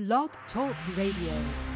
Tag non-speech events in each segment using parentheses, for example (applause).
Blog Talk Radio.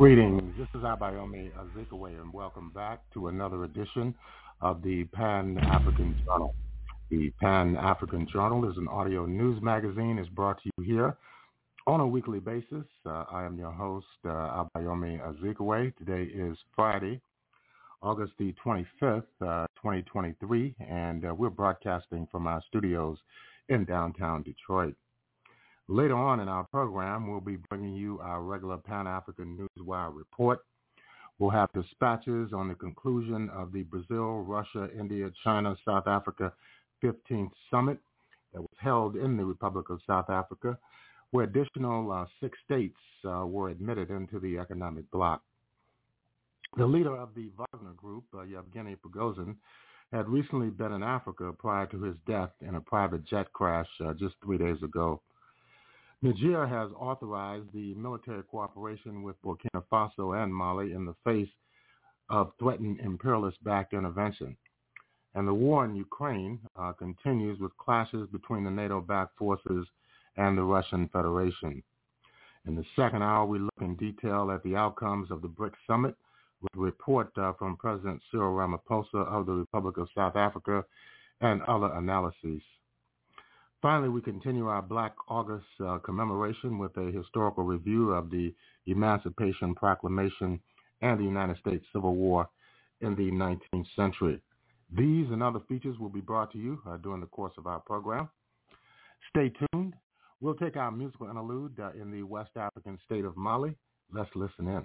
Greetings. This is Abayomi Azikiwe, and welcome back to another edition of the Pan-African Journal. The Pan-African Journal is an audio news magazine. It's brought to you here on a weekly basis. Uh, I am your host, uh, Abayomi Azikiwe. Today is Friday, August the 25th, uh, 2023, and uh, we're broadcasting from our studios in downtown Detroit. Later on in our program, we'll be bringing you our regular Pan-African Newswire report. We'll have dispatches on the conclusion of the Brazil, Russia, India, China, South Africa 15th summit that was held in the Republic of South Africa, where additional uh, six states uh, were admitted into the economic bloc. The leader of the Wagner Group, uh, Yevgeny Prigozhin, had recently been in Africa prior to his death in a private jet crash uh, just three days ago. Niger has authorized the military cooperation with Burkina Faso and Mali in the face of threatened imperialist-backed intervention. And the war in Ukraine uh, continues with clashes between the NATO-backed forces and the Russian Federation. In the second hour, we look in detail at the outcomes of the BRICS summit with a report uh, from President Cyril Ramaphosa of the Republic of South Africa and other analyses. Finally, we continue our Black August uh, commemoration with a historical review of the Emancipation Proclamation and the United States Civil War in the 19th century. These and other features will be brought to you uh, during the course of our program. Stay tuned. We'll take our musical interlude uh, in the West African state of Mali. Let's listen in.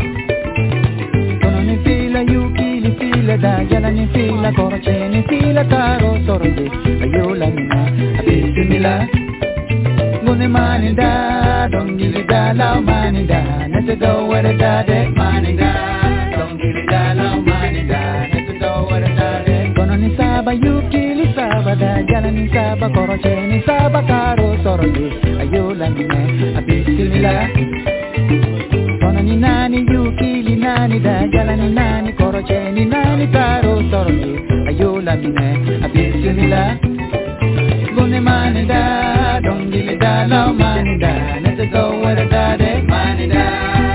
kili fila da, jala ni fila koro che ni fila taro toro di, ayola mine, abisimila. Gune maninda, dongili dala, maninda, nete do were dade, maninda, dongili dala, maninda, nete do were dade. Kono ni saba yukili saba da, jala ni saba koroche ni saba karo sorode, ayola mine, abisimila. Kono ni nani yukili nani da, jala ni nani koroche ni nani karo sorode, ayola mine, abisimila. Gune manida, dongili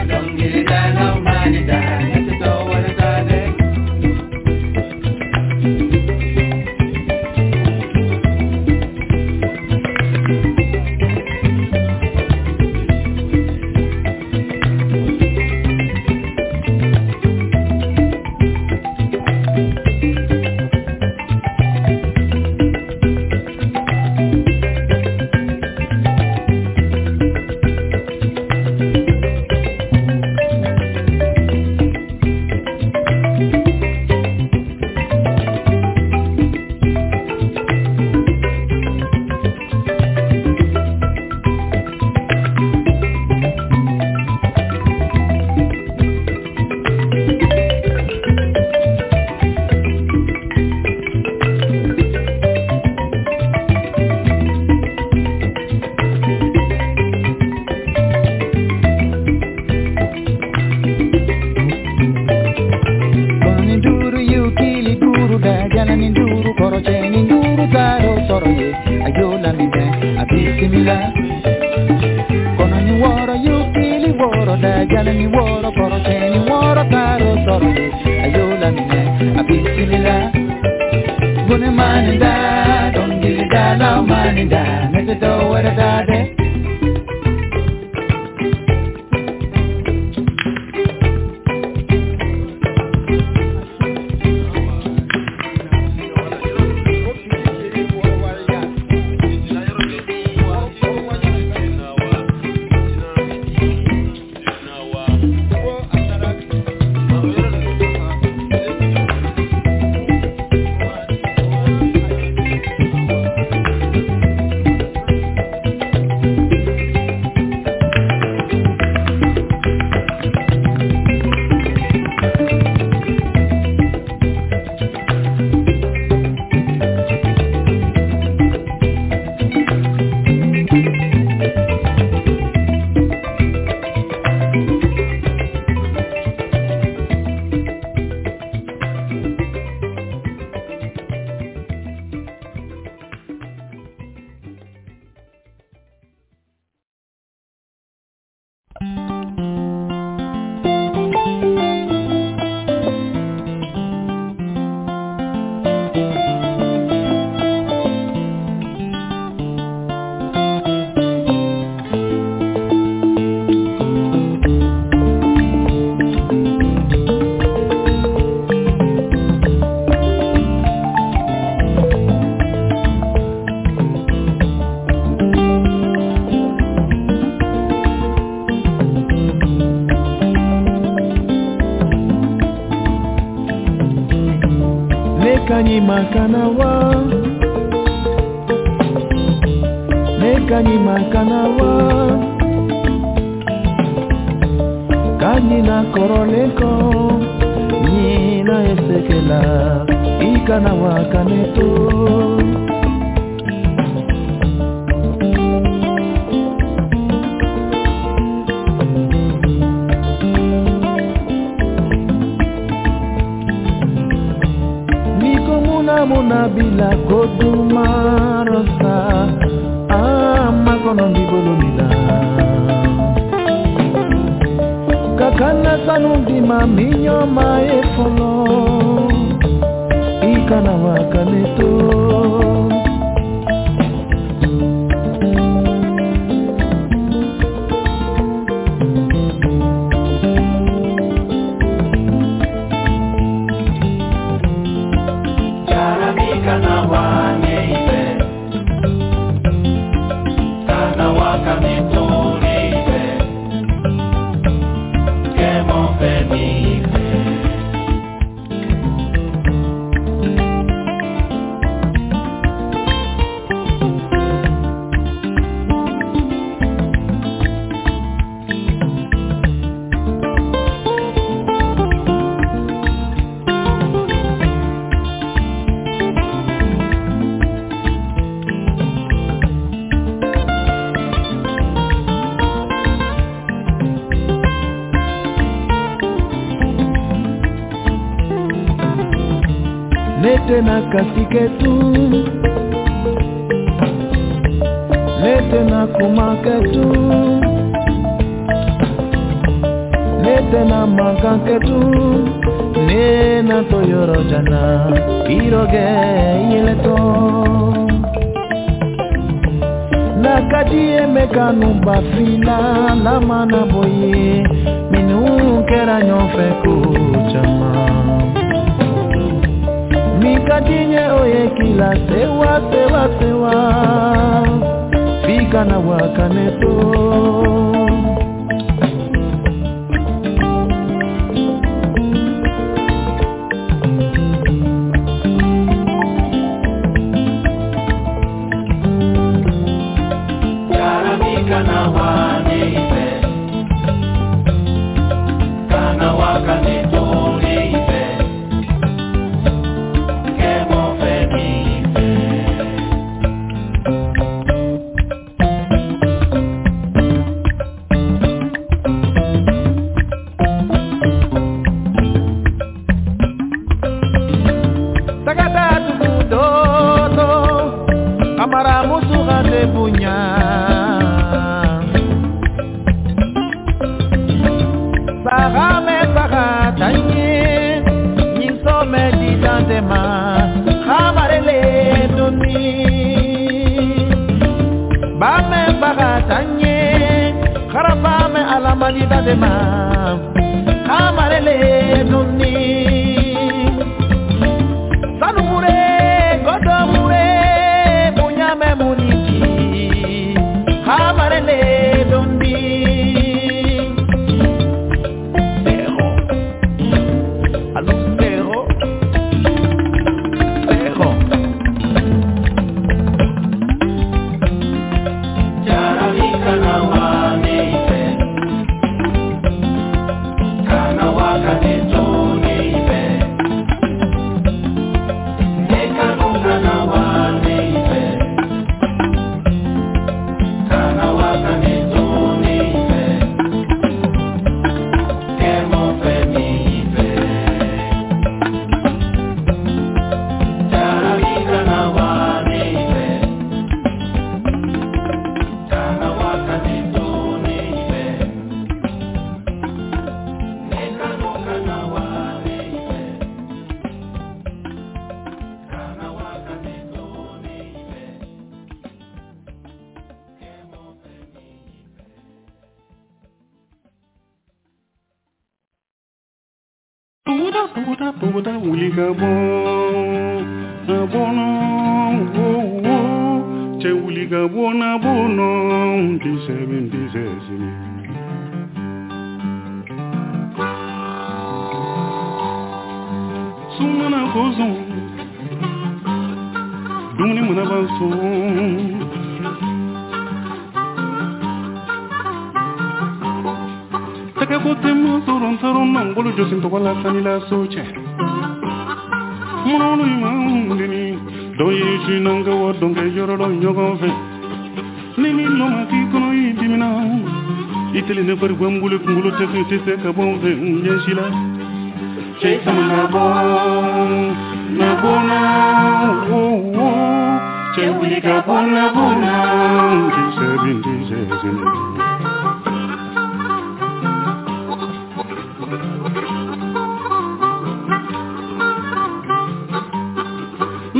makanawa Nekanyi makanawa Kanyi na koroleko Nina esekela Ikanawa kaneto. bila kodumarosa amakono ndibolonila kakana sanundima minyoma efolo ikana wakaleto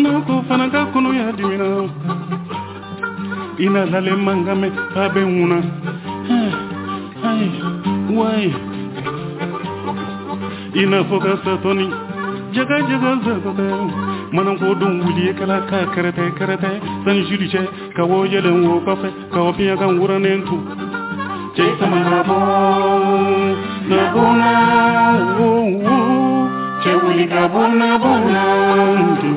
nako fana ka kɔnɔ y'a dimina i na lale mangamɛ a bɛ ŋuna eh, ayi wayi i na fɔ ka satɔni jaga jaga zakatɛ manan ko don wuli kala ka karate karate. San ce ka wo yelen wo kafe ka wo piya kan wuranen tu ce sama na bo na bona wo ce wuli ka bona bona din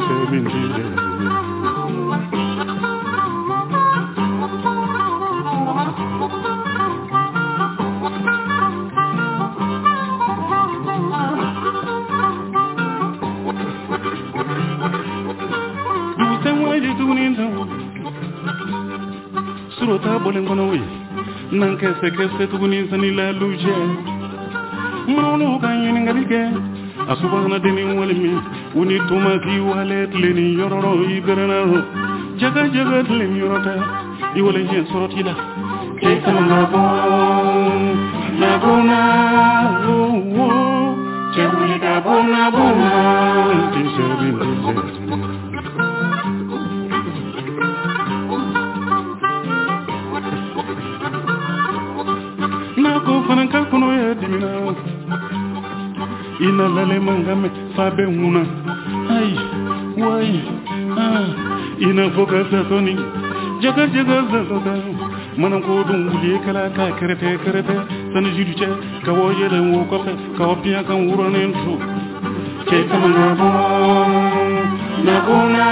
murota bone ngono we nan kese kese tuguni sani la luje. Mronu kan yini ngalike asubana deni walimi. Uni tuma ki walet leni yororo iberana jaga jaga leni yorota iwale je sorotila kesa bo na wo chebuli kabona bona tinsebin tinsebin fanankal kɔnɔ ye dimina i na lale mangame fa bɛ ŋuna ayi wayi i na fɔ ka sasɔni jaga jaga sasɔka mana ko dun wuli kala ka kɛrɛtɛ kɛrɛtɛ sani jiri cɛ ka wɔ yɛlɛ wo kɔfɛ ka wɔ piya kan wuranen su cɛ kama na bɔ na bɔ na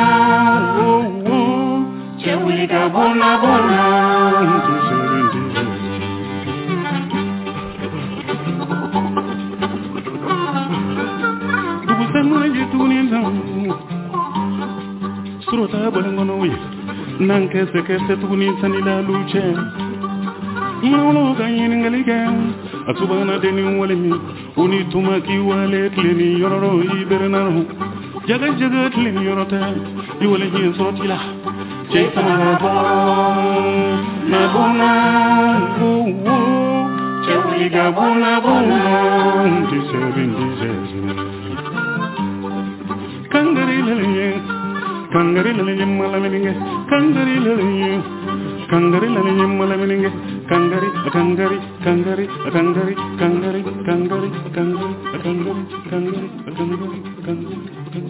wo wo cɛ wuli ka bɔ na bɔ na nang Surota bolengono we Nang kese kese tukuni sanila luche Mnaulo kanyin ngalike Asubana deni walimi Uni tumaki wale tleni yororo ibernaro Jaga jaga tleni yorote Iwale hiye sorotila Chaitana bon Nabona Chewiga bona bona Diserin Kangarililayim, Kangarililayim Malamininge, Kangarililayim, Kangarililayim Malamininge, Kangari, a Kangari, Kangari, a Kangari, Kangari, Kangari, Kangari, a Kangari, Kangari, a Kangari, Kangari,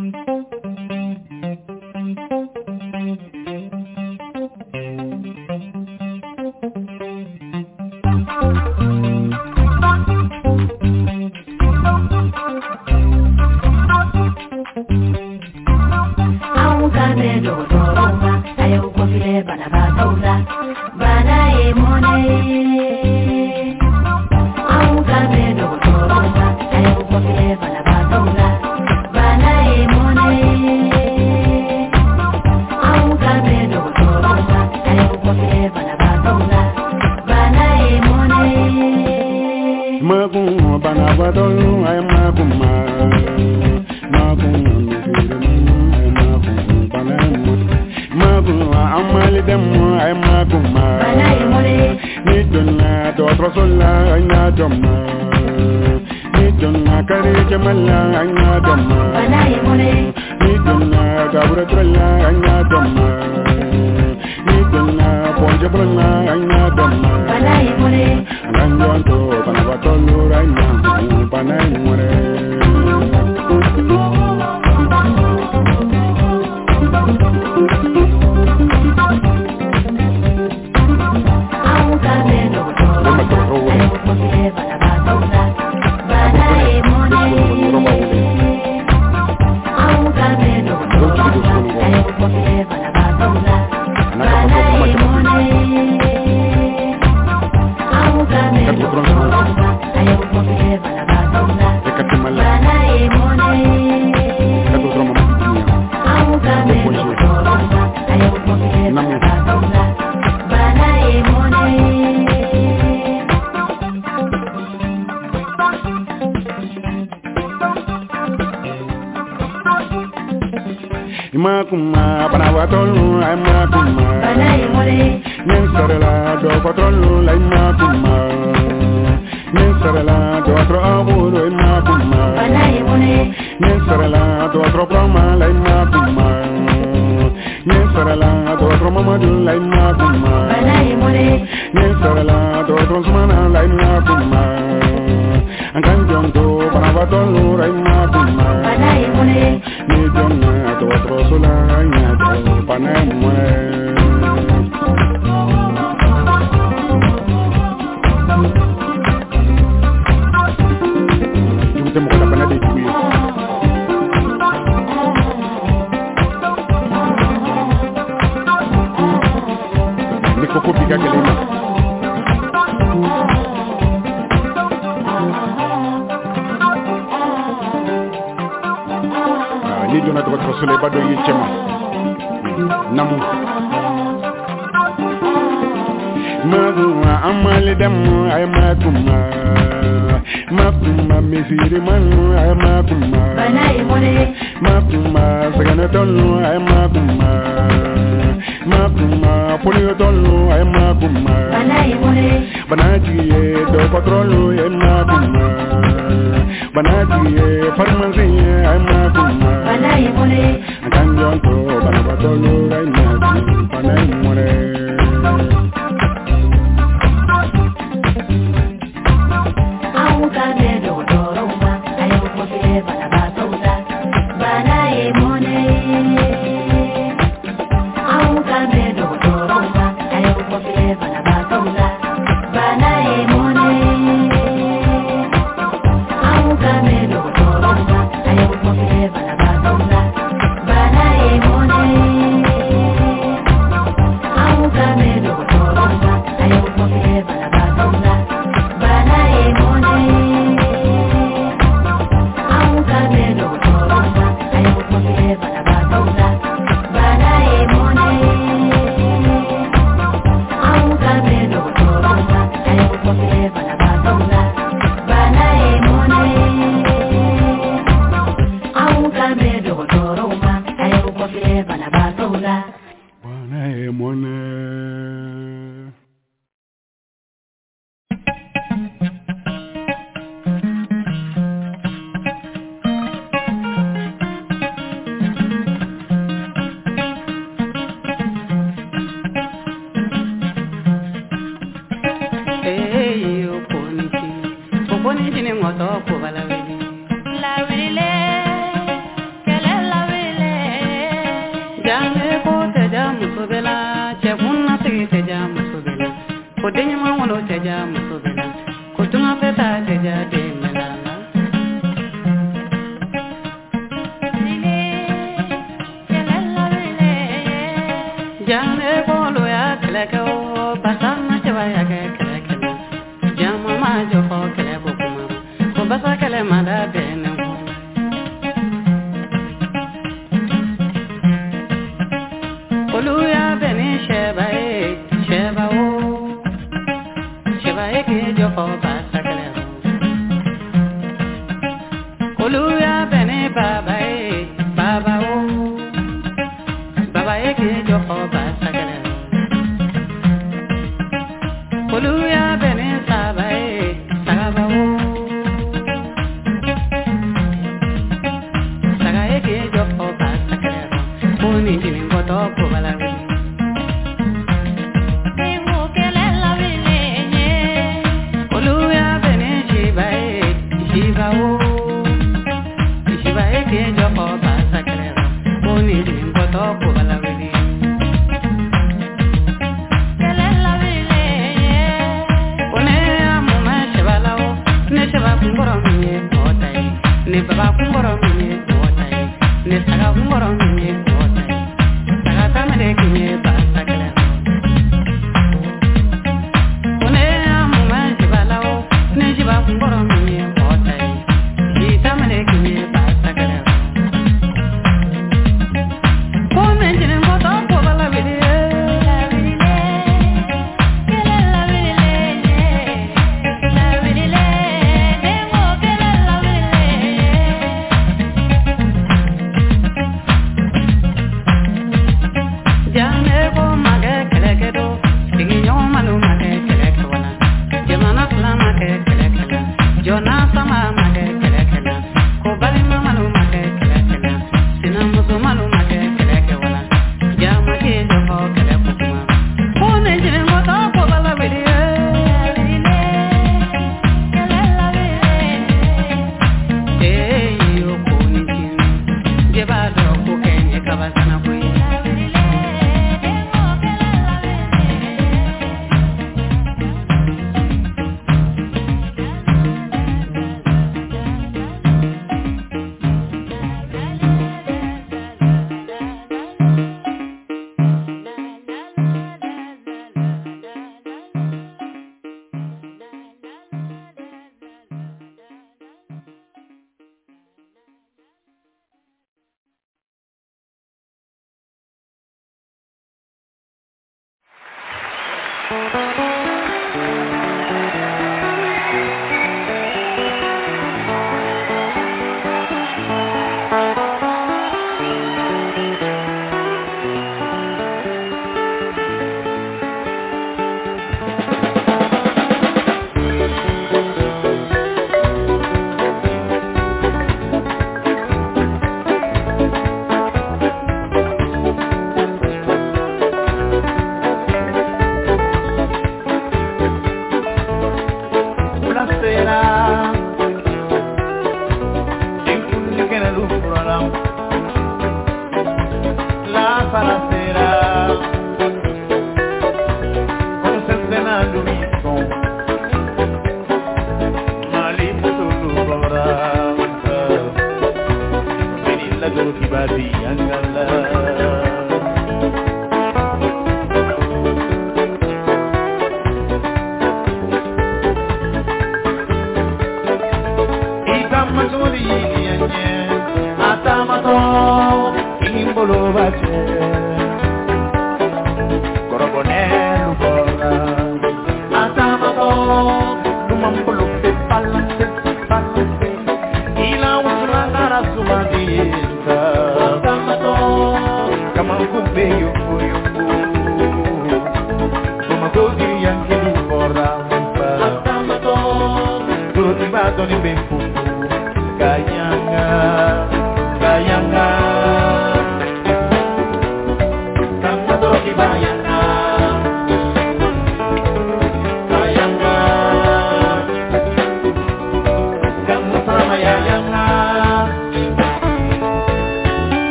Thank you. Ke jo ko basa kele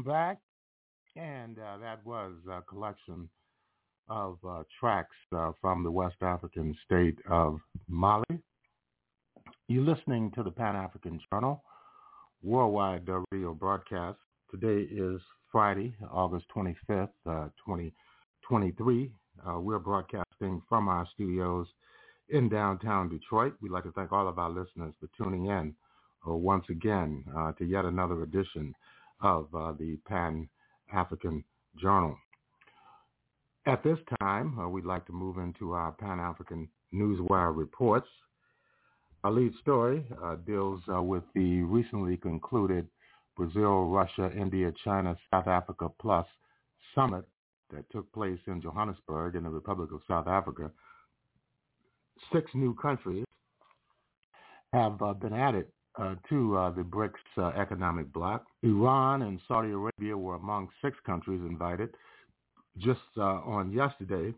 Welcome back. And uh, that was a collection of uh, tracks uh, from the West African state of Mali. You're listening to the Pan-African Journal, worldwide radio broadcast. Today is Friday, August 25th, 2023. we're broadcasting from our studios in downtown Detroit. We'd like to thank all of our listeners for tuning in once again to yet another edition of uh, the Pan-African Journal. At this time, uh, we'd like to move into our Pan-African Newswire reports. Our lead story uh, deals with the recently concluded Brazil, Russia, India, China, South Africa Plus summit that took place in Johannesburg in the Republic of South Africa. Six new countries have been added uh, to uh, the BRICS uh, economic bloc. Iran and Saudi Arabia were among six countries invited just on yesterday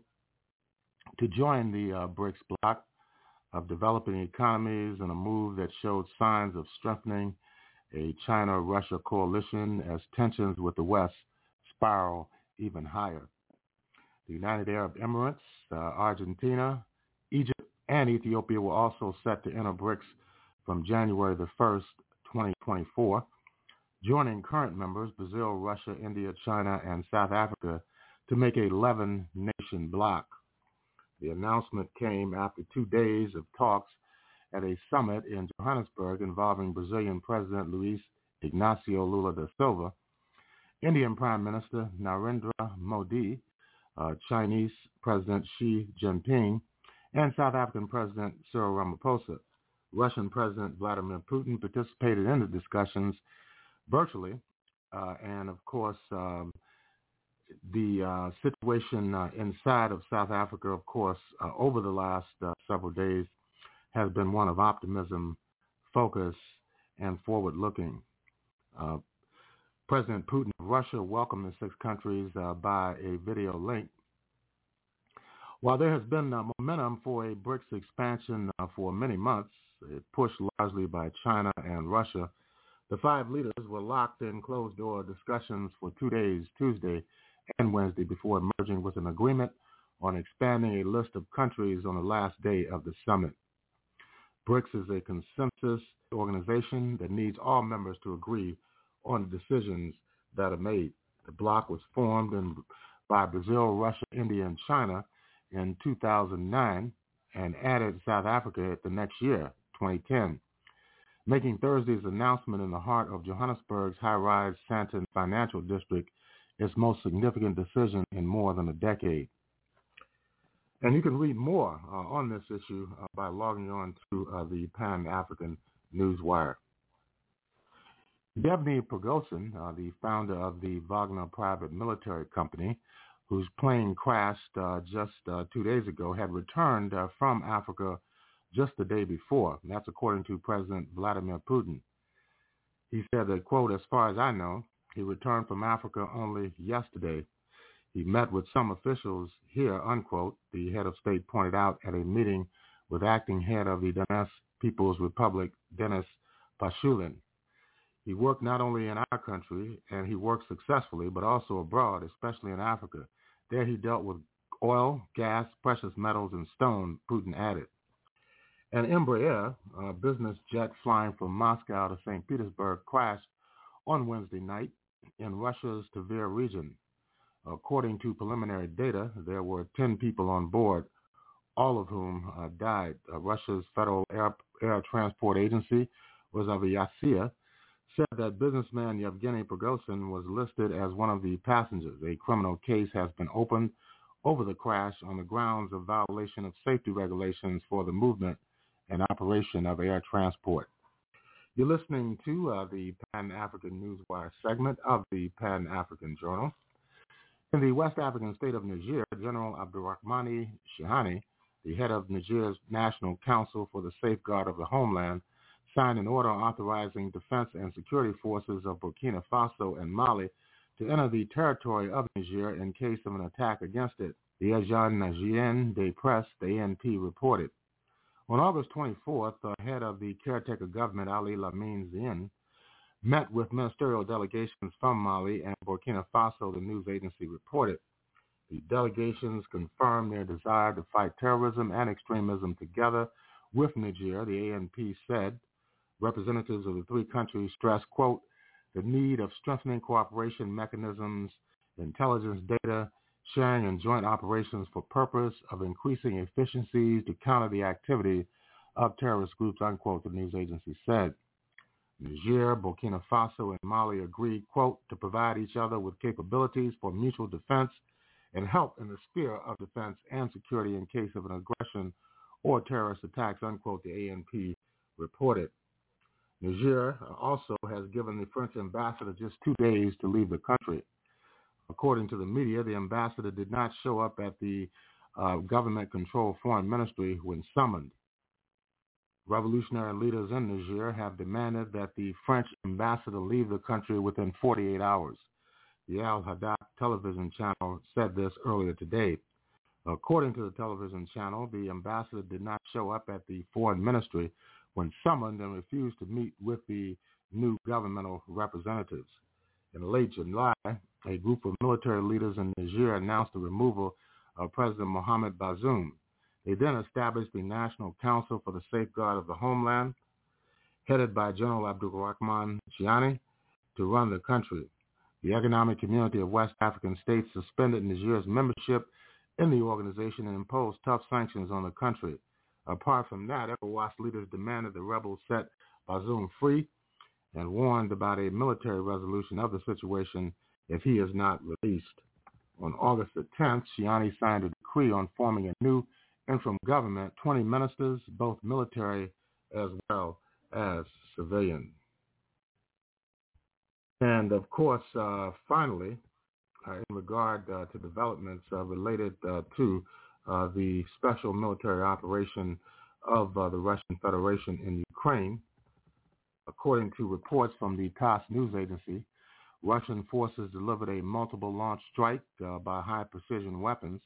to join the BRICS bloc of developing economies in a move that showed signs of strengthening a China-Russia coalition as tensions with the West spiral even higher. The United Arab Emirates, Argentina, Egypt, and Ethiopia were also set to enter BRICS from January the 1st, 2024, joining current members Brazil, Russia, India, China, and South Africa to make a 11-nation bloc. The announcement came after two days of talks at a summit in Johannesburg involving Brazilian President Luis Ignacio Lula da Silva, Indian Prime Minister Narendra Modi, uh, Chinese President Xi Jinping, and South African President Cyril Ramaphosa. Russian President Vladimir Putin participated in the discussions virtually. Uh, and of course, um, the uh, situation uh, inside of South Africa, of course, uh, over the last uh, several days has been one of optimism, focus, and forward-looking. Uh, President Putin of Russia welcomed the six countries by a video link. While there has been momentum for a BRICS expansion for many months, pushed largely by China and Russia, the five leaders were locked in closed-door discussions for two days, Tuesday and Wednesday, before emerging with an agreement on expanding a list of countries on the last day of the summit. BRICS is a consensus organization that needs all members to agree on decisions that are made. The bloc was formed in, by Brazil, Russia, India, and China in 2009 and added South Africa the next year, 2010. Making Thursday's announcement in the heart of Johannesburg's high-rise Sandton Financial District its most significant decision in more than a decade. And you can read more uh, on this issue uh, by logging on to uh, the Pan-African Newswire. Yevgeny Prigozhin, uh, the founder of the Wagner private military company, whose plane crashed uh, just uh, two days ago, had returned from Africa just the day before. That's according to President Vladimir Putin. He said that, quote, as far as I know, he returned from Africa only yesterday. He met with some officials here, unquote, the head of state pointed out at a meeting with acting head of the Donetsk People's Republic, Denis Pushilin. He worked not only in our country, and he worked successfully, but also abroad, especially in Africa. There he dealt with oil, gas, precious metals, and stone, Putin added. An Embraer, a business jet flying from Moscow to St. Petersburg, crashed on Wednesday night in Russia's Tver region. According to preliminary data, there were 10 people on board, all of whom uh, died. Uh, Russia's Federal Air, Air Transport Agency, Rosaviatsia, said that businessman Yevgeny Prigozhin was listed as one of the passengers. A criminal case has been opened over the crash on the grounds of violation of safety regulations for the movement and operation of air transport. You're listening to uh, the Pan-African Newswire segment of the Pan-African Journal. In the West African state of Niger, General Abdurrahmani Chihani, the head of Niger's National Council for the Safeguard of the Homeland, signed an order authorizing defense and security forces of Burkina Faso and Mali to enter the territory of Niger in case of an attack against it. The Agence Nigérienne de Presse, the ANP, reported. On August 24th, the head of the caretaker government, Ali Lamine Zeine, met with ministerial delegations from Mali and Burkina Faso, the news agency reported. The delegations confirmed their desire to fight terrorism and extremism together with Niger, the ANP said. Representatives of the three countries stressed, quote, the need of strengthening cooperation mechanisms, intelligence data, sharing and joint operations for purpose of increasing efficiencies to counter the activity of terrorist groups, unquote, the news agency said. Niger, Burkina Faso, and Mali agreed, quote, to provide each other with capabilities for mutual defense and help in the sphere of defense and security in case of an aggression or terrorist attacks, unquote, the ANP reported. Niger also has given the French ambassador just two days to leave the country. According to the media, the ambassador did not show up at the uh, government-controlled foreign ministry when summoned. Revolutionary leaders in Niger have demanded that the French ambassador leave the country within 48 hours. The Al Hadath television channel said this earlier today. According to the television channel, the ambassador did not show up at the foreign ministry when summoned and refused to meet with the new governmental representatives. In late July, a group of military leaders in Niger announced the removal of President Mohamed Bazoum. They then established the National Council for the Safeguard of the Homeland, headed by General Abdulrahman Chiani, to run the country. The Economic Community of West African States suspended Niger's membership in the organization and imposed tough sanctions on the country. Apart from that, ECOWAS leaders demanded the rebels set Bazoum free and warned about a military resolution of the situation if he is not released. On August the 10th, Chiani signed a decree on forming a new interim government, 20 ministers, both military as well as civilian. And of course, uh, finally, uh, in regard uh, to developments uh, related uh, to uh, the special military operation of the Russian Federation in Ukraine, according to reports from the TASS news agency, Russian forces delivered a multiple launch strike uh, by high precision weapons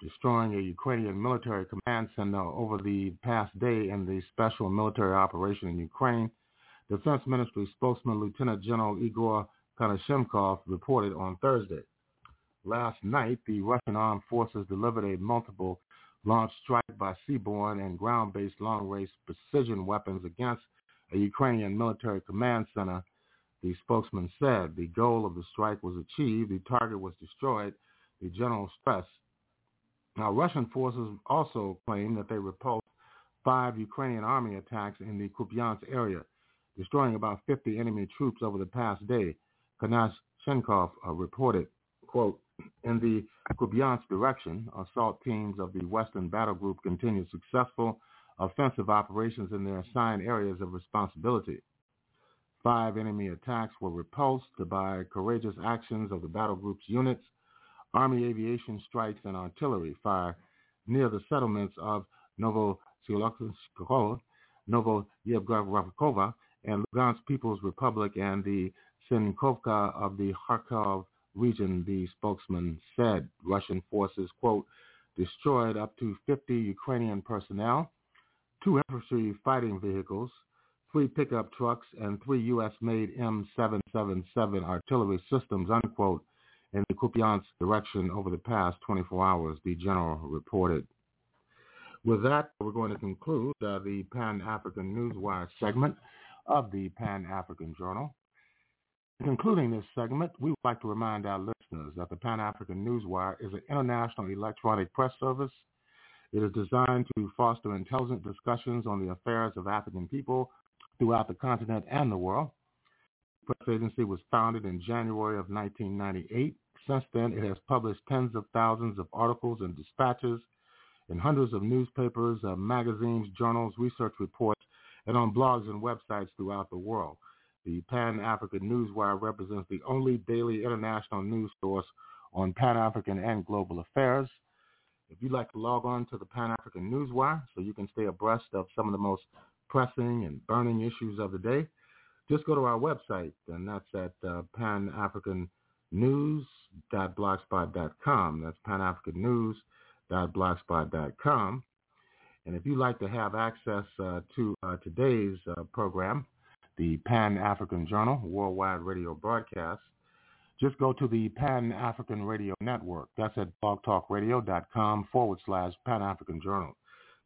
destroying a Ukrainian military command center over the past day in the special military operation in Ukraine. Defense Ministry spokesman Lieutenant General Igor Konashenkov reported on Thursday. Last night, the Russian armed forces delivered a multiple launch strike by seaborne and ground-based long-range precision weapons against a Ukrainian military command center, the spokesman said. The goal of the strike was achieved. The target was destroyed. The general stressed. Now, Russian forces also claim that they repulsed five Ukrainian army attacks in the Kupiansk area, destroying about 50 enemy troops over the past day. Konashenkov uh, reported, quote, in the Kupiansk direction, assault teams of the Western Battle Group continued successful offensive operations in their assigned areas of responsibility. Five enemy attacks were repulsed by courageous actions of the battle group's units, Army aviation strikes and artillery fire near the settlements of Novosiyoloksko, Novoyevgorod and Lugansk People's Republic and the Sinkovka of the Kharkov region, the spokesman said. Russian forces, quote, destroyed up to 50 Ukrainian personnel, two infantry fighting vehicles, three pickup trucks, and three U.S.-made M777 artillery systems, unquote, in the Kupiansk direction over the past 24 hours, the general reported. With that, we're going to conclude uh, the Pan-African Newswire segment of the Pan-African Journal. Concluding this segment, we would like to remind our listeners that the Pan-African Newswire is an international electronic press service. It is designed to foster intelligent discussions on the affairs of African people throughout the continent and the world. The press agency was founded in January of 1998. Since then, it has published tens of thousands of articles and dispatches in hundreds of newspapers, uh, magazines, journals, research reports, and on blogs and websites throughout the world. The Pan-African Newswire represents the only daily international news source on Pan-African and global affairs. If you'd like to log on to the Pan-African Newswire so you can stay abreast of some of the most pressing and burning issues of the day, just go to our website, and that's at uh, panafricannews.blogspot.com. That's panafricannews.blogspot.com. And if you'd like to have access uh, to uh, today's uh, program, the Pan-African Journal worldwide radio broadcast, just go to the Pan-African Radio Network. That's at blogtalkradio.com forward slash Pan-African Journal.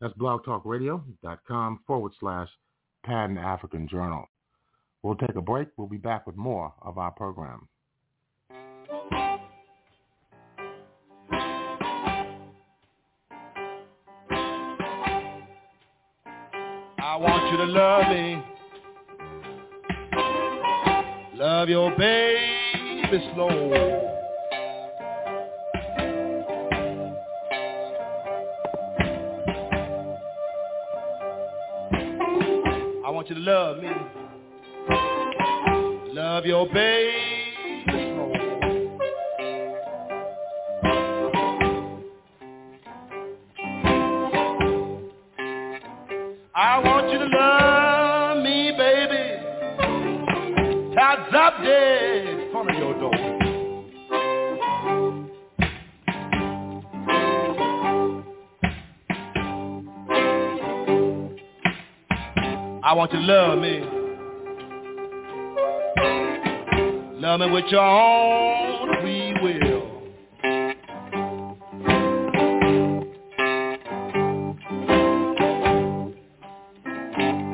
That's blogtalkradio.com forward slash Pan-African Journal. We'll take a break. We'll be back with more of our program. I want you to love me. Love your baby slow. Want you to love me. Love your baby. I want you to love want you to love me. Love me with your own free will.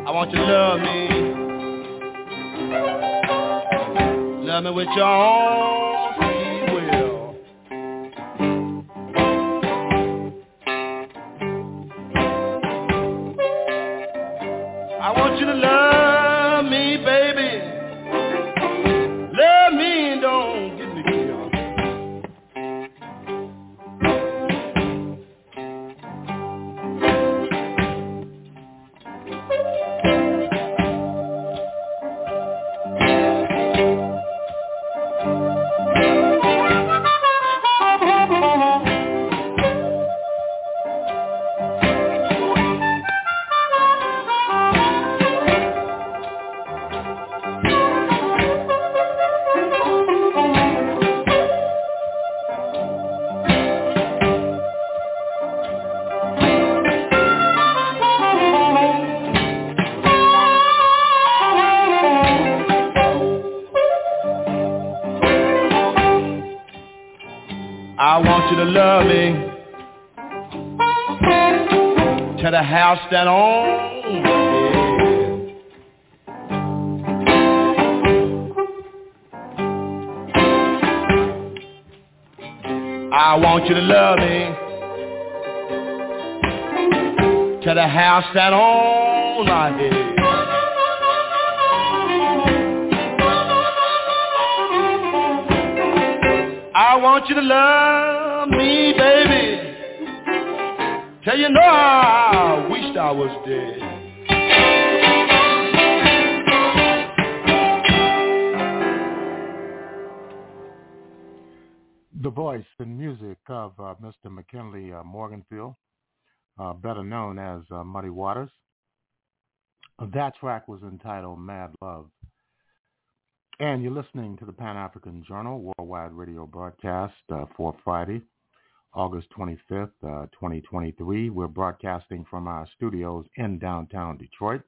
I want you to love me. Love me with your own that known as uh, Muddy Waters. That track was entitled Mad Love. And you're listening to the Pan-African Journal worldwide radio broadcast uh, for Friday, August 25th, uh, 2023. We're broadcasting from our studios in downtown Detroit.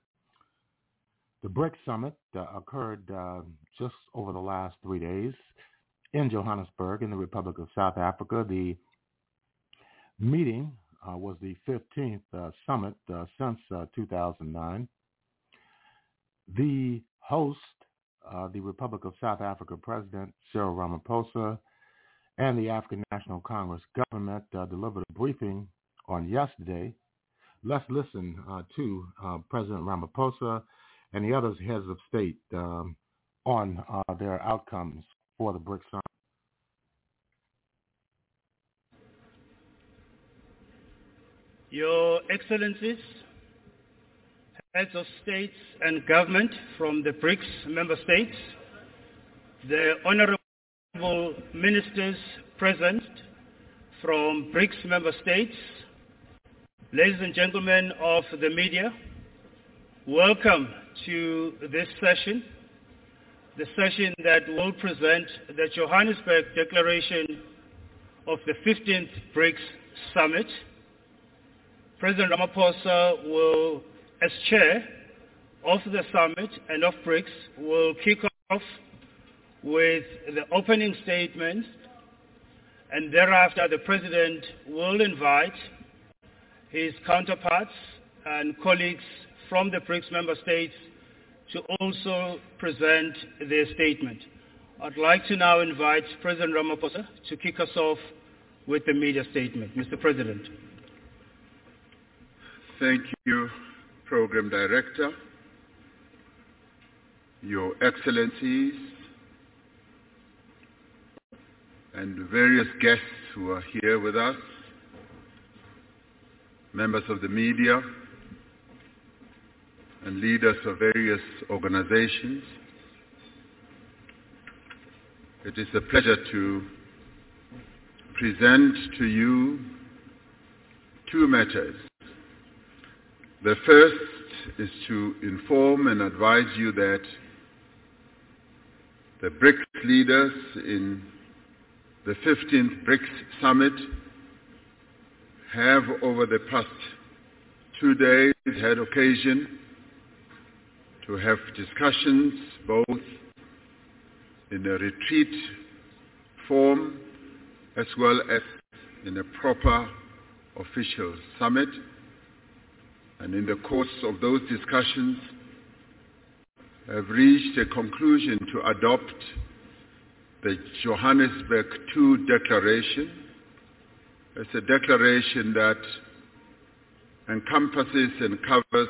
The BRICS Summit uh, occurred uh, just over the last three days in Johannesburg in the Republic of South Africa. The meeting was the 15th uh, summit uh, since 2009. The host uh, the Republic of South Africa President Cyril Ramaphosa and the African National Congress government uh, delivered a briefing on yesterday. Let's listen uh, to President Ramaphosa and the other heads of state um, on their outcomes for the BRICS Summit. Your Excellencies, heads of states and government from the BRICS member states, the honorable ministers present from BRICS member states, ladies and gentlemen of the media, welcome to this session, the session that will present the Johannesburg Declaration of the 15th BRICS Summit. President Ramaphosa will as chair of the summit and of BRICS, will kick off with the opening statement, and thereafter the president will invite his counterparts and colleagues from the BRICS member states to also present their statement. I'd like to now invite President Ramaphosa to kick us off with the media statement. Mr. President. Thank you, Program Director, Your Excellencies, and various guests who are here with us, members of the media, and leaders of various organizations. It is a pleasure to present to you two matters. The first is to inform and advise you that the BRICS leaders in the 15th BRICS Summit have over the past two days had occasion to have discussions both in a retreat form as well as in a proper official summit. And in the course of those discussions, have reached a conclusion to adopt the Johannesburg II Declaration. It's a declaration that encompasses and covers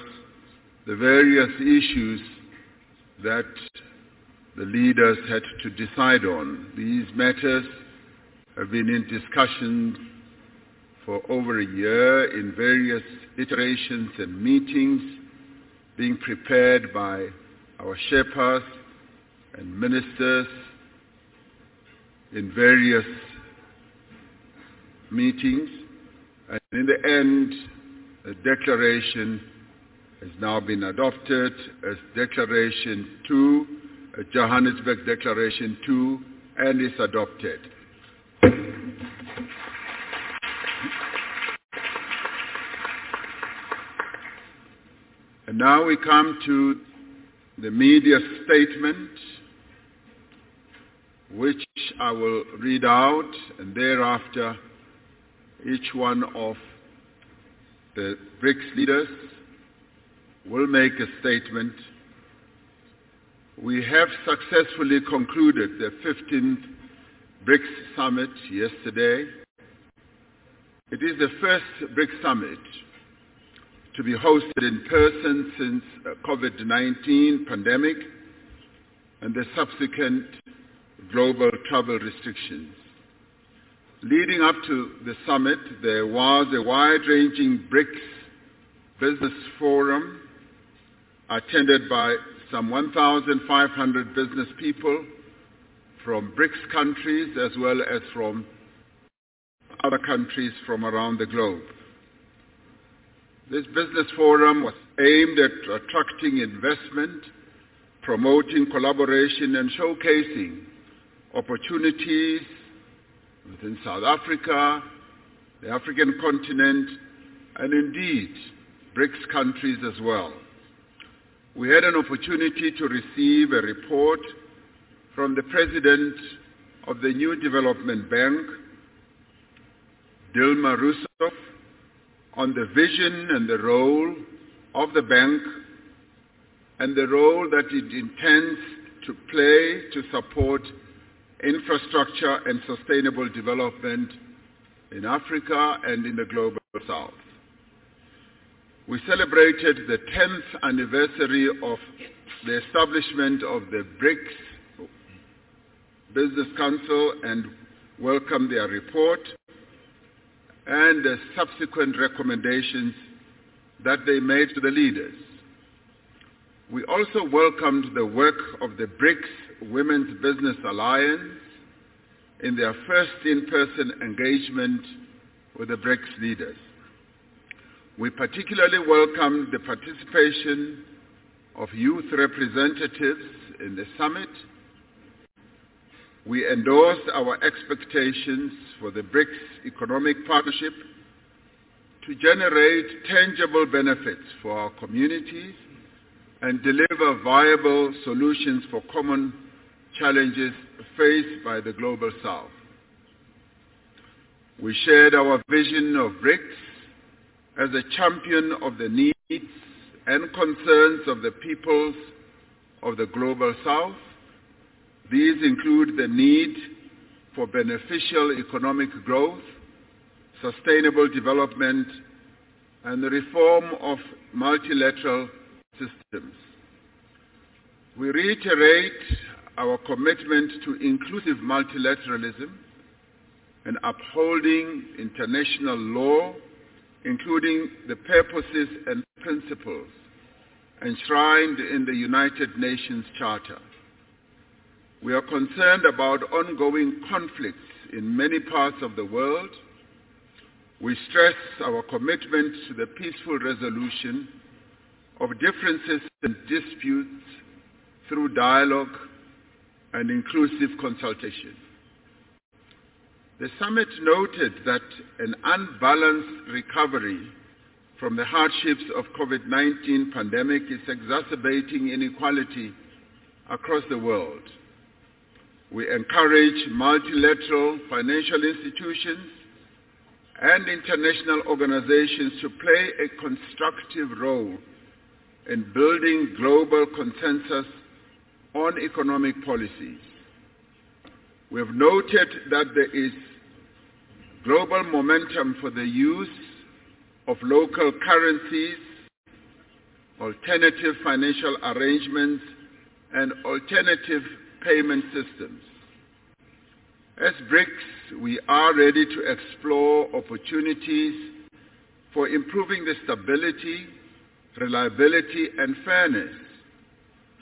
the various issues that the leaders had to decide on. These matters have been in discussion for over a year in various iterations and meetings being prepared by our shepherds and ministers in various meetings. And in the end, the declaration has now been adopted as Declaration 2, Johannesburg Declaration 2, and is adopted. And now we come to the media statement which I will read out, and thereafter each one of the BRICS leaders will make a statement. We have successfully concluded the 15th BRICS summit yesterday. It is the first BRICS summit to be hosted in person since uh, COVID-19 pandemic and the subsequent global travel restrictions. Leading up to the summit, there was a wide-ranging BRICS business forum attended by some 1,500 business people from BRICS countries as well as from other countries from around the globe. This business forum was aimed at attracting investment, promoting collaboration and showcasing opportunities within South Africa, the African continent, and indeed BRICS countries as well. We had an opportunity to receive a report from the President of the New Development Bank, Dilma Rousseff, on the vision and the role of the bank and the role that it intends to play to support infrastructure and sustainable development in Africa and in the global south. We celebrated the 10th anniversary of the establishment of the BRICS Business Council and welcomed their report and the subsequent recommendations that they made to the leaders. We also welcomed the work of the BRICS Women's Business Alliance in their first in-person engagement with the BRICS leaders. We particularly welcomed the participation of youth representatives in the summit. We endorsed our expectations for the BRICS economic partnership to generate tangible benefits for our communities and deliver viable solutions for common challenges faced by the global south. We shared our vision of BRICS as a champion of the needs and concerns of the peoples of the global south. These include the need for beneficial economic growth, sustainable development, and the reform of multilateral systems. We reiterate our commitment to inclusive multilateralism and upholding international law, including the purposes and principles enshrined in the United Nations Charter. We are concerned about ongoing conflicts in many parts of the world. We stress our commitment to the peaceful resolution of differences and disputes through dialogue and inclusive consultation. The summit noted that an unbalanced recovery from the hardships of COVID-19 pandemic is exacerbating inequality across the world. We encourage multilateral financial institutions and international organizations to play a constructive role in building global consensus on economic policies. We have noted that there is global momentum for the use of local currencies, alternative financial arrangements, and alternative payment systems. As BRICS, we are ready to explore opportunities for improving the stability, reliability, and fairness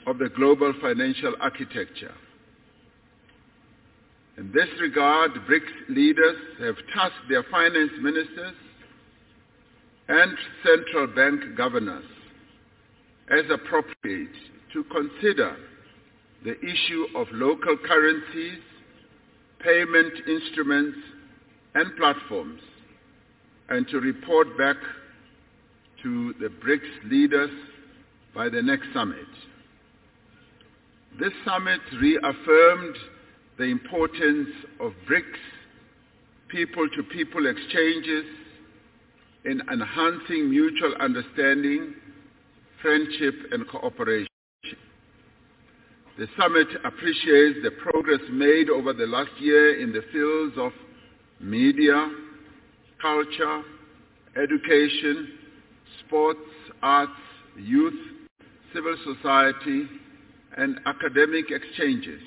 of the global financial architecture. In this regard, BRICS leaders have tasked their finance ministers and central bank governors as appropriate to consider the issue of local currencies, payment instruments, and platforms, and to report back to the BRICS leaders by the next summit. This summit reaffirmed the importance of BRICS people-to-people exchanges in enhancing mutual understanding, friendship, and cooperation. The summit appreciates the progress made over the last year in the fields of media, culture, education, sports, arts, youth, civil society, and academic exchanges.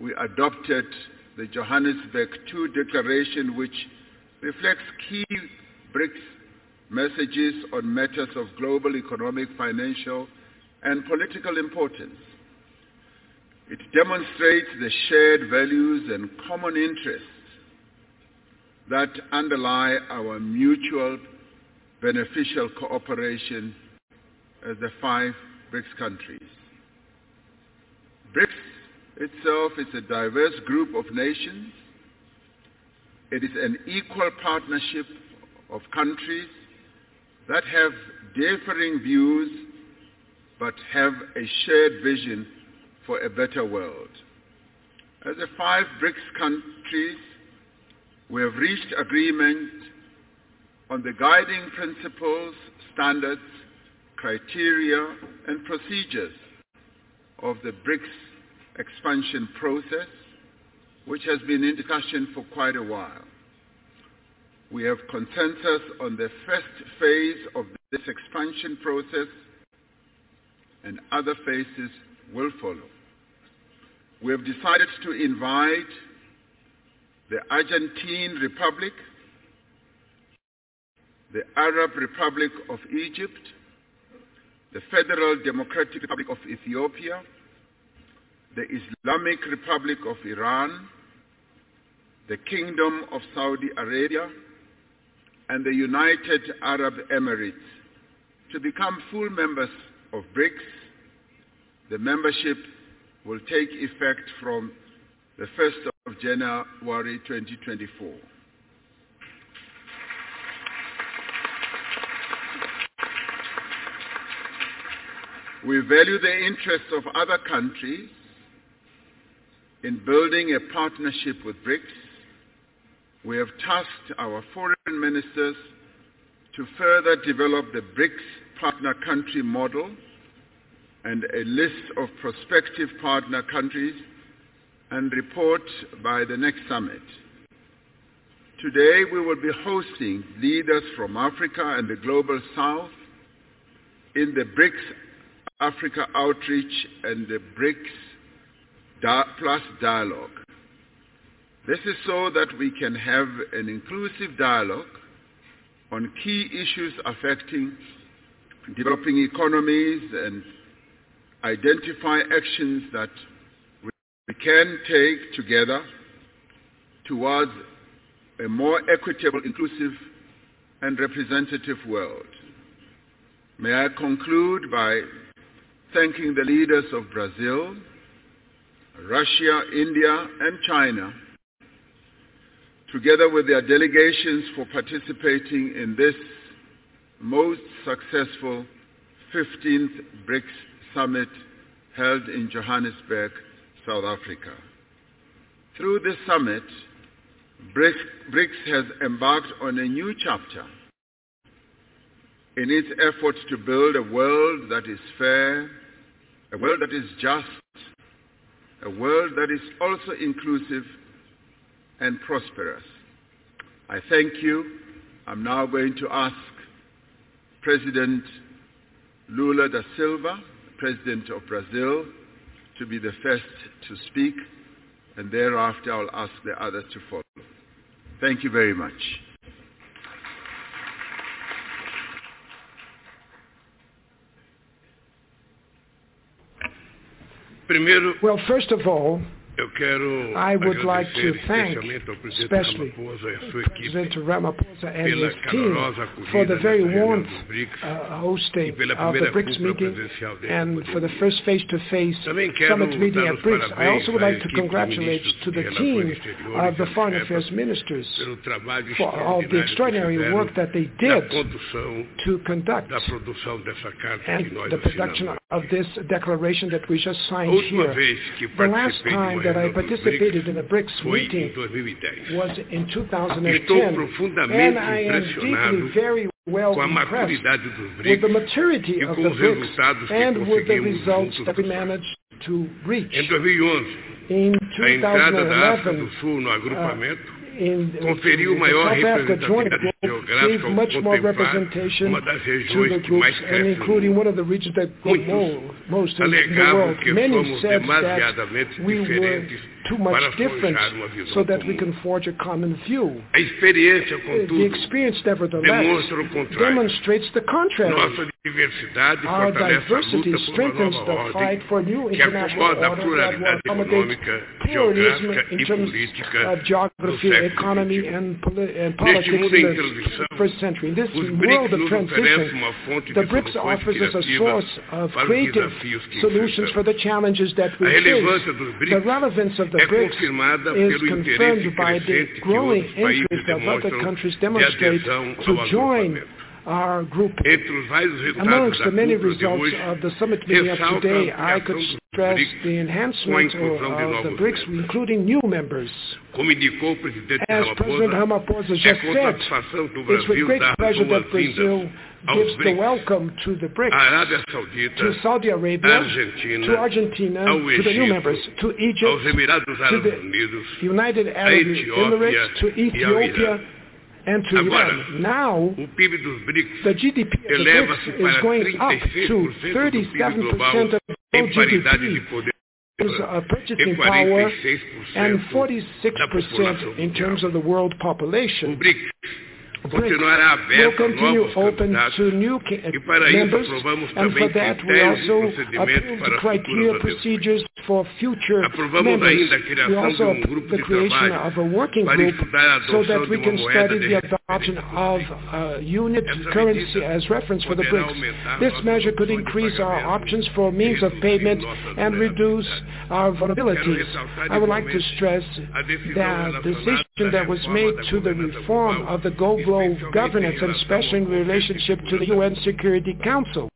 We adopted the Johannesburg II Declaration, which reflects key BRICS messages on matters of global economic, financial, and political importance. It demonstrates the shared values and common interests that underlie our mutual beneficial cooperation as the five BRICS countries. BRICS itself is a diverse group of nations. It is an equal partnership of countries that have differing views but have a shared vision for a better world. As the five BRICS countries, we have reached agreement on the guiding principles, standards, criteria, and procedures of the BRICS expansion process, which has been in discussion for quite a while. We have consensus on the first phase of this expansion process, and other phases will follow. We have decided to invite the Argentine Republic, the Arab Republic of Egypt, the Federal Democratic Republic of Ethiopia, the Islamic Republic of Iran, the Kingdom of Saudi Arabia, and the United Arab Emirates to become full members of BRICS. The membership will take effect from the 1st of January 2024. We value the interests of other countries in building a partnership with BRICS. We have tasked our foreign ministers to further develop the BRICS partner country model and a list of prospective partner countries and report by the next summit. Today we will be hosting leaders from Africa and the Global South in the BRICS Africa Outreach and the BRICS Plus Dialogue. This is so that we can have an inclusive dialogue on key issues affecting developing economies and identify actions that we can take together towards a more equitable, inclusive, and representative world. May I conclude by thanking the leaders of Brazil, Russia, India, and China, together with their delegations for participating in this most successful 15th BRICS summit held in Johannesburg, South Africa. Through this summit, BRICS has embarked on a new chapter in its efforts to build a world that is fair, a world that is just, a world that is also inclusive and prosperous. I thank you. I'm now going to ask President Lula da Silva, President of Brazil, to be the first to speak, and thereafter I'll ask the others to follow. Thank you very much. Well, first of all, eu quero I would like to thank especialmente ao presidente especially Ramaphosa a sua equipe President Ramaphosa and his team for the very nessa reunião warmth dos BRICS uh, hosting of the BRICS meeting and for the first face-to-face summit meeting at BRICS. I also would like to congratulate to the team of the Foreign Affairs Ministers for all the extraordinary work that they did to conduct da produção dessa carta que and the production of this declaration that we just signed here. The last time that I participated in the BRICS meeting 2010. was in Estou 2010, profundamente and I am deeply, very well impressed with the maturity of the BRICS and with the results that we managed to reach. Em 2011, In a entrada da África 2011, do Sul no agrupamento in, conferiu the maior South Africa Joint representatividade geográfica gave ao much more contemplar representation uma das to regiões the que groups, mais and crescem including one of the regions that grow Muitos most in the alegavam world. que Many somos said that demasiadamente we were diferentes too much para different forjar uma visão so that we comum. can forge a common view. A experiência, uh, The contudo, experience, nevertheless, demonstra o contrário. demonstrates the contrary. Nossa diversidade Our diversity luta por uma strengthens the fight for new international order that will accommodate pluralism in terms of uh, geography, economy, and, poli- uh, and politics in the transição, 21st century. In this world of transition, the BRICS offers us a source of creative solutions for the challenges that we face. The relevance of the BRICS is confirmed by the growing interest of other countries demonstrate to join. Our group. Entre os vários resultados Amongst the many results of the summit meeting of today, I could stress the enhancement com a inclusão de of the BRICS, including new members. Como indicou o presidente As President Ramaphosa, just said, it's with great pleasure that Brazil gives the welcome to the BRICS, to Saudi Arabia, Argentina, to Argentina, to the new members, to Egypt, to the United Arab Emirates, to Ethiopia. And to Agora, Iran. Now, o PIB dos BRICS the GDP of the BRICS is going up to 37% of global GDP poder. Terms of e purchasing power and 46% in terms of the world population. Continuará aberto a novos open candidatos to new e para isso members, aprovamos and for também that we critérios e also procedimentos para criteria futuras adesões. procedures for future Aprovamos members. ainda a We criação de also um grupo the de creation trabalho of a working para group estudar a so adoção that de we uma can moeda study de the adoption of a unit currency as reference for the BRICS. This measure could increase our options for means of payment and reduce our vulnerabilities. I would like to stress a that relacionada that was made to the reform of the global governance and especially in relationship to the UN Security Council.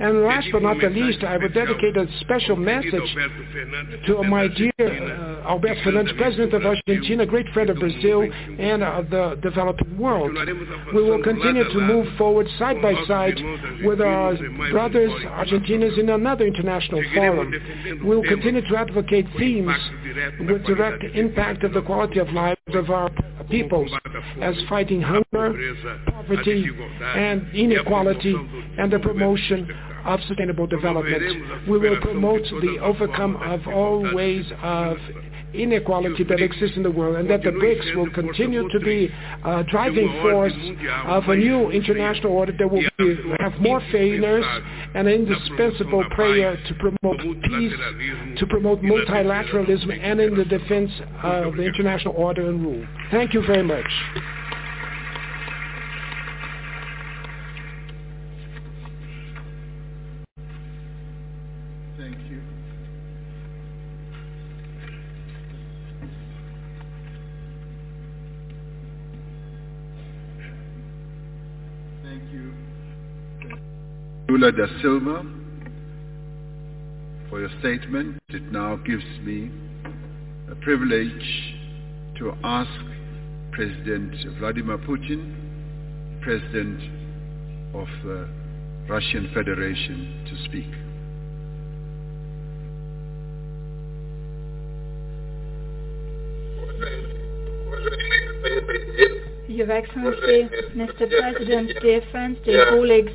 And last but not the least, I would dedicate a special message to my dear uh, Alberto Fernández, President of Argentina, great friend of Brazil and of the developing world. We will continue to move forward side by side with our brothers Argentinians in another international forum. We will continue to advocate themes with direct impact of the quality of lives of our peoples as fighting hunger, poverty, and inequality, and the promotion of sustainable development. We will promote the overcome of all ways of inequality that exists in the world and that the BRICS will continue to be a driving force of a new international order that will be, have more failures and an indispensable prayer to promote peace, to promote multilateralism and in the defense of the international order and rule. Thank you very much. Thank you. Thank you. Lula da Silva for your statement. It now gives me a privilege to ask President Vladimir Putin, President of the Russian Federation, to speak. Your Excellency, Mr. President, dear friends, dear colleagues,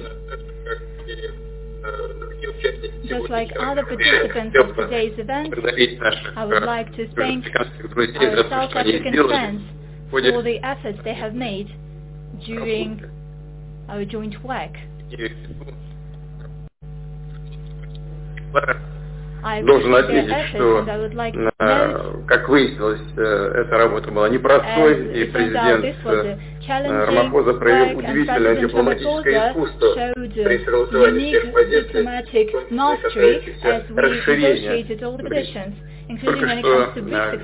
just like other participants of today's event, I would like to thank our South African friends for the efforts they have made during our joint work. должен отметить, что, э, как выяснилось, э, эта работа была непростой, и президент э, Рамапоза проявил удивительное дипломатическое искусство при согласовании всех позиций, расширение. Только что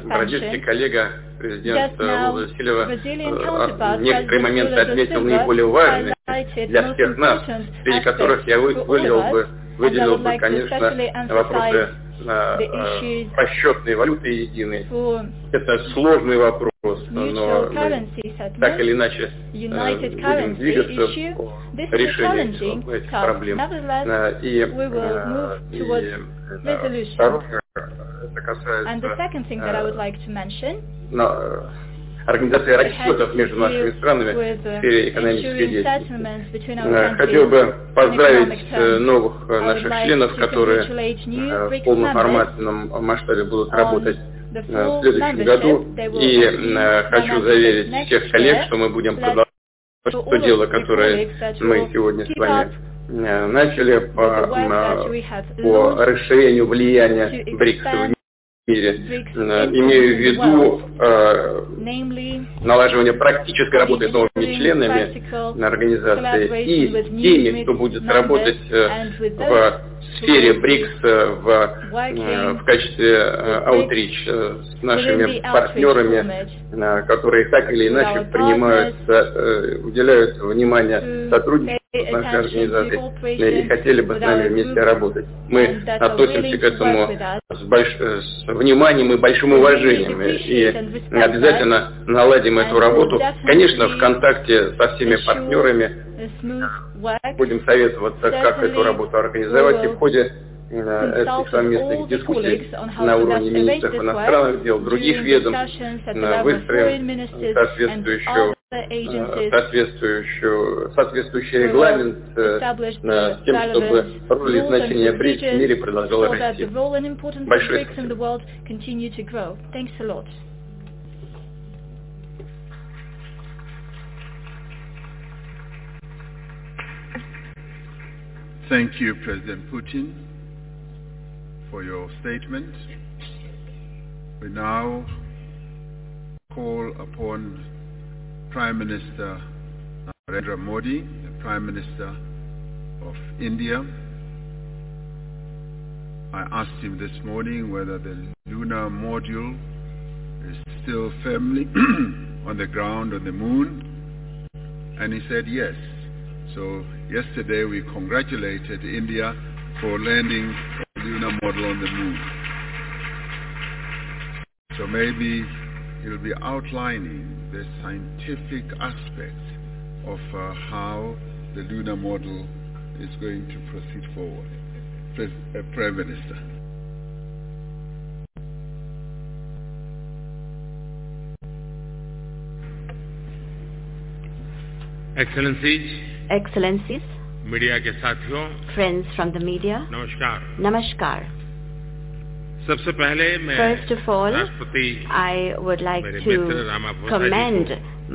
бразильский коллега президент Луза Сильва некоторые моменты отметил наиболее важные для всех нас, среди которых я выделил бы выделил бы, конечно, вопросы э, расчетной валюты единой. Это сложный вопрос, но так или иначе э, будем двигаться по решению этих проблем. Э, и, второе, это касается организации расчетов между нашими странами в сфере экономической деятельности. Э, хотел бы поздравить э, новых э, наших членов, которые в полном форматном масштабе будут работать в следующем году. И хочу заверить всех коллег, что мы будем продолжать то дело, которое мы сегодня с вами начали по, по расширению влияния БРИКС мире, э, имею в виду э, налаживание практической работы с новыми членами на организации и теми, кто будет работать э, в сфере БРИКС в, в качестве аутрич с нашими партнерами, которые так или иначе принимают, уделяют внимание сотрудничеству нашей организации. не хотели бы с нами вместе работать. Мы относимся к этому с, больш... Э, с вниманием и большим уважением. И обязательно наладим эту работу. Конечно, в контакте со всеми партнерами будем советоваться, как эту работу организовать. И в ходе этих совместных дискуссий на уровне министров иностранных дел, других ведомств, выстроим соответствующую э, соответствующую, соответствующий регламент э, на тем, чтобы роль и значение БРИКС в мире продолжало расти. Большое спасибо. Thank you, President Putin. For your statement. We now call upon Prime Minister Narendra Modi, the Prime Minister of India. I asked him this morning whether the lunar module is still firmly (clears throat) on the ground on the moon, and he said yes. So yesterday we congratulated India for landing lunar model on the moon. So maybe he'll be outlining the scientific aspects of uh, how the lunar model is going to proceed forward. Pres- uh, Prime Minister. Excellencies, Excellencies, media के साथियों friends from the media, नमस्कार Namaskar. सबसे पहले मैं First of all, राष्ट्रपति I would like मेरे to Mitra Ramaphosa ji commend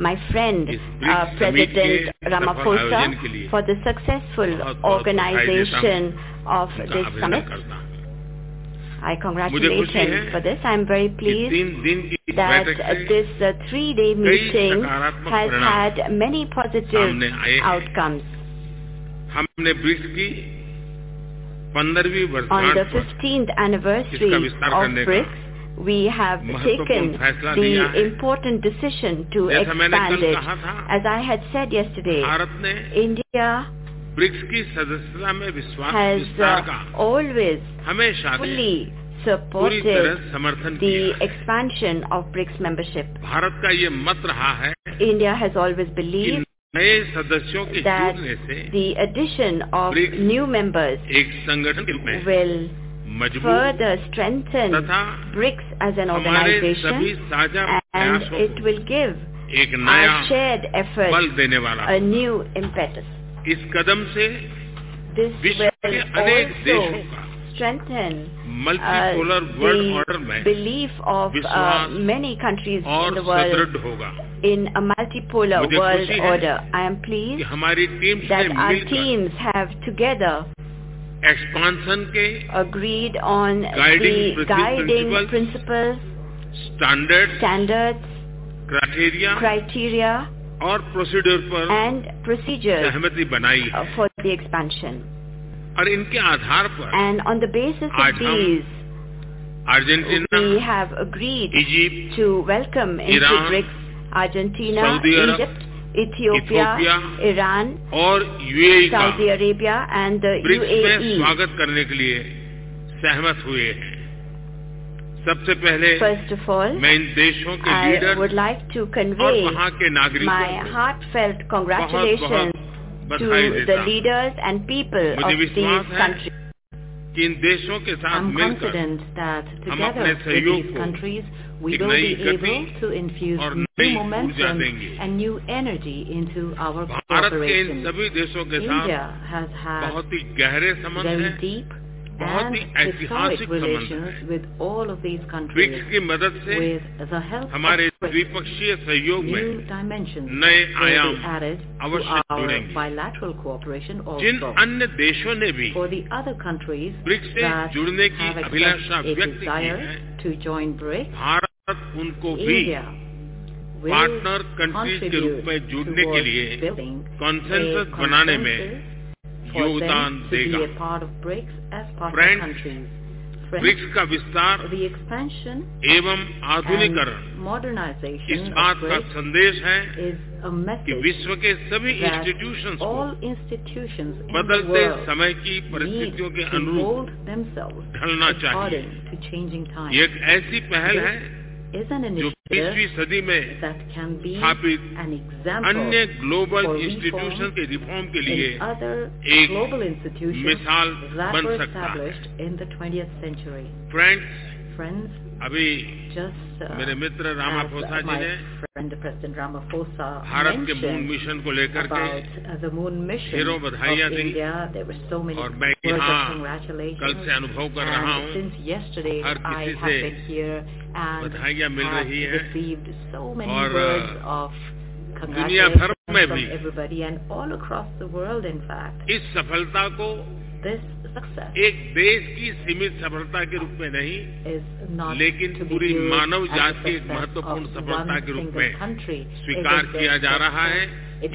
my friend इस uh, BRICS summit के President सफल Ramaphosa आयोजन के लिए for the successful बहुत बहुत organization of उनका this अभिनंदन summit. करता हूं। I congratulate खुशी him है for this. I am very कि pleased तीन दिन की इस that बैठक uh, से this uh, three-day meeting सकारात्मक has परिणाम had many positive सामने आए हैं। outcomes. हमने ब्रिक्स की पंद्रहवीं वर्षगांठ पर इसका विस्तार करने we have taken the important decision to expand it. As I had said yesterday, India has uh, always fully supported the expansion of BRICS membership. India has always believed नए सदस्यों के that जुड़ने से the addition of BRICS new members एक संगठन के रूप में will मजबूत further strengthen तथा BRICS as an हमारे सभी organization साझा and प्रयासों it will give को एक नया our shared effort बल देने वाला a new impetus. इस कदम से This विश्व will के अनेक देशों also का strengthen multipolar world order the में belief of uh, विश्वास many countries in और the world सुदृढ़ होगा in a multipolar मुझे world खुशी है order. I am कि pleased हमारी टीम्स that ने our मिलकर teams have together एक्सपांशन के agreed on Guiding the princi- guiding principles, principles, standard standards, criteria criteria, और प्रोसीड्यूर पर and procedures सहमति बनाई uh, है for the expansion. और इनके आधार पर and on the basis of these Argentina we have agreed Egypt to welcome into BRICS Argentina Egypt Ethiopia Iran और UAE Saudi Arabia and UAE में स्वागत करने के लिए सहमत हुए हैं। सबसे पहले फ़र्स्ट ऑफ़ ऑल मैं इन देशों के leader would like to convey वहाँ के नागरिकों my heartfelt congratulation to the leaders and people of these countries. I'm confident that together with these countries, we will be able to infuse new momentum and new energy into our cooperation. India has had very deep बहुत ही ऐतिहासिक संबंध है। BRICS की मदद से हमारे द्विपक्षीय सहयोग में नए आयाम अवश्य जुड़ेंगे। जिन अन्य देशों ने भी ब्रिक्स से जुड़ने की अभिलाषा व्यक्त की है भारत उनको भी पार्टनर कंट्रीज़ के रूप में जुड़ने के लिए कॉन्सेंसस बनाने में योगदान देगा। फ्रेंड्स ब्रिक्स का विस्तार एवं आधुनिकरण मॉडर्नाइजेशन इस बात का संदेश है कि विश्व के सभी इंस्टीट्यूशन इंस्टीट्यूशन बदलते समय की परिस्थितियों के अनुरूप ढलना चाहिए। एक ऐसी पहल है जो बीसवीं सदी में स्थापित अन्य ग्लोबल इंस्टीट्यूशन के रिफॉर्म के लिए एक मिसाल बन सकता है। फ्रेंड्स अभी मेरे मित्र रामाफोसा जी ने भारत के मून मिशन को लेकर के हीरो बधाइयाँ दी और मैं यहाँ कल से अनुभव कर रहा हूँ हर किसी से बधाइयाँ मिल रही है। और uh, दुनिया भर में भी इस सफलता को This success एक देश की सीमित सफलता के रूप में नहीं लेकिन पूरी मानव जाति की एक महत्वपूर्ण सफलता के रूप में स्वीकार किया जा रहा है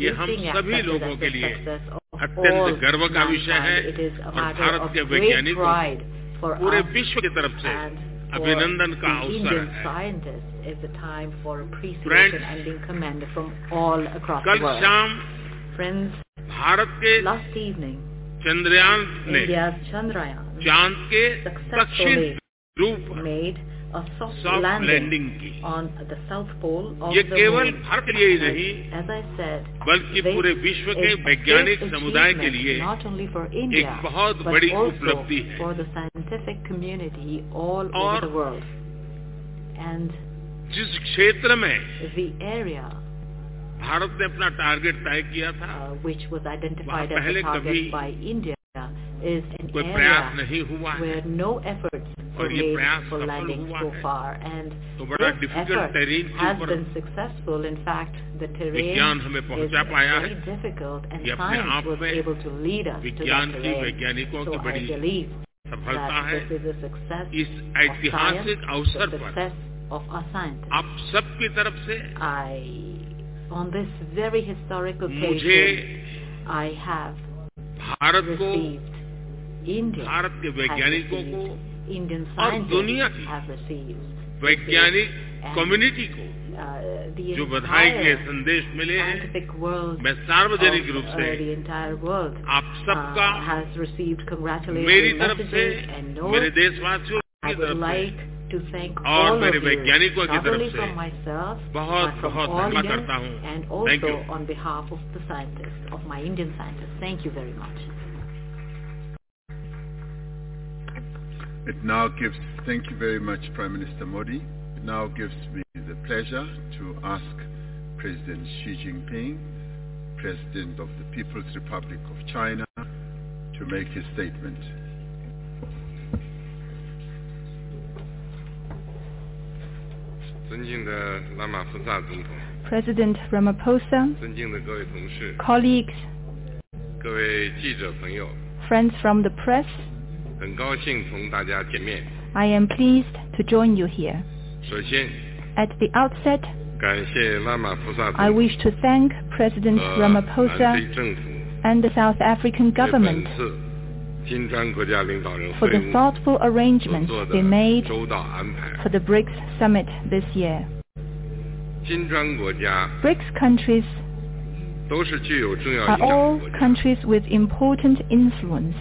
ये हम सभी लोगों के लिए अत्यंत गर्व का विषय है और भारत के वैज्ञानिकों पूरे विश्व की तरफ़ से अभिनंदन का अवसर है। कल शाम भारत के चंद्रयान ने चंद्रयान चाँद के दक्षिण रूप मेड सॉफ्ट लैंडिंग की। ऑन द साउथ पोल ये केवल भारत के लिए ही नहीं बल्कि पूरे विश्व के वैज्ञानिक समुदाय के लिए एक बहुत बड़ी उपलब्धि है। For the scientific community all over the world and जिस क्षेत्र में द एरिया भारत ने अपना टारगेट तय किया था। Which was identified as by India is an कोई प्रयास नहीं हुआ है। no efforts और ये प्रयास for landing so far. तो बड़ा difficult terrain has been successful. विज्ञान हमें पहुँचा पाया है। ये अपने आप में विज्ञान की वैज्ञानिकों की बड़ी सफलता है। इस ऐतिहासिक अवसर पर आप सबकी तरफ़ से on this very historic मुझे occasion, I have भारत को received India भारत के has वैज्ञानिकों received, को Indian और दुनिया scientists की have received वैज्ञानिक and, कम्युनिटी को uh, the जो बधाई के entire संदेश मिले हैं scientific world मैं सार्वजनिक of, रूप uh, से the entire world आप सबका uh, has received congratulatory मेरी तरफ से messages and मेरे notes. देशवासियों I की would तरफ से like to thank और all मेरे of you, वैज्ञानिकों की not तरफ only से from myself, बहुत but from बहुत all धन्यवाद Indians करता हूँ and Thank also you. on behalf of the scientists, of my Indian scientists. Thank you very much. It now gives, thank you very much, Prime Minister Modi. It now gives me the pleasure to ask President Xi Jinping, President of the People's Republic of China, to make his statement. President Ramaphosa, colleagues, friends from the press, I am pleased to join you here. At the outset, I wish to thank President Ramaphosa and the South African government for the thoughtful arrangements they made for the BRICS summit this year. BRICS countries are all countries with important influence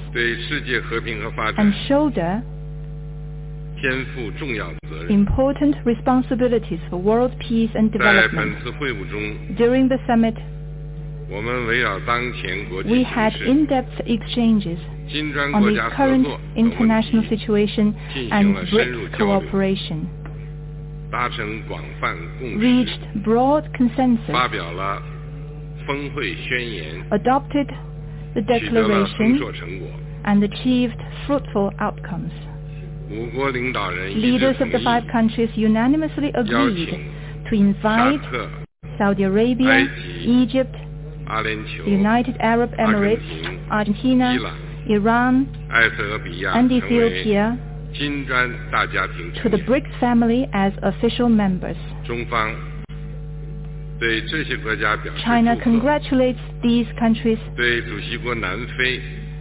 and shoulder important responsibilities for world peace and development. During the summit, we had in-depth exchanges on the current international situation and BRICS cooperation, reached broad consensus, adopted the declaration, and achieved fruitful outcomes. Leaders of the five countries unanimously agreed to invite Saudi Arabia, Egypt, United Arab Emirates, Argentina, Iran, and Ethiopia to the BRICS family as official members. China congratulates these countries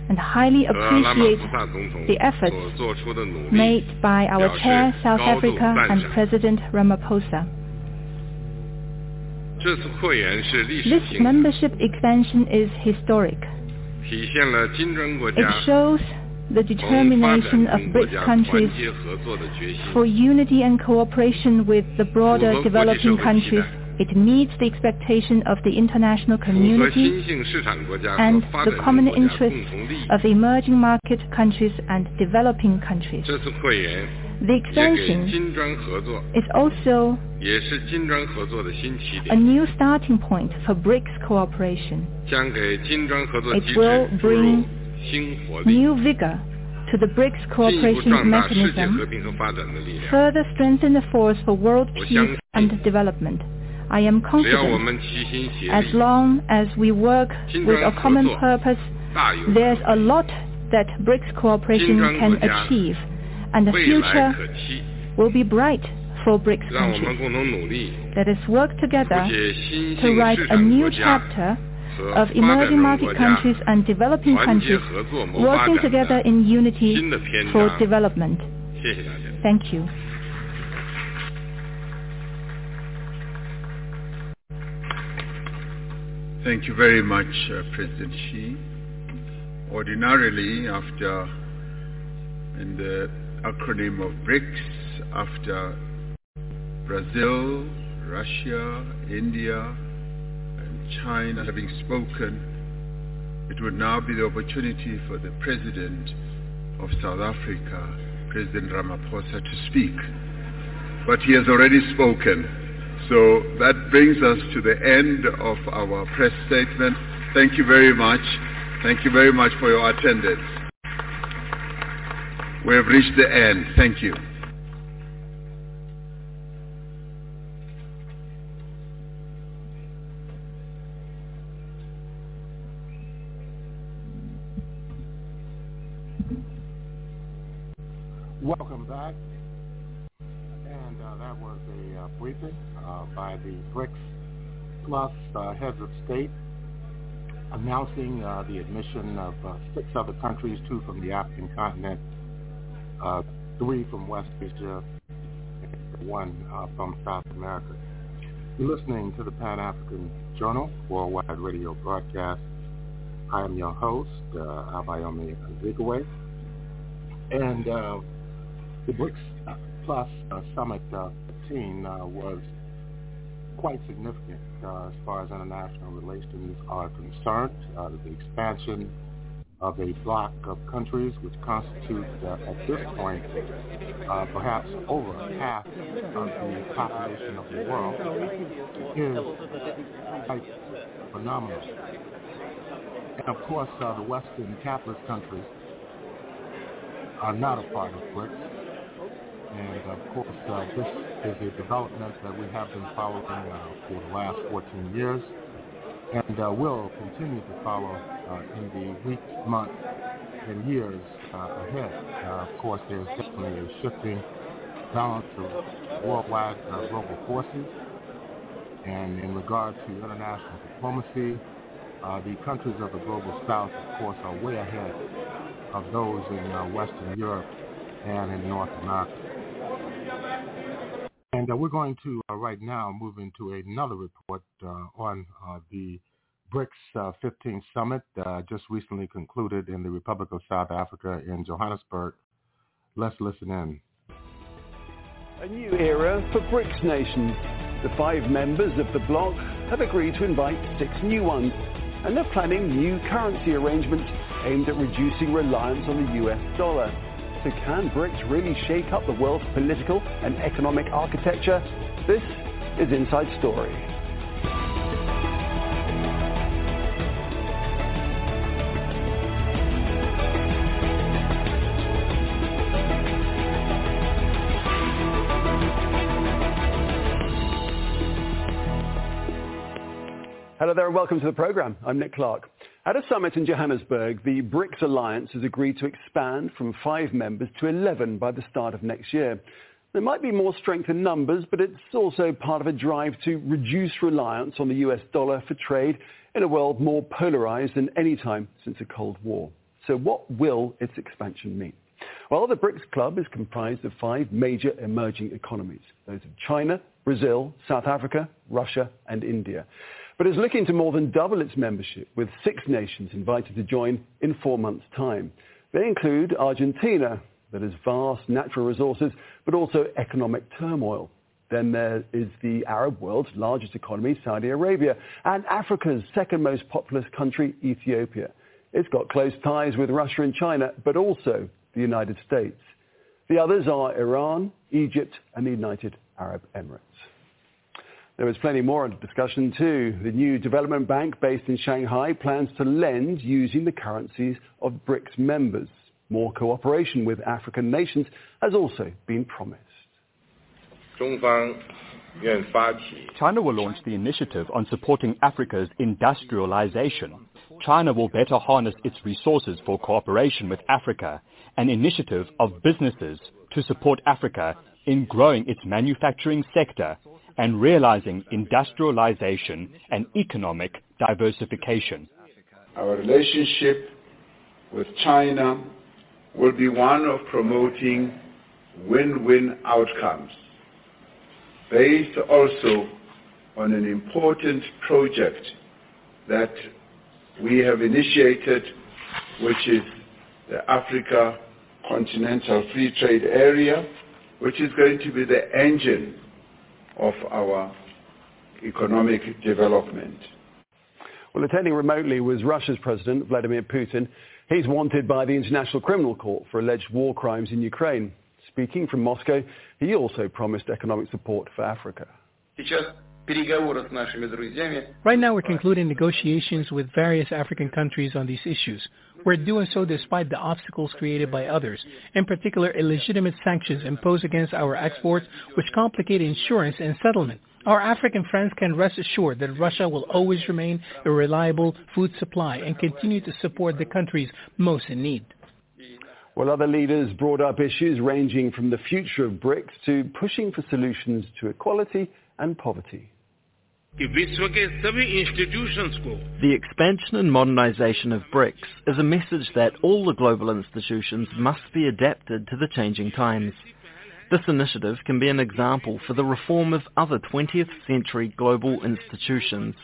and highly appreciates the efforts made by our Chair South Africa and President Ramaphosa. This membership expansion is historic. It shows the determination of BRICS countries for unity and cooperation with the broader developing countries. It meets the expectation of the international community and the common interests of emerging market countries and developing countries. The extension is also a new starting point for BRICS cooperation. It will bring new vigor to the BRICS cooperation mechanism, further strengthen the force for world peace and development. I am confident as long as we work with a common purpose, there's a lot that BRICS cooperation can achieve and the future will be bright for BRICS countries. Let us work together to write a new chapter of emerging market countries and developing countries working together in unity for development. Thank you. Thank you very much, uh, President Xi. Ordinarily, after in the acronym of BRICS, after Brazil, Russia, India, and China having spoken, it would now be the opportunity for the President of South Africa, President Ramaphosa, to speak. But he has already spoken. So that brings us to the end of our press statement. Thank you very much. Thank you very much for your attendance. We have reached the end. Thank you. Welcome back. And uh, that was a uh, briefing uh, by the BRICS Plus uh, heads of state announcing uh, the admission of uh, six other countries, two from the African continent, uh, three from West Asia, one uh, from South America. You're listening to the Pan-African Journal Worldwide Radio Broadcast. I am your host, uh, Abayomi Azikiwe. And uh, the BRICS Plus uh, Summit uh, 15 uh, was quite significant uh, as far as international relations are concerned. Uh, the expansion of a bloc of countries which constitute, uh, at this point, uh, perhaps over half of the population of the world is phenomenal. And of course, uh, the Western capitalist countries are not a part of BRICS. And of course, uh, this is a development that we have been following uh, for the last 14 years and uh, will continue to follow in the weeks, months, and years uh, ahead. Uh, of course, there's definitely a shifting balance of worldwide uh, global forces. And in regard to international diplomacy, uh, the countries of the global south, of course, are way ahead of those in uh, Western Europe and in North America. And uh, we're going to uh, right now move into another report uh, on uh, the BRICS uh, 15 summit uh, just recently concluded in the Republic of South Africa in Johannesburg. Let's listen in. A new era for BRICS nations. The five members of the bloc have agreed to invite six new ones, and they're planning new currency arrangements aimed at reducing reliance on the US dollar. So can BRICS really shake up the world's political and economic architecture? This is Inside Story. Hello there and welcome to the program. I'm Nick Clark. At a summit in Johannesburg, the BRICS alliance has agreed to expand from five members to 11 by the start of next year. There might be more strength in numbers, but it's also part of a drive to reduce reliance on the US dollar for trade in a world more polarized than any time since the Cold War. So what will its expansion mean? Well, the BRICS Club is comprised of five major emerging economies, those of China, Brazil, South Africa, Russia, and India but is looking to more than double its membership, with six nations invited to join in four months' time. They include Argentina, that has vast natural resources, but also economic turmoil. Then there is the Arab world's largest economy, Saudi Arabia, and Africa's second most populous country, Ethiopia. It's got close ties with Russia and China, but also the United States. The others are Iran, Egypt, and the United Arab Emirates. There is plenty more under discussion too. The new development bank based in Shanghai plans to lend using the currencies of BRICS members. More cooperation with African nations has also been promised. China will launch the initiative on supporting Africa's industrialization. China will better harness its resources for cooperation with Africa, an initiative of businesses to support Africa in growing its manufacturing sector and realizing industrialization and economic diversification. Our relationship with China will be one of promoting win-win outcomes, based also on an important project that we have initiated, which is the Africa Continental Free Trade Area, which is going to be the engine of our economic development. Well, attending remotely was Russia's President, Vladimir Putin. He's wanted by the International Criminal Court for alleged war crimes in Ukraine. Speaking from Moscow, he also promised economic support for Africa. Right now we're concluding negotiations with various African countries on these issues. We're doing so despite the obstacles created by others, in particular illegitimate sanctions imposed against our exports which complicate insurance and settlement. Our African friends can rest assured that Russia will always remain a reliable food supply and continue to support the countries most in need. Well, other leaders brought up issues ranging from the future of BRICS to pushing for solutions to equality and poverty. The expansion and modernization of BRICS is a message that all the global institutions must be adapted to the changing times. This initiative can be an example for the reform of other 20th century global institutions.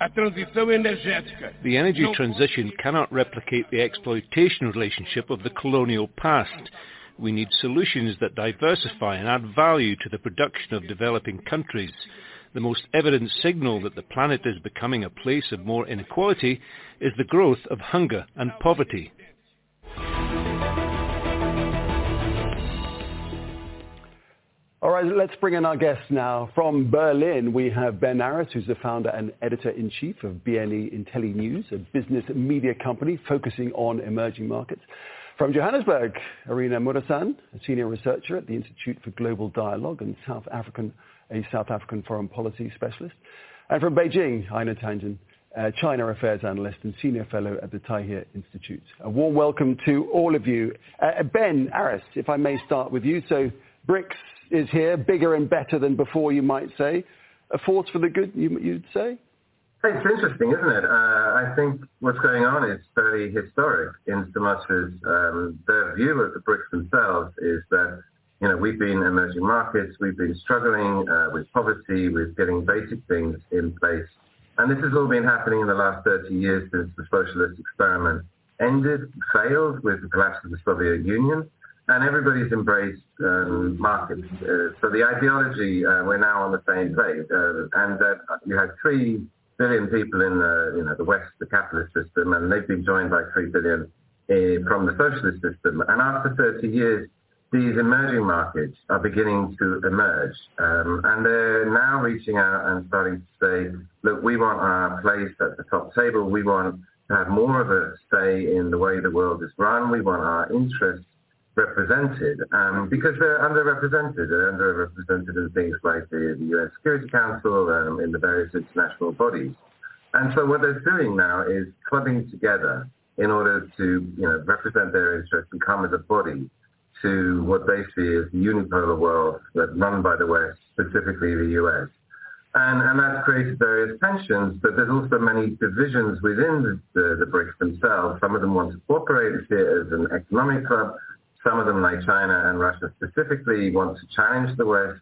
The energy transition cannot replicate the exploitation relationship of the colonial past. We need solutions that diversify and add value to the production of developing countries. The most evident signal that the planet is becoming a place of more inequality is the growth of hunger and poverty. All right, let's bring in our guests now. From Berlin, we have Ben Aris, who's the founder and editor-in-chief of BNE IntelliNews, a business media company focusing on emerging markets. From Johannesburg, Irina Muresan, a senior researcher at the Institute for Global Dialogue and South African, a South African foreign policy specialist. And from Beijing, Einar Tangen, a China affairs analyst and senior fellow at the Taihe Institute. A warm welcome to all of you. Uh, ben Aris, if I may start with you. So BRICS is here, bigger and better than before, you might say. A force for the good, you, would say? It's interesting, isn't it? Uh, I think what's going on is very historic in so much as um, their view of the BRICS themselves is that, you know, we've been emerging markets, we've been struggling uh, with poverty, with getting basic things in place. And this has all been happening in the last 30 years since the socialist experiment ended, failed with the collapse of the Soviet Union. and everybody's embraced um, markets. Uh, so the ideology, uh, we're now on the same page, uh, and you have three billion people in the, you know, the West, the capitalist system, and they've been joined by three billion uh, from the socialist system. And after 30 years, these emerging markets are beginning to emerge. Um, and they're now reaching out and starting to say, look, we want our place at the top table. We want to have more of a say in the way the world is run. We want our interests represented um, because they're underrepresented. They're underrepresented in things like the, the UN Security Council, um, in the various international bodies. And so what they're doing now is clubbing together in order to you know, represent their interests and come as a body to what they see as the unipolar world that's run by the West, specifically the US. And, and that's created various tensions, but there's also many divisions within the, the, the BRICS themselves. Some of them want to cooperate as an economic club. Some of them, like China and Russia specifically, want to challenge the West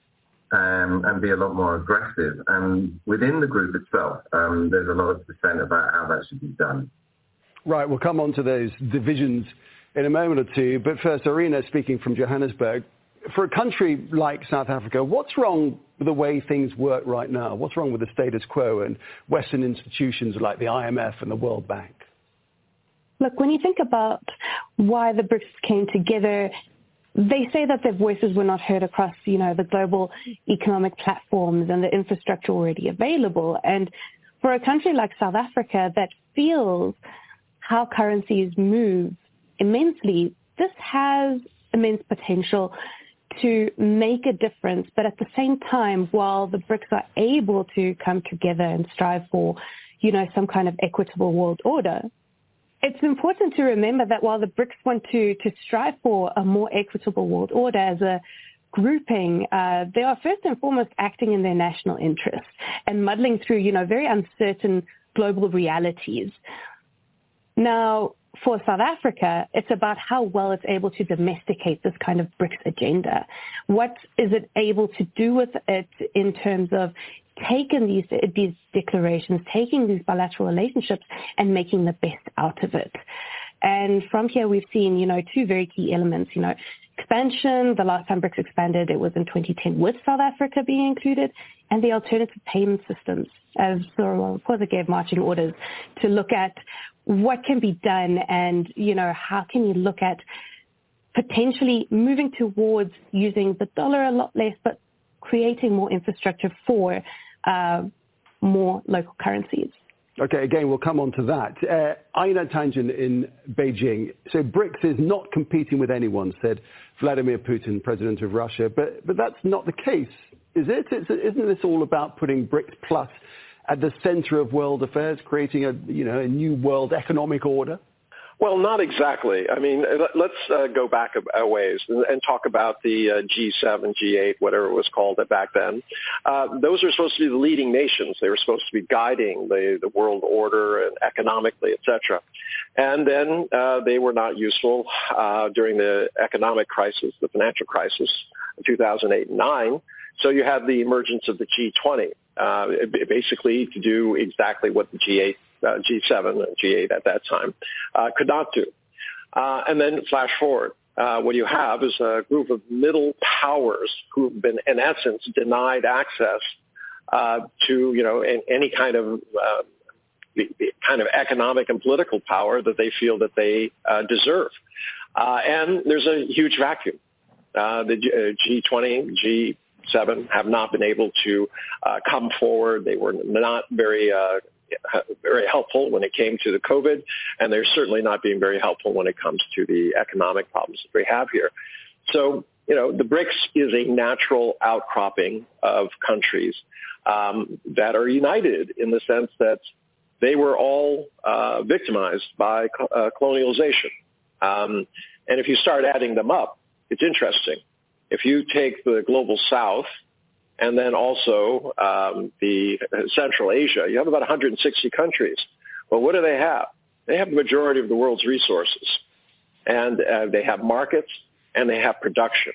um, and be a lot more aggressive. And within the group itself, um, there's a lot of dissent about how that should be done. Right, we'll come on to those divisions in a moment or two. But first, Irina speaking from Johannesburg. For a country like South Africa, what's wrong with the way things work right now? What's wrong with the status quo and Western institutions like the IMF and the World Bank? Look, when you think about why the BRICS came together, they say that their voices were not heard across, you know, the global economic platforms and the infrastructure already available. And for a country like South Africa that feels how currencies move immensely, this has immense potential to make a difference. But at the same time, while the BRICS are able to come together and strive for, you know, some kind of equitable world order, it's important to remember that while the BRICS want to, to strive for a more equitable world order as a grouping, uh, they are first and foremost acting in their national interests and muddling through, you know, very uncertain global realities. Now, for South Africa, it's about how well it's able to domesticate this kind of BRICS agenda. What is it able to do with it in terms of taking these, these declarations, taking these bilateral relationships and making the best out of it? And from here, we've seen, you know, two very key elements, you know, expansion. The last time BRICS expanded, it was in 2010 with South Africa being included, and the alternative payment systems, as Cyril Ramaphosa gave marching orders to look at what can be done and, you know, how can you look at potentially moving towards using the dollar a lot less, but creating more infrastructure for uh, more local currencies. Okay, again, we'll come on to that. Uh, Einar Tangen in Beijing. So BRICS is not competing with anyone, said Vladimir Putin, president of Russia. But, but that's not the case, is it? Isn't this all about putting BRICS plus at the center of world affairs, creating a, you know, a new world economic order? Well, not exactly. I mean, let's uh, go back a, ways and, talk about the uh, G7, G8, whatever it was called back then. Uh, those are supposed to be the leading nations. They were supposed to be guiding the, the world order and economically, etc. And then uh, they were not useful uh, during the economic crisis, the financial crisis, 2008 and 9. So you have the emergence of the G20, uh, basically to do exactly what the G8, uh, G7, and G8 at that time uh, could not do. Uh, and then flash forward. Uh, what you have is a group of middle powers who've been, in essence, denied access uh, to, you know, any kind of the, kind of economic and political power that they feel that they deserve. and there's a huge vacuum. the G20, G seven have not been able to uh, come forward. They were not very uh, very helpful when it came to the COVID, and they're certainly not being very helpful when it comes to the economic problems that we have here. So, you know, the BRICS is a natural outcropping of countries um, that are united in the sense that they were all uh, victimized by uh, colonialization. Um, and if you start adding them up, it's interesting if you take the global south and then also um, the Central Asia, you have about 160 countries. Well, what do they have? They have the majority of the world's resources, and uh, they have markets and they have production.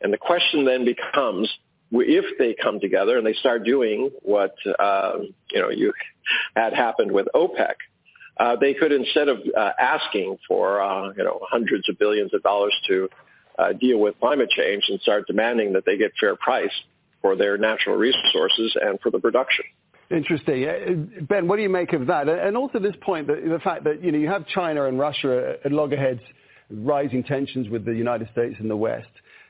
And the question then becomes, if they come together and they start doing what uh, you know you (laughs) had happened with OPEC, uh, they could instead of uh, asking for uh, you know hundreds of billions of dollars to uh, deal with climate change and start demanding that they get fair price for their natural resources and for the production. Interesting. Ben, what do you make of that? And also this point, that the fact that you know you have China and Russia at loggerheads, rising tensions with the United States and the West,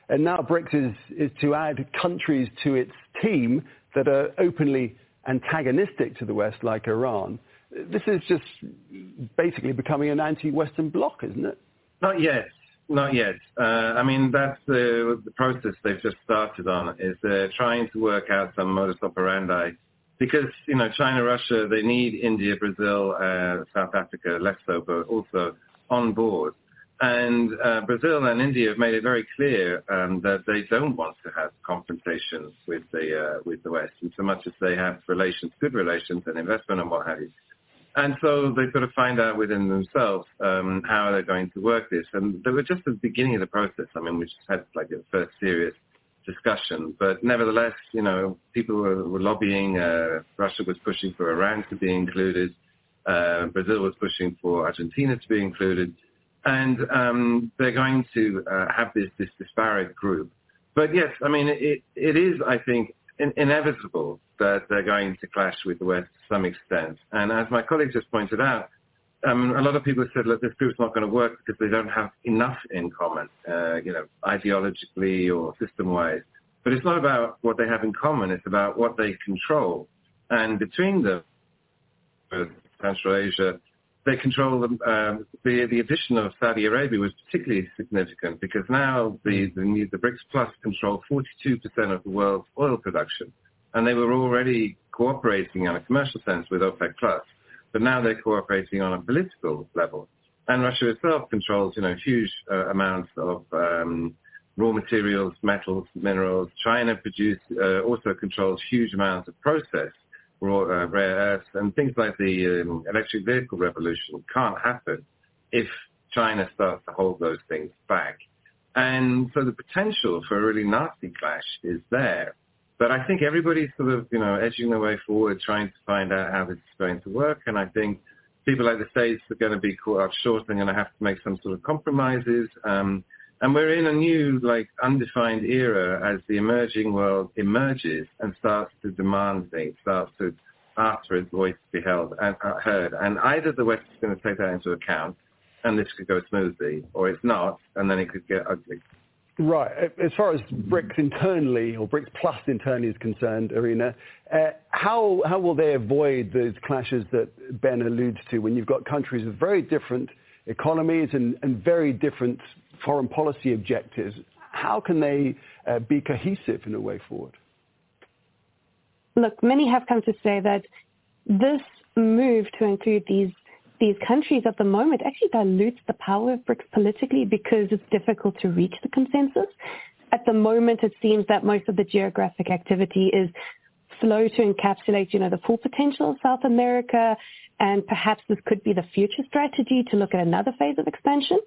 and now BRICS is, is to add countries to its team that are openly antagonistic to the West, like Iran. This is just basically becoming an anti-Western bloc, isn't it? Not yet. Not yet. Uh, I mean, that's the, the process they've just started on, is they're trying to work out some modus operandi. Because, you know, China, Russia, they need India, Brazil, uh, South Africa, less so, but also on board. And uh, Brazil and India have made it very clear um, that they don't want to have confrontations with the uh, with the West, in so much as they have relations, good relations, and investment and what have you. And so they've got to find out within themselves um, how they're going to work this. And they were just at the beginning of the process. I mean, we just had like a first serious discussion. But nevertheless, you know, people were, were lobbying. Uh, Russia was pushing for Iran to be included. Uh, Brazil was pushing for Argentina to be included. And um, they're going to uh, have this, this disparate group. But yes, I mean, it, it is, I think, in, inevitable that they're going to clash with the West to some extent. And as my colleague just pointed out, um, a lot of people said, look, this group's not going to work because they don't have enough in common, uh, you know, ideologically or system-wise. But it's not about what they have in common. It's about what they control. And between them, Central Asia, they control the, um, the, the addition of Saudi Arabia was particularly significant because now the, the, the BRICS Plus control 42% of the world's oil production and they were already cooperating in a commercial sense with OPEC Plus, but now they're cooperating on a political level. And Russia itself controls, you know, huge uh, amounts of um, raw materials, metals, minerals. China produce, uh, also controls huge amounts of processed uh, rare earths, and things like the um, electric vehicle revolution can't happen if China starts to hold those things back. And so the potential for a really nasty clash is there. But I think everybody's sort of, you know, edging their way forward, trying to find out how this is going to work. And I think people like the States are going to be caught up short. They're going to have to make some sort of compromises. Um, and we're in a new, like, undefined era as the emerging world emerges and starts to demand things, starts to ask for its voice to be held and uh, heard. And either the West is going to take that into account, and this could go smoothly, or it's not, and then it could get ugly. Right. As far as BRICS internally or BRICS Plus internally is concerned, Irina, uh, how how will they avoid those clashes that Ben alludes to when you've got countries with very different economies and, and very different foreign policy objectives? How can they uh, be cohesive in a way forward? Look, many have come to say that this move to include these these countries at the moment actually dilutes the power of BRICS politically because it's difficult to reach the consensus. At the moment, it seems that most of the geographic activity is slow to encapsulate, you know, the full potential of South America, and perhaps this could be the future strategy to look at another phase of expansion.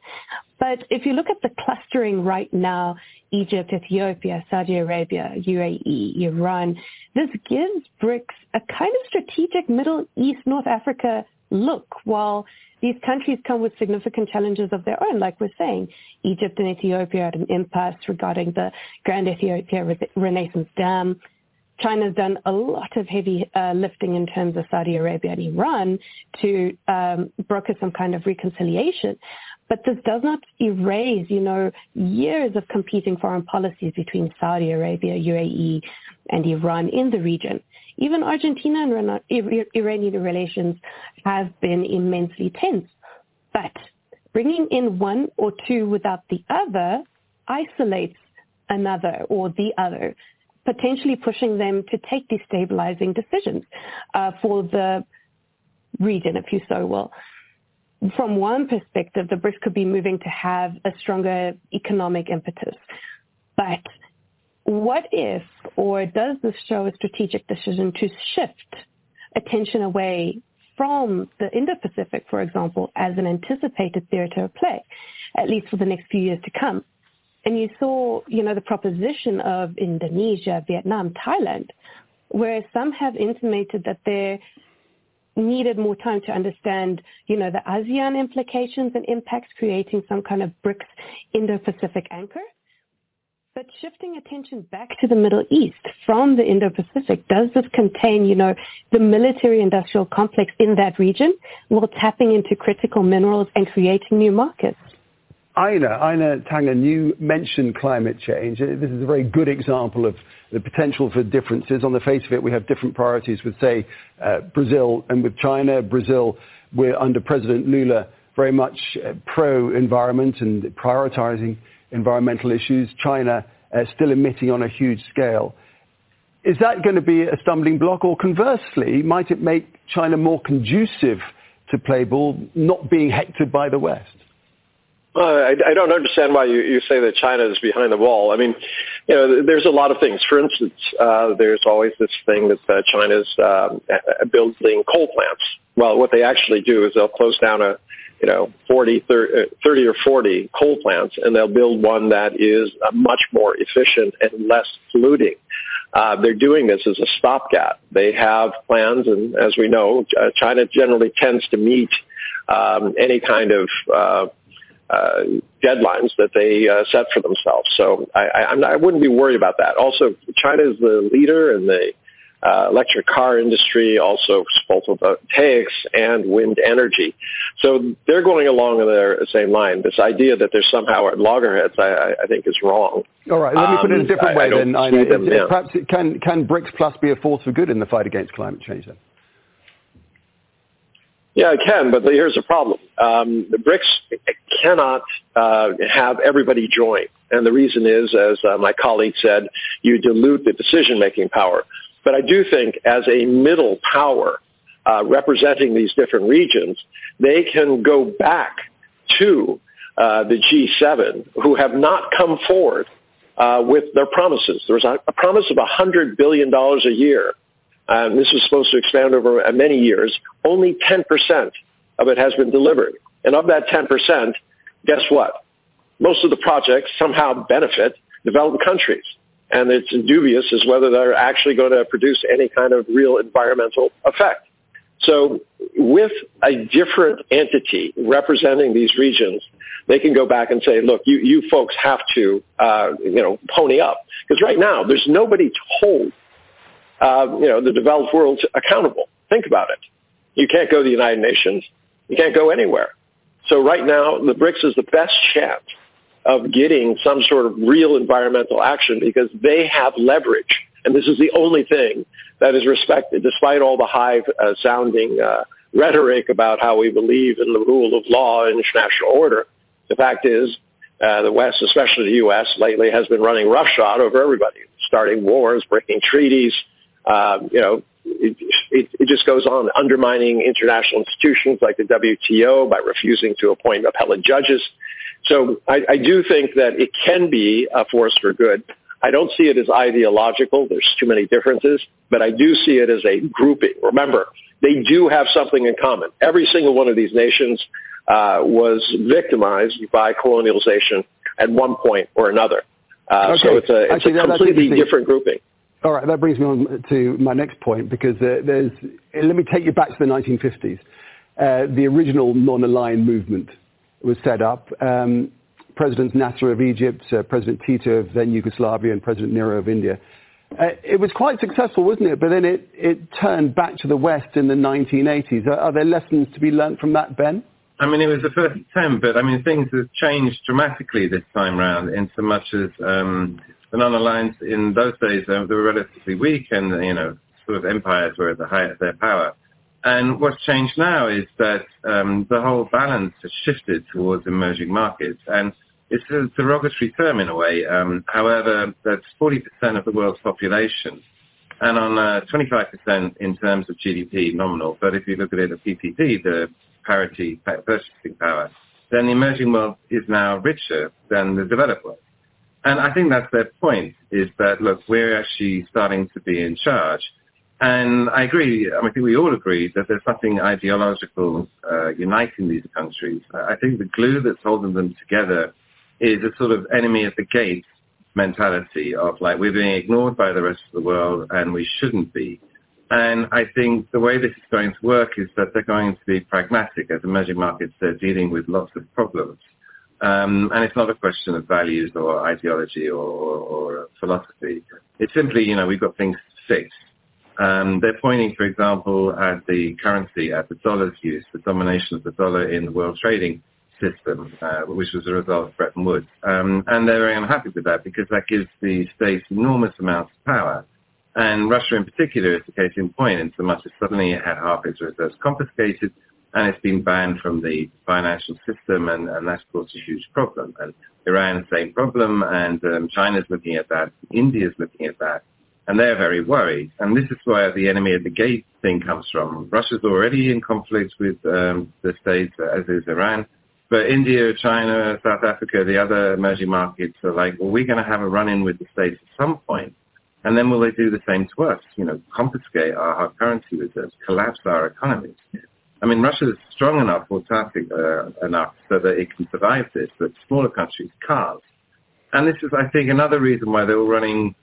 But if you look at the clustering right now, Egypt, Ethiopia, Saudi Arabia, UAE, Iran, this gives BRICS a kind of strategic Middle East, North Africa look while these countries come with significant challenges of their own, like we're saying. Egypt and Ethiopia at an impasse regarding the Grand Ethiopia Renaissance Dam. China's done a lot of heavy uh, lifting in terms of Saudi Arabia and Iran to um, broker some kind of reconciliation. But this does not erase, you know, years of competing foreign policies between Saudi Arabia, UAE, and Iran in the region. Even Argentina and Iranian relations have been immensely tense. But bringing in one or two without the other isolates another or the other, potentially pushing them to take destabilizing decisions uh, for the region, if you so will. From one perspective, the BRICS could be moving to have a stronger economic impetus. But what if, or does this show a strategic decision to shift attention away from the Indo-Pacific, for example, as an anticipated theater of play, at least for the next few years to come? And you saw, you know, the proposition of Indonesia, Vietnam, Thailand, where some have intimated that they're needed more time to understand, you know, the ASEAN implications and impacts, creating some kind of BRICS Indo-Pacific anchor. But shifting attention back to the Middle East from the Indo-Pacific, does this contain, you know, the military-industrial complex in that region while tapping into critical minerals and creating new markets? Einar, Einar Tangen, you mentioned climate change. This is a very good example of the potential for differences. On the face of it, we have different priorities with, say, uh, Brazil and with China. Brazil, we're under President Lula very much uh, pro-environment and prioritizing environmental issues. China uh, still emitting on a huge scale. Is that going to be a stumbling block? Or conversely, might it make China more conducive to play ball, not being hectored by the West? Uh, I, I don't understand why you, you say that China is behind the wall. I mean, you know, there's a lot of things. For instance, uh, there's always this thing that uh, China's um, building coal plants. Well, what they actually do is they'll close down a, you know, 40, 30, 30 or 40 coal plants, and they'll build one that is uh, much more efficient and less polluting. Uh, they're doing this as a stopgap. They have plans, and as we know, uh, China generally tends to meet um, any kind of uh, uh, deadlines that they uh, set for themselves. So I, I, I, wouldn't be worried about that. Also, China is the leader in the uh, electric car industry, also photovoltaics and wind energy. So they're going along in the same line. This idea that they're somehow at loggerheads, I, I think, is wrong. All right, let me put it in a different um, way then. I, them, yeah. Perhaps it can, can BRICS Plus be a force for good in the fight against climate change then? Yeah, it can, but here's the problem. Um, the BRICS cannot uh, have everybody join. And the reason is, as uh, my colleague said, you dilute the decision-making power. But I do think as a middle power uh, representing these different regions, they can go back to uh, the G7 who have not come forward uh, with their promises. There was a, a promise of $100 billion a year um, this was supposed to expand over uh, many years. Only 10% of it has been delivered. And of that 10%, guess what? Most of the projects somehow benefit developed countries. And it's dubious as whether they're actually going to produce any kind of real environmental effect. So with a different entity representing these regions, they can go back and say, look, you, you folks have to, uh, you know, pony up. Because right now, there's nobody to hold uh, you know, the developed world accountable. Think about it. You can't go to the United Nations. You can't go anywhere. So right now, the BRICS is the best chance of getting some sort of real environmental action because they have leverage. And this is the only thing that is respected, despite all the high-sounding uh, uh, rhetoric about how we believe in the rule of law and international order. The fact is, uh, the West, especially the U.S., lately has been running roughshod over everybody, starting wars, breaking treaties, um, you know, it, it, it, just goes on undermining international institutions like the WTO by refusing to appoint appellate judges. So I, I do think that it can be a force for good. I don't see it as ideological. There's too many differences, but I do see it as a grouping. Remember, they do have something in common. Every single one of these nations uh, was victimized by colonialization at one point or another. Uh, okay. So it's a, it's Actually, a completely different grouping. All right, that brings me on to my next point because uh, there's. Let me take you back to the 1950s. Uh, the original non-aligned movement was set up. Um, President Nasser of Egypt, uh, President Tito of then Yugoslavia, and President Nehru of India. Uh, it was quite successful, wasn't it? But then it, it turned back to the West in the 1980s. Are, are there lessons to be learned from that, Ben? I mean, it was the first attempt, but I mean, things have changed dramatically this time round in so much as um, the non-aligned in those days, they were relatively weak and, you know, sort of empires were at the height of their power. And what's changed now is that um, the whole balance has shifted towards emerging markets. And it's a derogatory term in a way. Um, however, that's 40% of the world's population and on uh, 25% in terms of GDP nominal. But if you look at it at PPP, the parity purchasing power, then the emerging world is now richer than the developed world. And I think that's their point, is that, look, we're actually starting to be in charge. And I agree, I, mean, I think we all agree that there's nothing ideological uh, uniting these countries. I think the glue that's holding them together is a sort of enemy at the gate mentality of like we're being ignored by the rest of the world and we shouldn't be. And I think the way this is going to work is that they're going to be pragmatic as emerging markets. They're dealing with lots of problems. Um, and it's not a question of values or ideology or, or philosophy. It's simply, you know, we've got things fixed. Um, they're pointing, for example, at the currency, at the dollar's use, the domination of the dollar in the world trading system, uh, which was a result of Bretton Woods. Um, and they're very unhappy with that because that gives the states enormous amounts of power. And Russia in particular is the case in point in so much as suddenly it had half its reserves confiscated and it's been banned from the financial system and, and that's caused a huge problem. And Iran, same problem, and um, China's looking at that, India's looking at that, and they're very worried. And this is where the enemy at the gate thing comes from. Russia's already in conflict with um, the states, as is Iran. But India, China, South Africa, the other emerging markets are like, well, we're going to have a run-in with the states at some point. And then will they do the same to us? You know, confiscate our hard currency reserves, collapse our economies. I mean, Russia is strong enough, autocratic uh, enough so that it can survive this, but smaller countries can't. And this is, I think, another reason why they're all running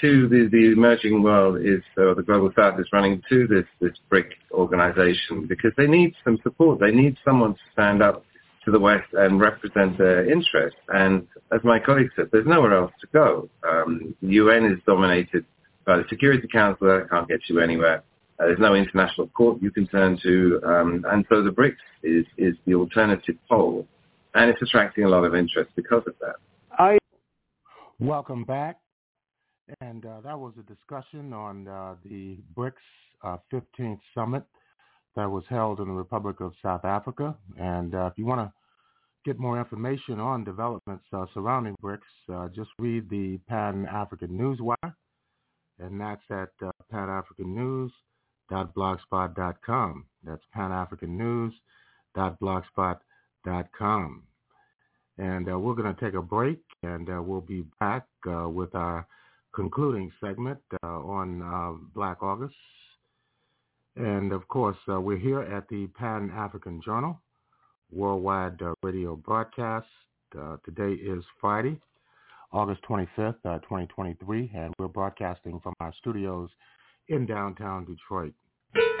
to the, the emerging world is, or the global south is running to this, this BRIC organization because they need some support. They need someone to stand up to the West and represent their interests. And as my colleague said, there's nowhere else to go. Um, the UN is dominated by the Security Council. That can't get you anywhere. Uh, there's no international court you can turn to. Um, and so the BRICS is, is the alternative pole. And it's attracting a lot of interest because of that. I Welcome back. And uh, that was a discussion on uh, the BRICS 15th uh, summit that was held in the Republic of South Africa. And uh, if you want to get more information on developments uh, surrounding BRICS, just read the Pan African Newswire, and that's at uh, panafricannews.blogspot.com. That's panafricannews.blogspot.com. And uh, we're going to take a break, and uh, we'll be back uh, with our concluding segment on Black August and of course, uh, we're here at the Pan African Journal worldwide uh, radio broadcast. Uh, today is Friday, August 25th, 2023, uh, and we're broadcasting from our studios in downtown Detroit. That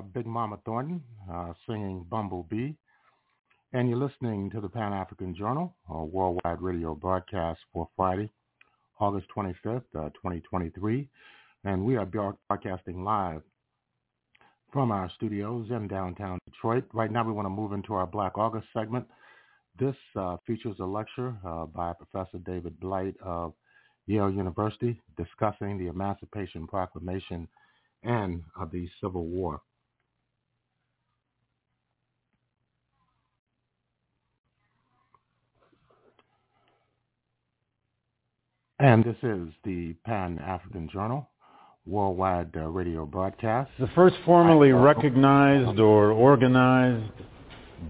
uh, Big Mama Thornton uh, singing Bumblebee. And you're listening to the Pan African Journal, a worldwide radio broadcast for Friday, August 25th, uh, 2023. And we are broadcasting live from our studios in downtown Detroit. Right now, we want to move into our Black August segment. This uh, features a lecture uh, by Professor David Blight of Yale University discussing the Emancipation Proclamation and of the Civil War. And this is the Pan-African Journal, worldwide uh, radio broadcast. The first formally recognized or organized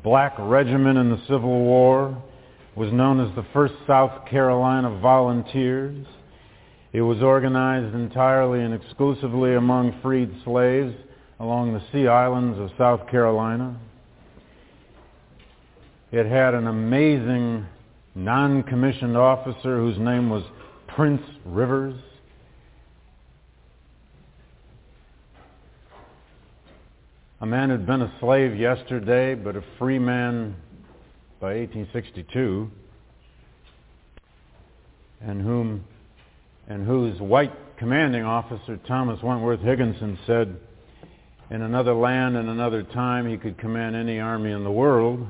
black regiment in the Civil War was known as the 1st South Carolina Volunteers. It was organized entirely and exclusively among freed slaves along the sea islands of South Carolina. It had an amazing non-commissioned officer whose name was Prince Rivers. A man who'd been a slave yesterday, but a free man by 1862, and whom and whose white commanding officer, Thomas Wentworth Higginson, said in another land and another time he could command any army in the world.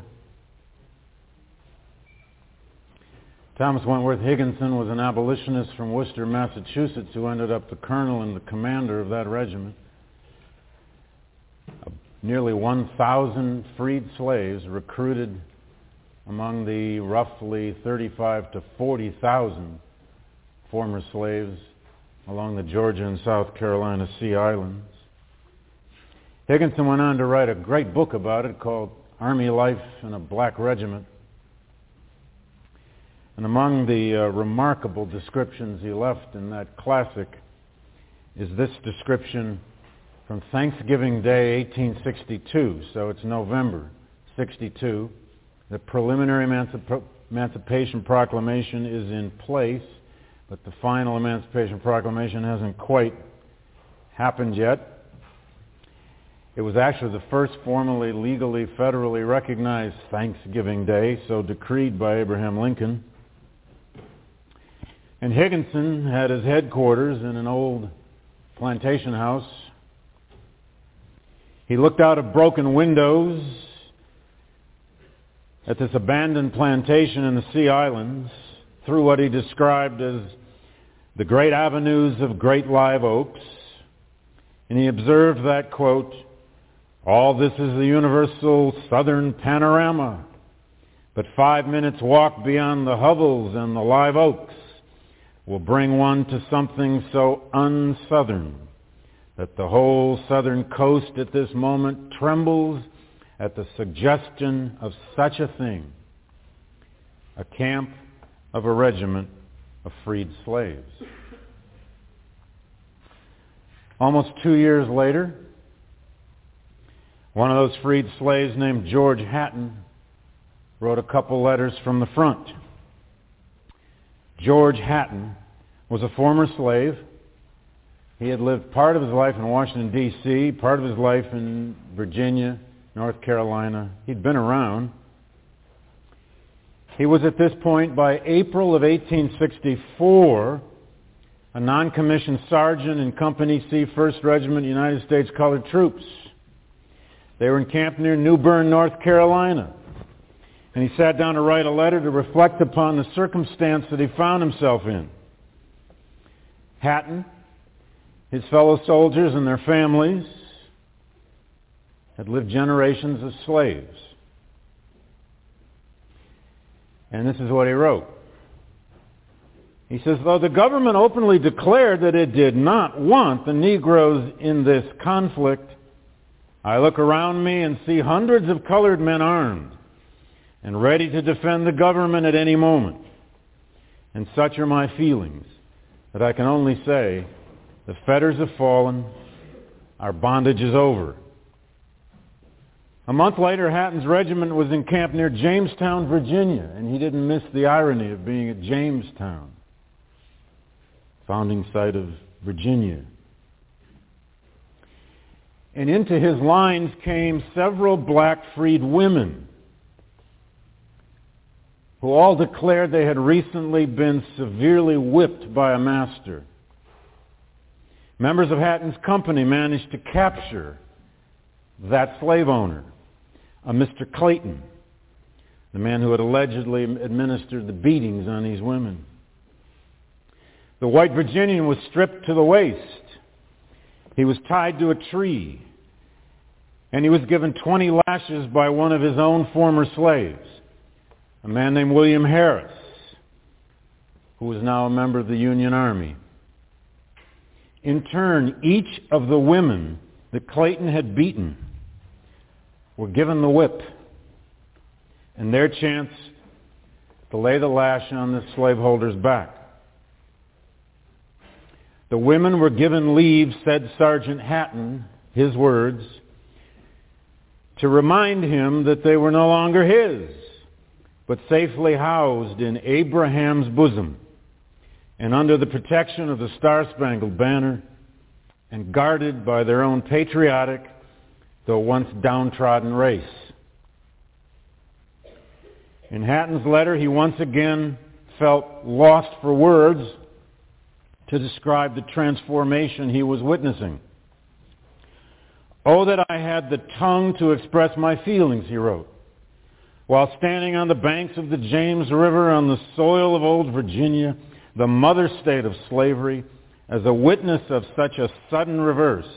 Thomas Wentworth Higginson was an abolitionist from Worcester, Massachusetts, who ended up the colonel and the commander of that regiment. Nearly 1,000 freed slaves recruited among the roughly 35 to 40,000 former slaves along the Georgia and South Carolina Sea Islands. Higginson went on to write a great book about it called Army Life in a Black Regiment. And among the uh, remarkable descriptions he left in that classic is this description from Thanksgiving Day 1862, so it's November 62. The preliminary emancip- Emancipation Proclamation is in place but the final Emancipation Proclamation hasn't quite happened yet. It was actually the first formally, legally, federally recognized Thanksgiving Day, so decreed by Abraham Lincoln. And Higginson had his headquarters in an old plantation house. He looked out of broken windows at this abandoned plantation in the Sea Islands through what he described as the great avenues of great live oaks, and he observed that, quote, all this is the universal southern panorama, but five minutes walk beyond the hovels and the live oaks will bring one to something so unsouthern that the whole southern coast at this moment trembles at the suggestion of such a thing, a camp of a regiment of freed slaves. Almost two years later, one of those freed slaves named George Hatton wrote a couple letters from the front. George Hatton was a former slave. He had lived part of his life in Washington, D.C., part of his life in Virginia, North Carolina. He'd been around. He was at this point, by April of 1864, a non-commissioned sergeant in Company C, 1st Regiment, United States Colored Troops. They were encamped near New Bern, North Carolina. And he sat down to write a letter to reflect upon the circumstance that he found himself in. Hatton, his fellow soldiers and their families had lived generations as slaves. And this is what he wrote. He says, though the government openly declared that it did not want the Negroes in this conflict, I look around me and see hundreds of colored men armed and ready to defend the government at any moment. And such are my feelings that I can only say, the fetters have fallen, our bondage is over. A month later, Hatton's regiment was encamped near Jamestown, Virginia, and he didn't miss the irony of being at Jamestown, founding site of Virginia. And into his lines came several black freed women who all declared they had recently been severely whipped by a master. Members of Hatton's company managed to capture that slave owner, a Mr. Clayton, the man who had allegedly administered the beatings on these women. The white Virginian was stripped to the waist. He was tied to a tree. And he was given 20 lashes by one of his own former slaves, a man named William Harris, who is now a member of the Union Army. In turn, each of the women that Clayton had beaten were given the whip and their chance to lay the lash on the slaveholder's back. The women were given leave, said Sergeant Hatton, his words, to remind him that they were no longer his, but safely housed in Abraham's bosom and under the protection of the Star-Spangled Banner and guarded by their own patriotic, though once downtrodden race. In Hatton's letter, he once again felt lost for words to describe the transformation he was witnessing. Oh, that I had the tongue to express my feelings, he wrote. While standing on the banks of the James River on the soil of old Virginia, the mother state of slavery, as a witness of such a sudden reverse,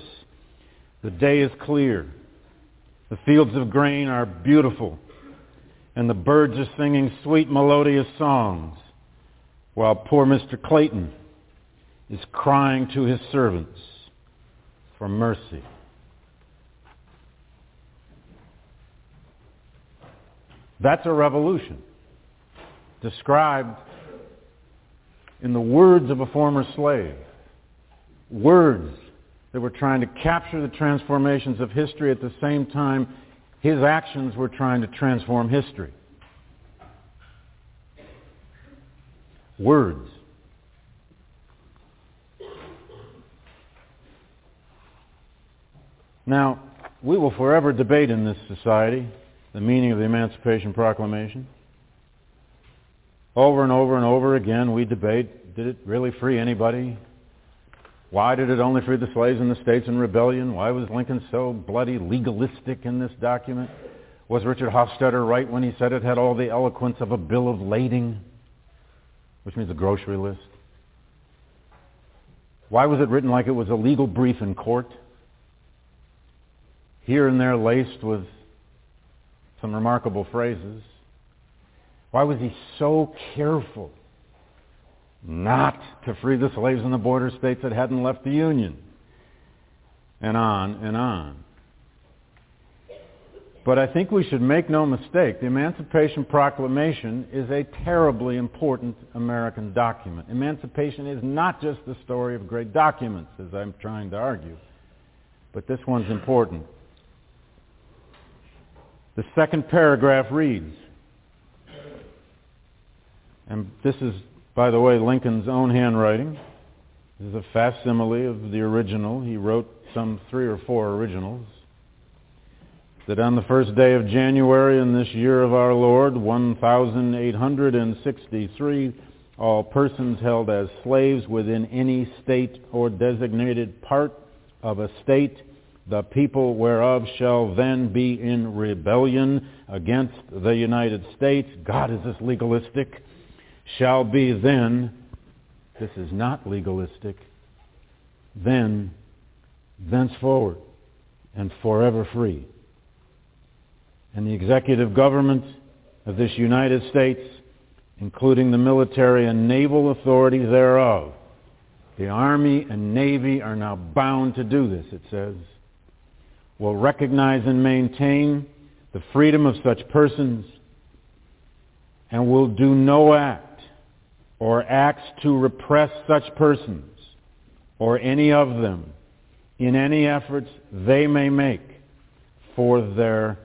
the day is clear. The fields of grain are beautiful, and the birds are singing sweet melodious songs, while poor Mr. Clayton is crying to his servants for mercy. That's a revolution described in the words of a former slave. Words that were trying to capture the transformations of history at the same time his actions were trying to transform history. Words. Now, we will forever debate in this society the meaning of the Emancipation Proclamation. Over and over and over again, we debate, did it really free anybody? Why did it only free the slaves in the states in rebellion? Why was Lincoln so bloody legalistic in this document? Was Richard Hofstadter right when he said it had all the eloquence of a bill of lading, which means a grocery list? Why was it written like it was a legal brief in court? Here and there laced with some remarkable phrases. Why was he so careful not to free the slaves in the border states that hadn't left the Union? And on and on. But I think we should make no mistake, the Emancipation Proclamation is a terribly important American document. Emancipation is not just the story of great documents, as I'm trying to argue, but this one's important. The second paragraph reads, and this is, by the way, Lincoln's own handwriting. This is a facsimile of the original. He wrote some three or four originals. That on the first day of January in this year of our Lord, 1863, all persons held as slaves within any state or designated part of a state the people whereof shall then be in rebellion against the United States. God, is this legalistic? Shall be then, this is not legalistic, then, thenceforward, and forever free. And the executive government of this United States, including the military and naval authorities thereof, the Army and Navy are now bound to do this, it says will recognize and maintain the freedom of such persons and will do no act or acts to repress such persons or any of them in any efforts they may make for their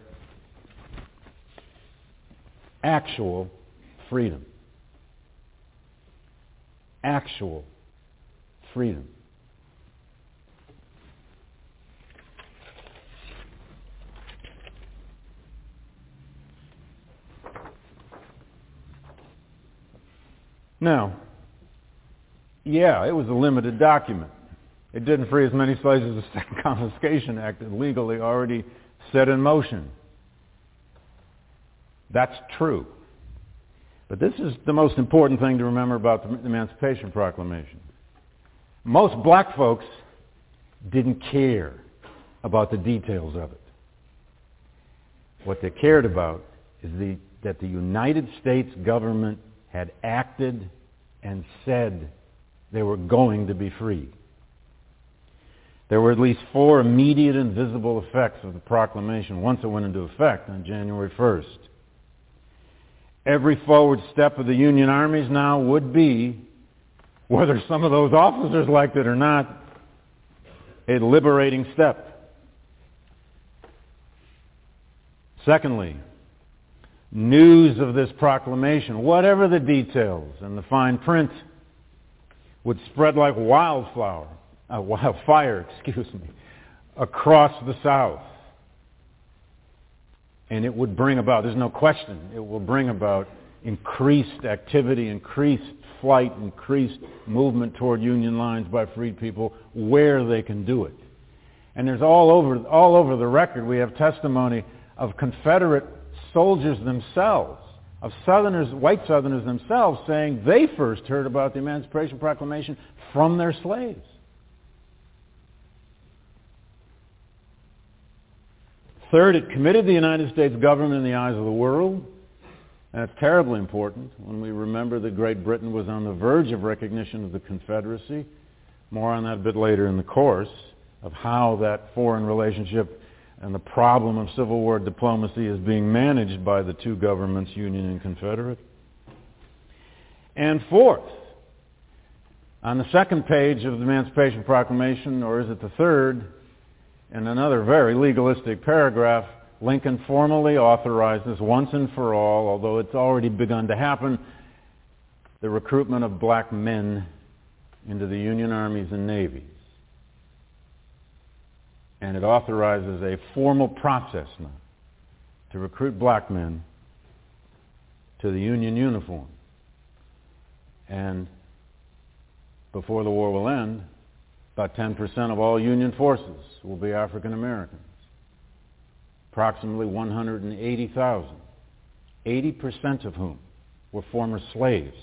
actual freedom. Actual freedom. Now, yeah, it was a limited document. It didn't free as many slaves as (laughs) the Second Confiscation Act had legally already set in motion. That's true. But this is the most important thing to remember about the Emancipation Proclamation. Most black folks didn't care about the details of it. What they cared about is the, that the United States government had acted and said they were going to be free. There were at least four immediate and visible effects of the proclamation once it went into effect on January 1st. Every forward step of the Union armies now would be, whether some of those officers liked it or not, a liberating step. Secondly, news of this proclamation, whatever the details and the fine print, would spread like wildflower, uh, wildfire, (laughs) excuse me, across the South. And it would bring about, there's no question, it will bring about increased activity, increased flight, increased movement toward Union lines by freed people where they can do it. And there's all over, all over the record, we have testimony of Confederate soldiers themselves, of Southerners, white Southerners themselves, saying they first heard about the Emancipation Proclamation from their slaves. Third, it committed the United States government in the eyes of the world. And it's terribly important when we remember that Great Britain was on the verge of recognition of the Confederacy. More on that a bit later in the course of how that foreign relationship and the problem of Civil War diplomacy is being managed by the two governments, Union and Confederate. And fourth, on the second page of the Emancipation Proclamation, or is it the third, in another very legalistic paragraph, Lincoln formally authorizes once and for all, although it's already begun to happen, the recruitment of black men into the Union armies and navies. And it authorizes a formal process now to recruit black men to the Union uniform. And before the war will end, about 10% of all Union forces will be African Americans. Approximately 180,000, 80% of whom were former slaves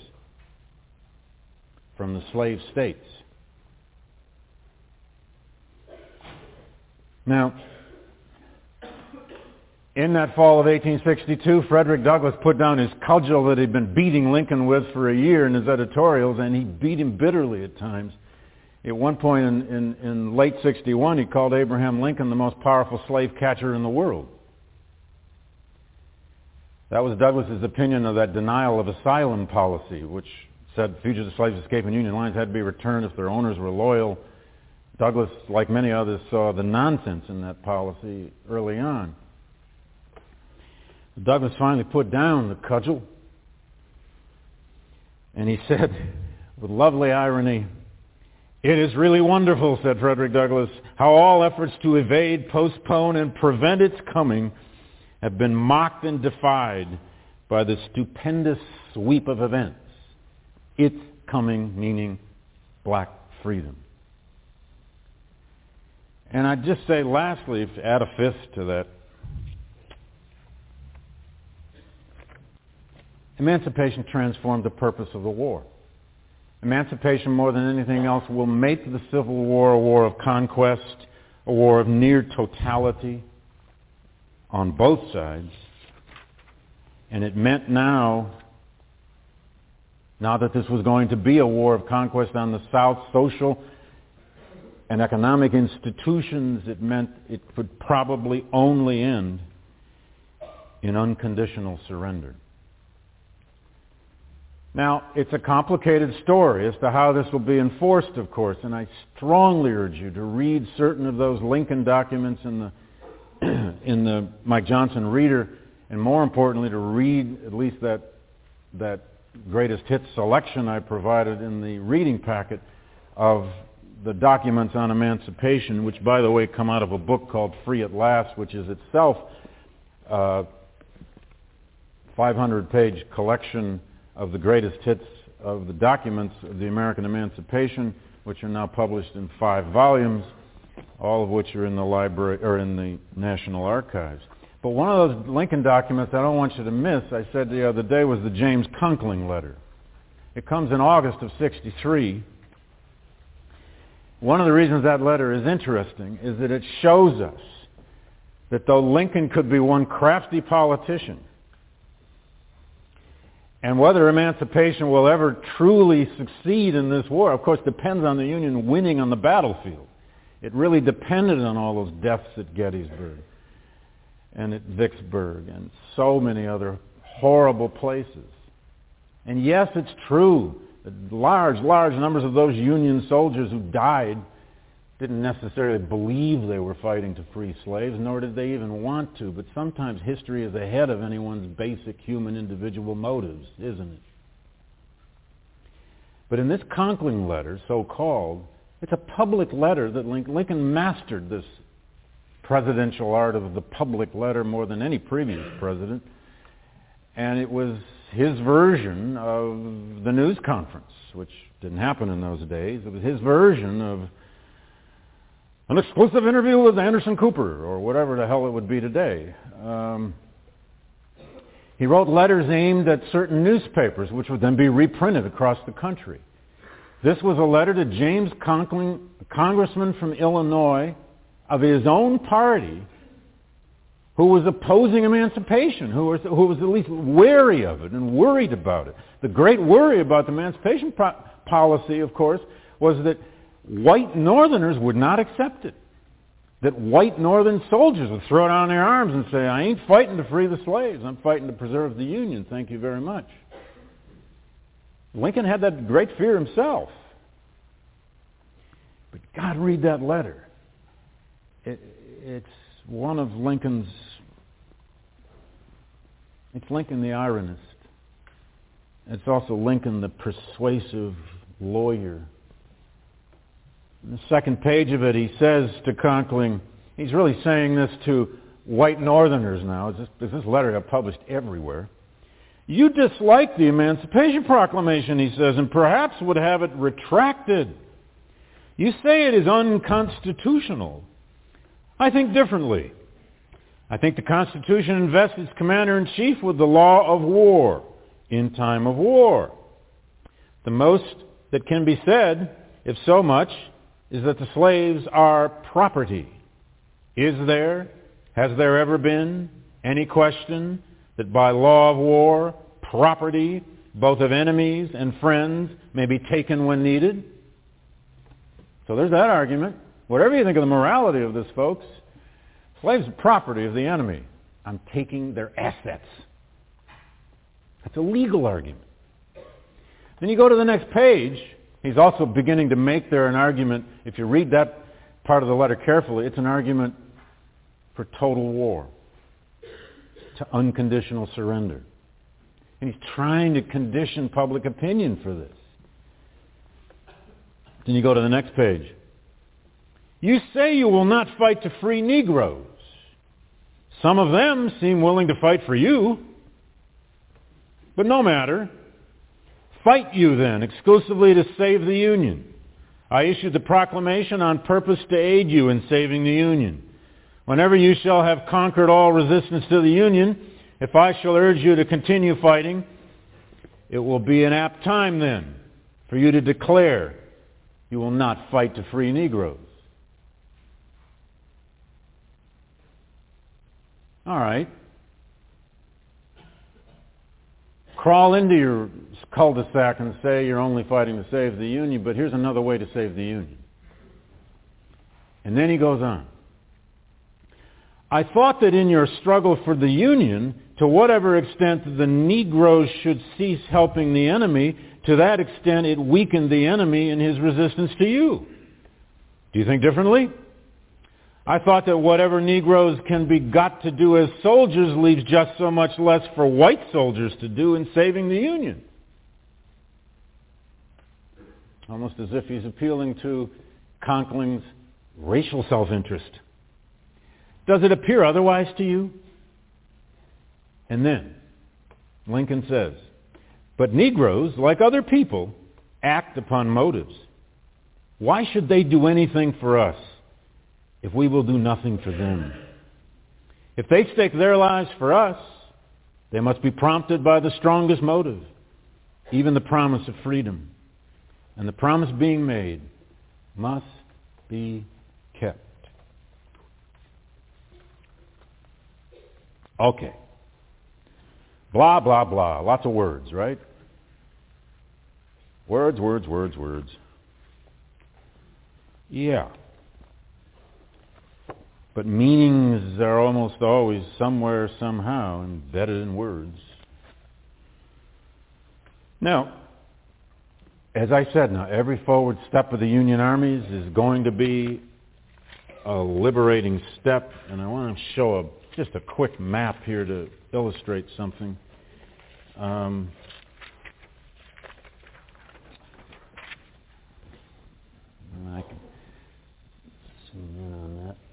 from the slave states. Now, in that fall of 1862, Frederick Douglass put down his cudgel that he'd been beating Lincoln with for a year in his editorials, and he beat him bitterly at times. At one point in, in, in late 61, he called Abraham Lincoln the most powerful slave catcher in the world. That was Douglass's opinion of that denial of asylum policy, which said fugitive slaves escaping Union lines had to be returned if their owners were loyal. Douglass, like many others, saw the nonsense in that policy early on. Douglass finally put down the cudgel, and he (laughs) said, with lovely irony, it is really wonderful, said Frederick Douglass, how all efforts to evade, postpone, and prevent its coming have been mocked and defied by the stupendous sweep of events. Its coming meaning black freedom. And I'd just say lastly, to add a fifth to that, emancipation transformed the purpose of the war. Emancipation, more than anything else, will make the Civil War a war of conquest, a war of near totality on both sides. And it meant now, now that this was going to be a war of conquest on the South, social and economic institutions, it meant it could probably only end in unconditional surrender. Now, it's a complicated story as to how this will be enforced, of course, and I strongly urge you to read certain of those Lincoln documents in the, (clears throat) in the Mike Johnson Reader, and more importantly, to read at least that, that greatest hits selection I provided in the reading packet of the documents on emancipation, which, by the way, come out of a book called Free at Last, which is itself a 500-page collection of the greatest hits of the documents of the American Emancipation, which are now published in five volumes, all of which are in the library or in the National Archives. But one of those Lincoln documents I don't want you to miss, I said the other day, was the James Conkling letter. It comes in August of 63. One of the reasons that letter is interesting is that it shows us that though Lincoln could be one crafty politician, and whether emancipation will ever truly succeed in this war, of course, depends on the Union winning on the battlefield. It really depended on all those deaths at Gettysburg and at Vicksburg and so many other horrible places. And yes, it's true large, large numbers of those Union soldiers who died didn't necessarily believe they were fighting to free slaves, nor did they even want to. But sometimes history is ahead of anyone's basic human individual motives, isn't it? But in this Conkling letter, so-called, it's a public letter that Lincoln mastered this presidential art of the public letter more than any previous president. And it was his version of the news conference, which didn't happen in those days. It was his version of an exclusive interview with Anderson Cooper, or whatever the hell it would be today. Um, he wrote letters aimed at certain newspapers, which would then be reprinted across the country. This was a letter to James Conkling, a congressman from Illinois of his own party, who was opposing emancipation, who was, who was at least wary of it and worried about it. The great worry about the emancipation pro- policy, of course, was that white northerners would not accept it. That white northern soldiers would throw down their arms and say, I ain't fighting to free the slaves. I'm fighting to preserve the Union. Thank you very much. Lincoln had that great fear himself. But God, read that letter. It, it's one of Lincoln's, it's Lincoln the ironist. It's also Lincoln the persuasive lawyer. In the second page of it, he says to Conkling, he's really saying this to white northerners now. This, this letter got published everywhere. You dislike the Emancipation Proclamation, he says, and perhaps would have it retracted. You say it is unconstitutional. I think differently. I think the Constitution invests its commander-in-chief with the law of war in time of war. The most that can be said, if so much, is that the slaves are property. Is there, has there ever been any question that by law of war, property, both of enemies and friends, may be taken when needed? So there's that argument. Whatever you think of the morality of this, folks, slaves property of the enemy. I'm taking their assets. That's a legal argument. Then you go to the next page. He's also beginning to make there an argument. If you read that part of the letter carefully, it's an argument for total war, to unconditional surrender. And he's trying to condition public opinion for this. Then you go to the next page. You say you will not fight to free Negroes. Some of them seem willing to fight for you. But no matter. Fight you then, exclusively to save the Union. I issued the proclamation on purpose to aid you in saving the Union. Whenever you shall have conquered all resistance to the Union, if I shall urge you to continue fighting, it will be an apt time then for you to declare you will not fight to free Negroes. All right. Crawl into your cul-de-sac and say you're only fighting to save the Union, but here's another way to save the Union. And then he goes on. I thought that in your struggle for the Union, to whatever extent the Negroes should cease helping the enemy, to that extent it weakened the enemy in his resistance to you. Do you think differently? I thought that whatever Negroes can be got to do as soldiers leaves just so much less for white soldiers to do in saving the Union. Almost as if he's appealing to Conkling's racial self-interest. Does it appear otherwise to you? And then, Lincoln says, But Negroes, like other people, act upon motives. Why should they do anything for us if we will do nothing for them? If they stake their lives for us, they must be prompted by the strongest motive, even the promise of freedom. And the promise being made must be kept. Okay. Blah, blah, blah. Lots of words, right? Words, words, words, words. Yeah. But meanings are almost always somewhere, somehow, embedded in words. Now, as I said, now every forward step of the Union armies is going to be a liberating step, and I want to show a, just a quick map here to illustrate something. Um, I can zoom in on that.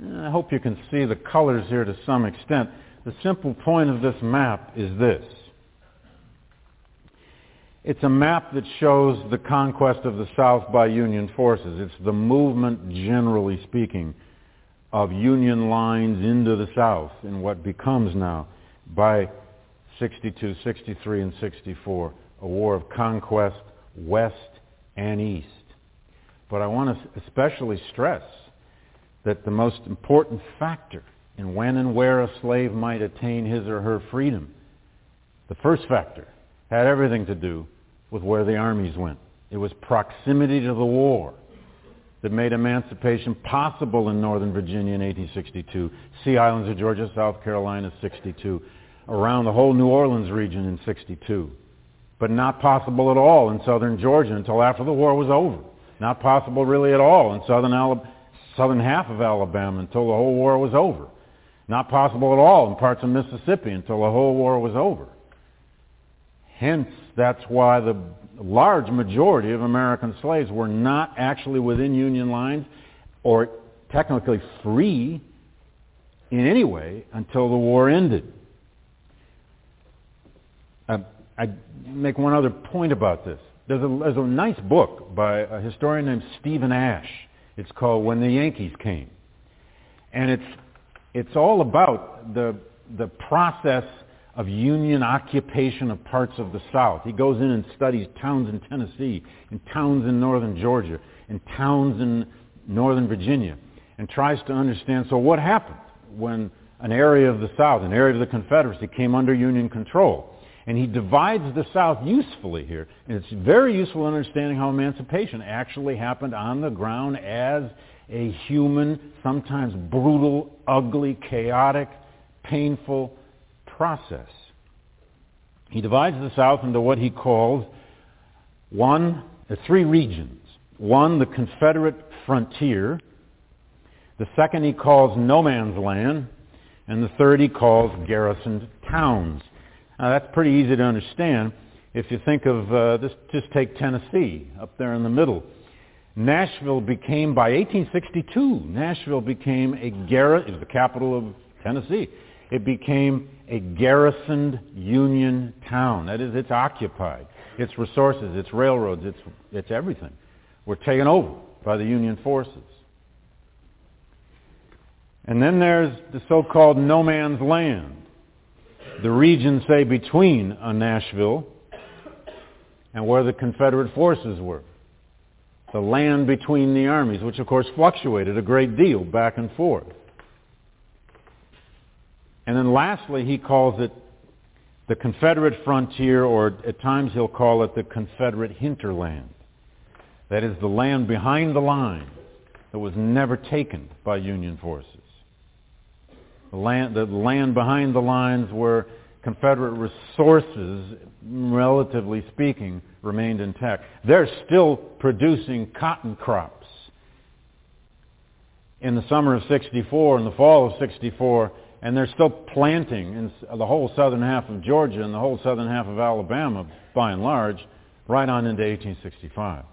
I hope you can see the colors here to some extent. The simple point of this map is this. It's a map that shows the conquest of the South by Union forces. It's the movement, generally speaking, of Union lines into the South in what becomes now, by 62, 63, and 64, a war of conquest west and east. But I want to especially stress that the most important factor in when and where a slave might attain his or her freedom, the first factor, had everything to do with where the armies went. It was proximity to the war that made emancipation possible in Northern Virginia in 1862, Sea Islands of Georgia, South Carolina, 62, around the whole New Orleans region in 62, but not possible at all in southern Georgia until after the war was over. Not possible really at all in southern Alabama southern half of Alabama until the whole war was over. Not possible at all in parts of Mississippi until the whole war was over. Hence, that's why the large majority of American slaves were not actually within Union lines or technically free in any way until the war ended. Uh, I make one other point about this. There's a, there's a nice book by a historian named Stephen Ash it's called When the Yankees Came. And it's, it's all about the, the process of Union occupation of parts of the South. He goes in and studies towns in Tennessee, and towns in northern Georgia, and towns in northern Virginia, and tries to understand, so what happened when an area of the South, an area of the Confederacy, came under Union control? And he divides the South usefully here. And it's very useful in understanding how emancipation actually happened on the ground as a human, sometimes brutal, ugly, chaotic, painful process. He divides the South into what he calls one, uh, three regions. One, the Confederate frontier. The second he calls no man's land. And the third he calls garrisoned towns. Now that's pretty easy to understand if you think of, uh, this, just take Tennessee up there in the middle. Nashville became, by 1862, Nashville became a garrison, it was the capital of Tennessee. It became a garrisoned Union town. That is, it's occupied. Its resources, its railroads, its, its everything were taken over by the Union forces. And then there's the so-called no man's land the region, say, between uh, Nashville and where the Confederate forces were. The land between the armies, which of course fluctuated a great deal back and forth. And then lastly, he calls it the Confederate frontier, or at times he'll call it the Confederate hinterland. That is the land behind the line that was never taken by Union forces. The land, the land behind the lines where Confederate resources, relatively speaking, remained intact. They're still producing cotton crops. In the summer of 64 in the fall of 64, and they're still planting in the whole southern half of Georgia and the whole southern half of Alabama, by and large, right on into 1865.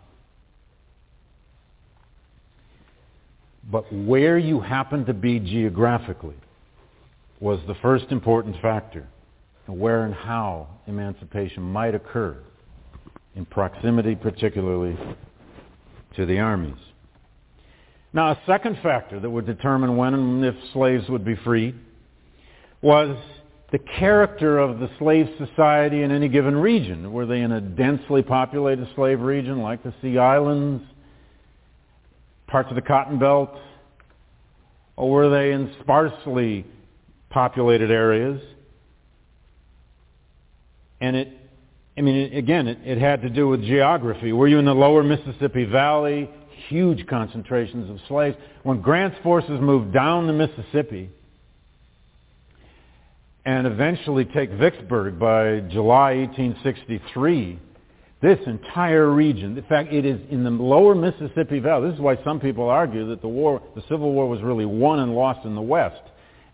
but where you happen to be geographically was the first important factor, where and how emancipation might occur, in proximity particularly to the armies. Now, a second factor that would determine when and if slaves would be freed was the character of the slave society in any given region. Were they in a densely populated slave region like the Sea Islands, parts of the Cotton Belt, or were they in sparsely populated areas? And it, I mean, again, it, it had to do with geography. Were you in the lower Mississippi Valley, huge concentrations of slaves? When Grant's forces moved down the Mississippi, and eventually take Vicksburg by July 1863, this entire region, in fact, it is in the lower Mississippi Valley. This is why some people argue that the war, the Civil War was really won and lost in the West.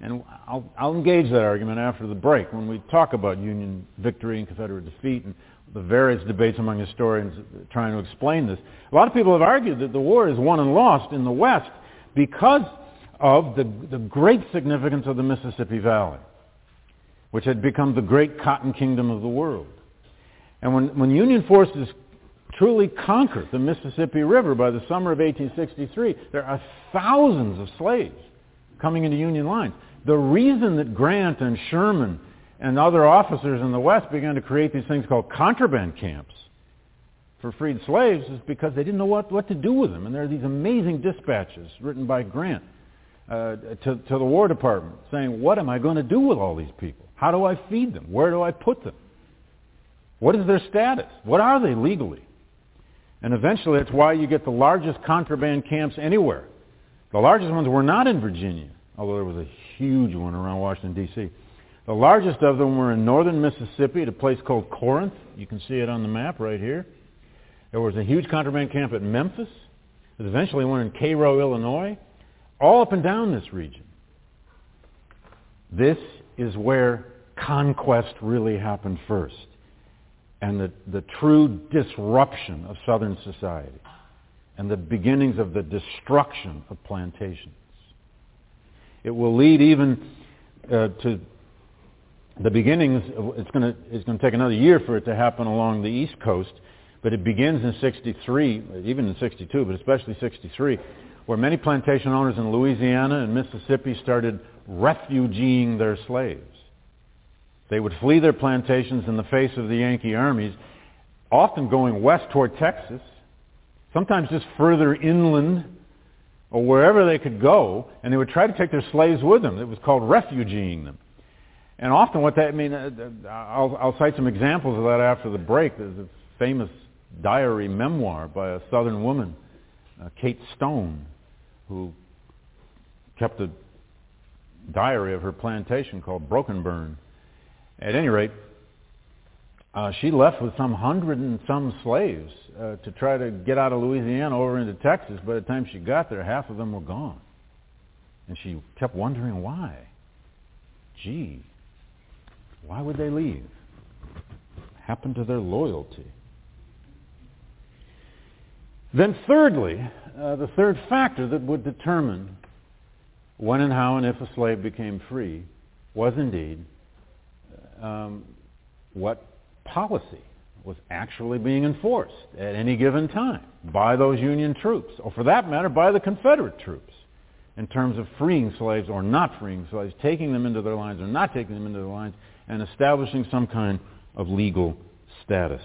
And I'll, I'll engage that argument after the break when we talk about Union victory and Confederate defeat and the various debates among historians trying to explain this. A lot of people have argued that the war is won and lost in the West because of the, the great significance of the Mississippi Valley which had become the great cotton kingdom of the world. And when, when Union forces truly conquered the Mississippi River by the summer of 1863, there are thousands of slaves coming into Union lines. The reason that Grant and Sherman and other officers in the West began to create these things called contraband camps for freed slaves is because they didn't know what, what to do with them. And there are these amazing dispatches written by Grant uh, to, to the War Department saying, what am I going to do with all these people? How do I feed them? Where do I put them? What is their status? What are they legally? And eventually that's why you get the largest contraband camps anywhere. The largest ones were not in Virginia, although there was a huge one around Washington, D.C. The largest of them were in northern Mississippi at a place called Corinth. You can see it on the map right here. There was a huge contraband camp at Memphis. There's eventually one in Cairo, Illinois. All up and down this region. This is where conquest really happened first and the, the true disruption of Southern society and the beginnings of the destruction of plantations. It will lead even uh, to the beginnings. Of, it's going to it's going to take another year for it to happen along the East Coast, but it begins in 63, even in 62, but especially 63, where many plantation owners in Louisiana and Mississippi started refugeeing their slaves. They would flee their plantations in the face of the Yankee armies, often going west toward Texas, sometimes just further inland or wherever they could go, and they would try to take their slaves with them. It was called refugeeing them. And often what that, I mean, uh, uh, I'll, I'll cite some examples of that after the break. There's a famous diary memoir by a southern woman, uh, Kate Stone, who kept a diary of her plantation called Broken Burn. At any rate, uh, she left with some hundred and some slaves uh, to try to get out of Louisiana over into Texas. By the time she got there, half of them were gone. And she kept wondering why. Gee, why would they leave? What Happened to their loyalty. Then thirdly, uh, the third factor that would determine when and how and if a slave became free was indeed um, what policy was actually being enforced at any given time by those Union troops, or for that matter, by the Confederate troops, in terms of freeing slaves or not freeing slaves, taking them into their lines or not taking them into their lines, and establishing some kind of legal status.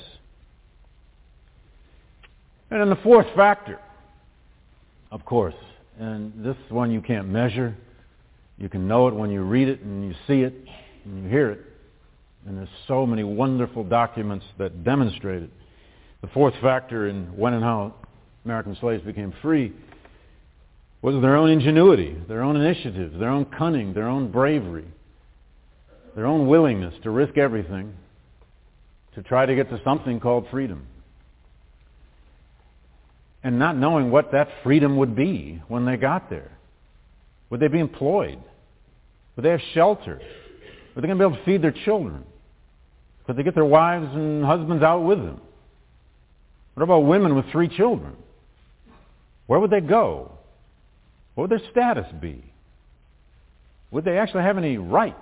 And then the fourth factor, of course, and this one you can't measure. You can know it when you read it and you see it and you hear it. And there's so many wonderful documents that demonstrate it. The fourth factor in when and how American slaves became free was their own ingenuity, their own initiative, their own cunning, their own bravery, their own willingness to risk everything to try to get to something called freedom. And not knowing what that freedom would be when they got there. Would they be employed? Would they have shelter? Were they going to be able to feed their children? Could they get their wives and husbands out with them? What about women with three children? Where would they go? What would their status be? Would they actually have any rights?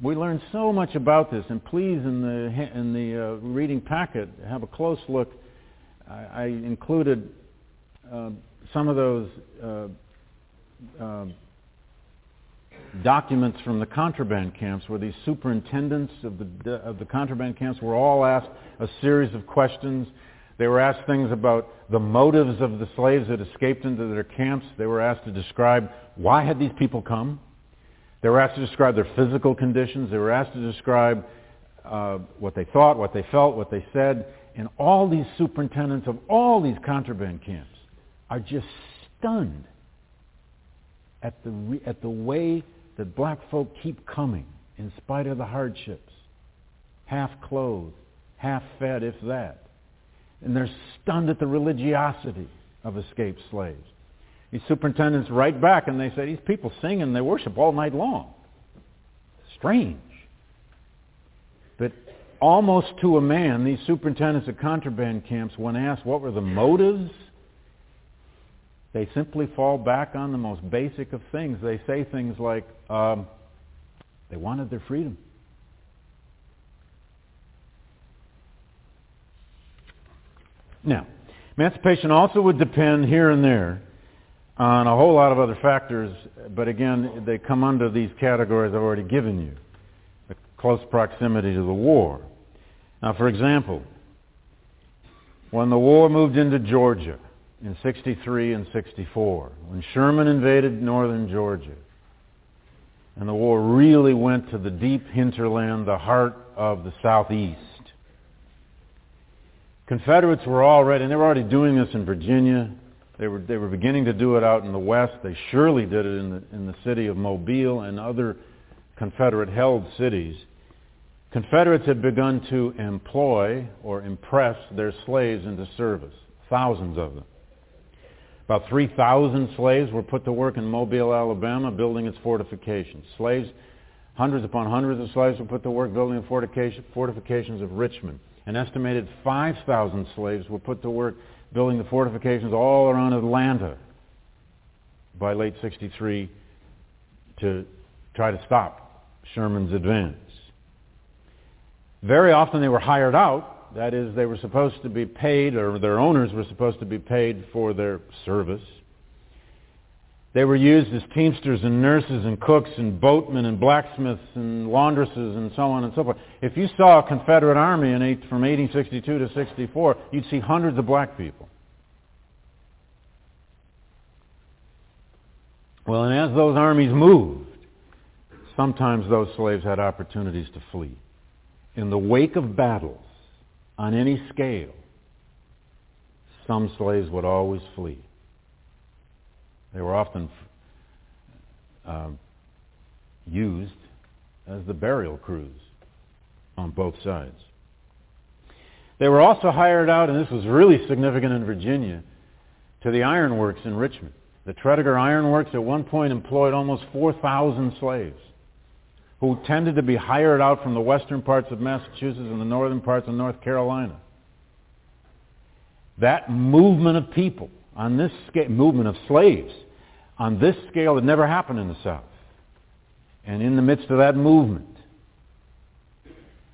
We learned so much about this, and please, in the in the uh, reading packet, have a close look. I, I included uh, some of those uh, uh documents from the contraband camps, where these superintendents of the of the contraband camps were all asked a series of questions. They were asked things about the motives of the slaves that escaped into their camps. They were asked to describe why had these people come. They were asked to describe their physical conditions. They were asked to describe uh, what they thought, what they felt, what they said. And all these superintendents of all these contraband camps are just stunned at the, re- at the way that black folk keep coming in spite of the hardships, half clothed, half fed, if that. And they're stunned at the religiosity of escaped slaves. These superintendents write back and they say, these people sing and they worship all night long. Strange. But almost to a man, these superintendents of contraband camps, when asked what were the motives, they simply fall back on the most basic of things. They say things like, um, they wanted their freedom. Now, emancipation also would depend here and there on a whole lot of other factors, but again, they come under these categories I've already given you. The close proximity to the war. Now, for example, when the war moved into Georgia in 63 and 64, when Sherman invaded northern Georgia, and the war really went to the deep hinterland, the heart of the southeast, Confederates were already, and they were already doing this in Virginia, they were, they were beginning to do it out in the West. They surely did it in the, in the city of Mobile and other Confederate-held cities. Confederates had begun to employ or impress their slaves into service, thousands of them. About 3,000 slaves were put to work in Mobile, Alabama, building its fortifications. Slaves, hundreds upon hundreds of slaves were put to work building the fortifications of Richmond. An estimated 5,000 slaves were put to work building the fortifications all around Atlanta by late 63 to try to stop Sherman's advance. Very often they were hired out. That is, they were supposed to be paid, or their owners were supposed to be paid for their service. They were used as teamsters and nurses and cooks and boatmen and blacksmiths and laundresses and so on and so forth. If you saw a Confederate army in eight, from 1862 to 64, you'd see hundreds of black people. Well, and as those armies moved, sometimes those slaves had opportunities to flee. In the wake of battles, on any scale, some slaves would always flee. They were often uh, used as the burial crews on both sides. They were also hired out, and this was really significant in Virginia, to the ironworks in Richmond. The Tredegar Ironworks at one point employed almost 4,000 slaves who tended to be hired out from the western parts of Massachusetts and the northern parts of North Carolina. That movement of people on this scale, movement of slaves, on this scale had never happened in the South. And in the midst of that movement,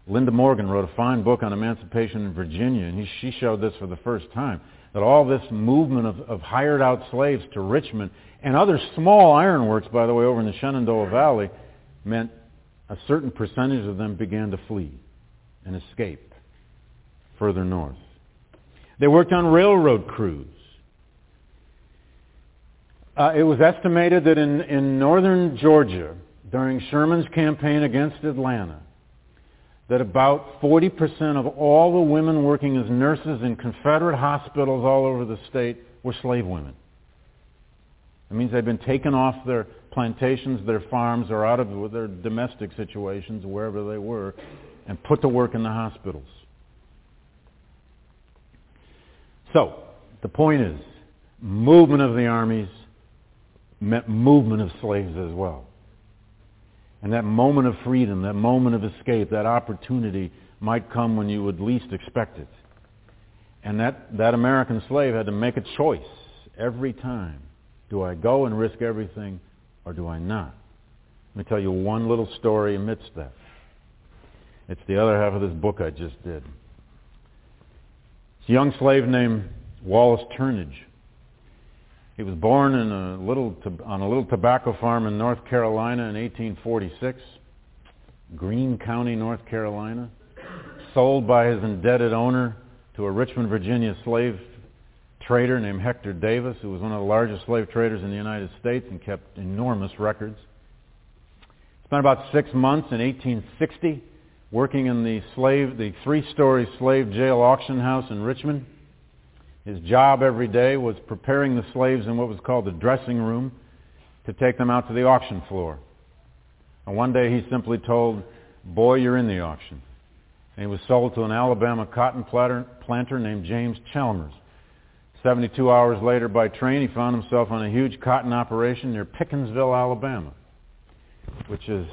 Lynda Morgan wrote a fine book on emancipation in Virginia, and he, she showed this for the first time, that all this movement of, of hired out slaves to Richmond and other small ironworks, by the way, over in the Shenandoah Valley, meant a certain percentage of them began to flee and escape further north. They worked on railroad crews. Uh, it was estimated that in, in northern Georgia, during Sherman's campaign against Atlanta, that about 40% of all the women working as nurses in Confederate hospitals all over the state were slave women. It means they've been taken off their plantations, their farms, or out of their domestic situations, wherever they were, and put to work in the hospitals. So, the point is, movement of the armies meant movement of slaves as well. And that moment of freedom, that moment of escape, that opportunity might come when you would least expect it. And that, that American slave had to make a choice every time. Do I go and risk everything or do I not? Let me tell you one little story amidst that. It's the other half of this book I just did. It's a young slave named Wallace Turnage. He was born a little, on a little tobacco farm in North Carolina in 1846, Greene County, North Carolina, sold by his indebted owner to a Richmond, Virginia slave trader named Hector Davis, who was one of the largest slave traders in the United States and kept enormous records. Spent about six months in 1860 working in the slave, the three-story slave jail auction house in Richmond. His job every day was preparing the slaves in what was called the dressing room to take them out to the auction floor. And one day he simply told, boy, you're in the auction. And he was sold to an Alabama cotton planter named James Chalmers. 72 hours later by train, he found himself on a huge cotton operation near Pickensville, Alabama, which is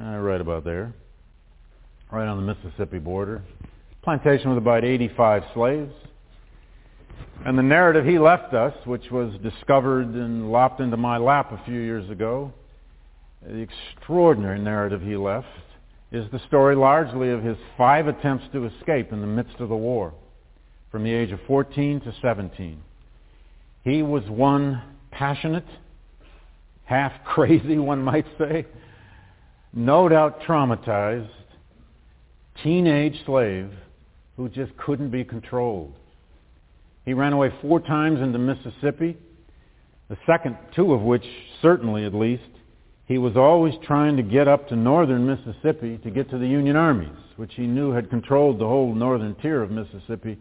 uh, right about there, right on the Mississippi border. Plantation with about 85 slaves. And the narrative he left us, which was discovered and lopped into my lap a few years ago, the extraordinary narrative he left is the story largely of his five attempts to escape in the midst of the war from the age of 14 to 17. He was one passionate, half (laughs) crazy, one might say, no doubt traumatized, teenage slave who just couldn't be controlled. He ran away four times into Mississippi, the second two of which, certainly at least, he was always trying to get up to northern Mississippi to get to the Union armies, which he knew had controlled the whole northern tier of Mississippi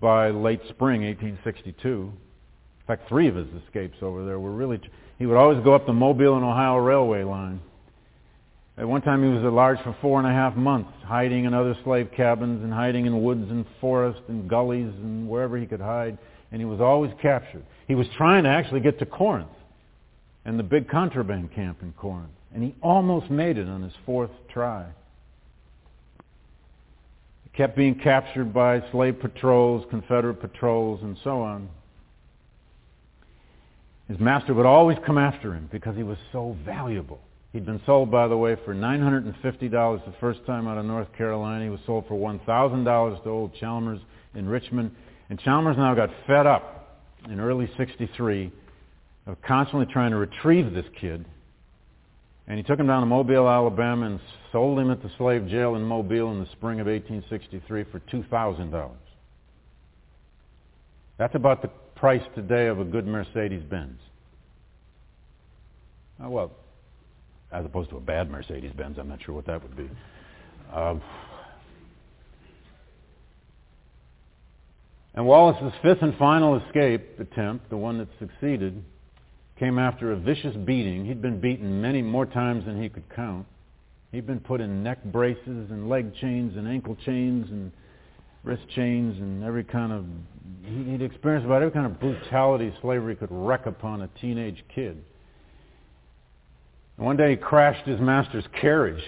by late spring 1862. In fact, three of his escapes over there were really... He would always go up the Mobile and Ohio Railway line at one time he was at large for four and a half months, hiding in other slave cabins and hiding in woods and forests and gullies and wherever he could hide, and he was always captured. He was trying to actually get to Corinth and the big contraband camp in Corinth, and he almost made it on his fourth try. He kept being captured by slave patrols, Confederate patrols, and so on. His master would always come after him because he was so valuable. He'd been sold, by the way, for $950 the first time out of North Carolina. He was sold for $1,000 to old Chalmers in Richmond. And Chalmers now got fed up in early 63 of constantly trying to retrieve this kid. And he took him down to Mobile, Alabama, and sold him at the slave jail in Mobile in the spring of 1863 for $2,000. That's about the price today of a good Mercedes-Benz. Oh, well, as opposed to a bad Mercedes-Benz. I'm not sure what that would be. Uh, and Wallace's fifth and final escape attempt, the one that succeeded, came after a vicious beating. He'd been beaten many more times than he could count. He'd been put in neck braces and leg chains and ankle chains and wrist chains and every kind of, he'd experienced about every kind of brutality slavery could wreak upon a teenage kid. And one day he crashed his master's carriage.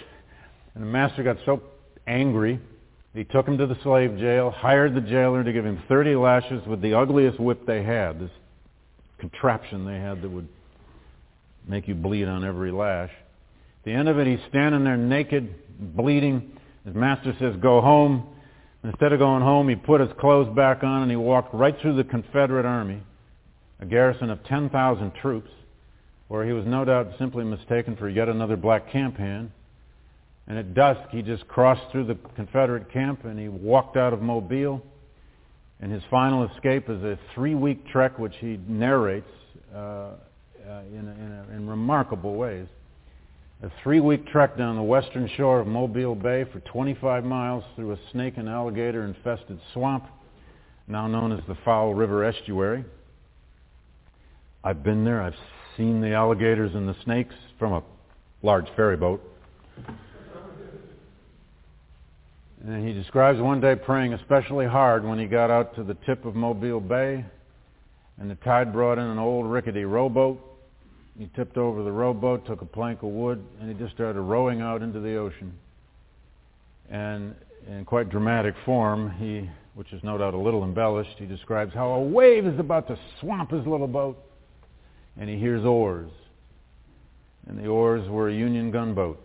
And the master got so angry, he took him to the slave jail, hired the jailer to give him 30 lashes with the ugliest whip they had, this contraption they had that would make you bleed on every lash. At the end of it, he's standing there naked, bleeding. His master says, go home. Instead of going home, he put his clothes back on and he walked right through the Confederate Army, a garrison of 10,000 troops, where he was no doubt simply mistaken for yet another black camp hand. And at dusk, he just crossed through the Confederate camp and he walked out of Mobile. And his final escape is a three-week trek, which he narrates uh, uh, in, in, in remarkable ways. A three-week trek down the western shore of Mobile Bay for 25 miles through a snake and alligator-infested swamp, now known as the Fowl River Estuary. I've been there. I've seen the alligators and the snakes from a large ferry boat. And he describes one day praying especially hard when he got out to the tip of Mobile Bay and the tide brought in an old rickety rowboat. He tipped over the rowboat, took a plank of wood, and he just started rowing out into the ocean. And in quite dramatic form, he, which is no doubt a little embellished, he describes how a wave is about to swamp his little boat, and he hears oars. And the oars were a Union gunboat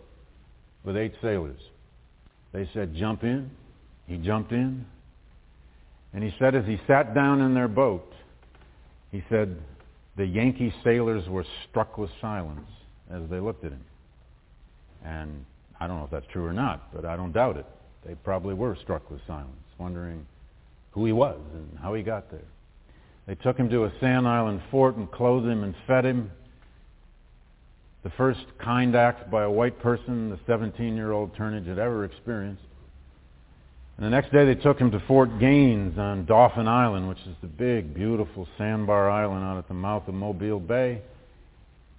with eight sailors. They said, jump in. He jumped in. And he said as he sat down in their boat, he said, the Yankee sailors were struck with silence as they looked at him. And I don't know if that's true or not, but I don't doubt it. They probably were struck with silence, wondering who he was and how he got there. They took him to a Sand Island fort and clothed him and fed him. The first kind act by a white person the 17-year-old Turnage had ever experienced. And the next day they took him to Fort Gaines on Dauphin Island, which is the big, beautiful sandbar island out at the mouth of Mobile Bay.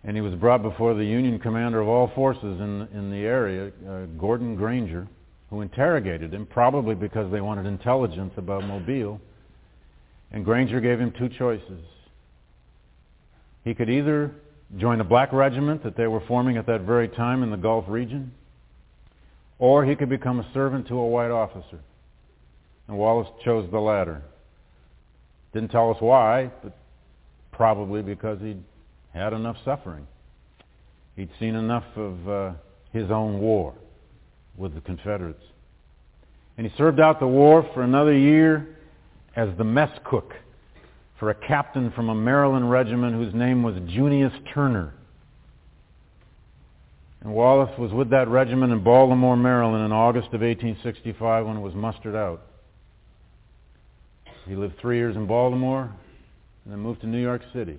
And he was brought before the Union commander of all forces in, in the area, uh, Gordon Granger, who interrogated him, probably because they wanted intelligence about Mobile. And Granger gave him two choices. He could either join a black regiment that they were forming at that very time in the Gulf region, or he could become a servant to a white officer. And Wallace chose the latter. Didn't tell us why, but probably because he'd had enough suffering. He'd seen enough of uh, his own war with the Confederates. And he served out the war for another year as the mess cook for a captain from a Maryland regiment whose name was Junius Turner. And Wallace was with that regiment in Baltimore, Maryland in August of 1865 when it was mustered out. He lived three years in Baltimore and then moved to New York City,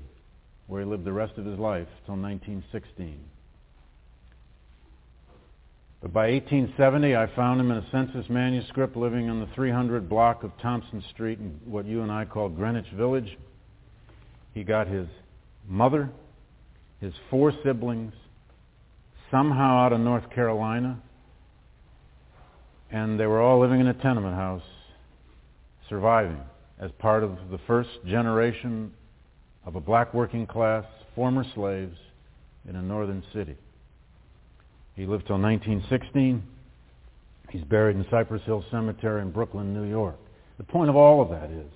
where he lived the rest of his life till 1916. But by 1870, I found him in a census manuscript living on the 300 block of Thompson Street in what you and I call Greenwich Village. He got his mother, his four siblings, somehow out of North Carolina, and they were all living in a tenement house, surviving as part of the first generation of a black working class, former slaves in a northern city. He lived till 1916. He's buried in Cypress Hill Cemetery in Brooklyn, New York. The point of all of that is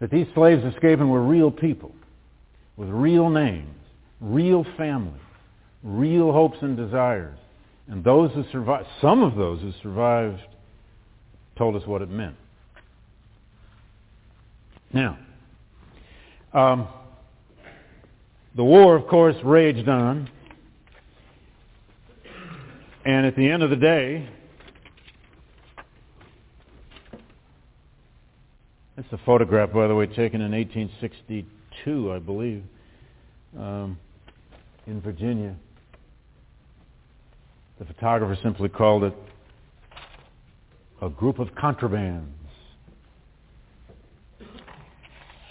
that these slaves escaping were real people with real names, real families, real hopes and desires. And those who survived, some of those who survived told us what it meant. Now, um, the war, of course, raged on. And at the end of the day, that's a photograph, by the way, taken in 1862, I believe, um, in Virginia. The photographer simply called it a group of contrabands.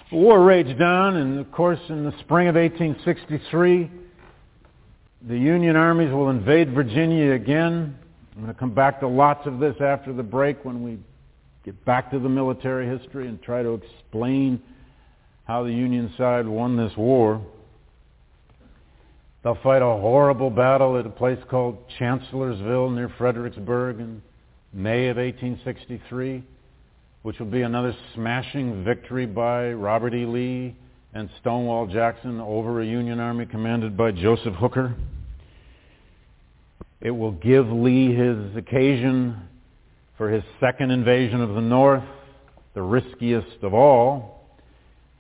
The war raged on, and of course, in the spring of 1863, the Union armies will invade Virginia again. I'm going to come back to lots of this after the break when we get back to the military history and try to explain how the Union side won this war. They'll fight a horrible battle at a place called Chancellorsville near Fredericksburg in May of 1863 which will be another smashing victory by Robert E. Lee and Stonewall Jackson over a Union Army commanded by Joseph Hooker. It will give Lee his occasion for his second invasion of the North, the riskiest of all,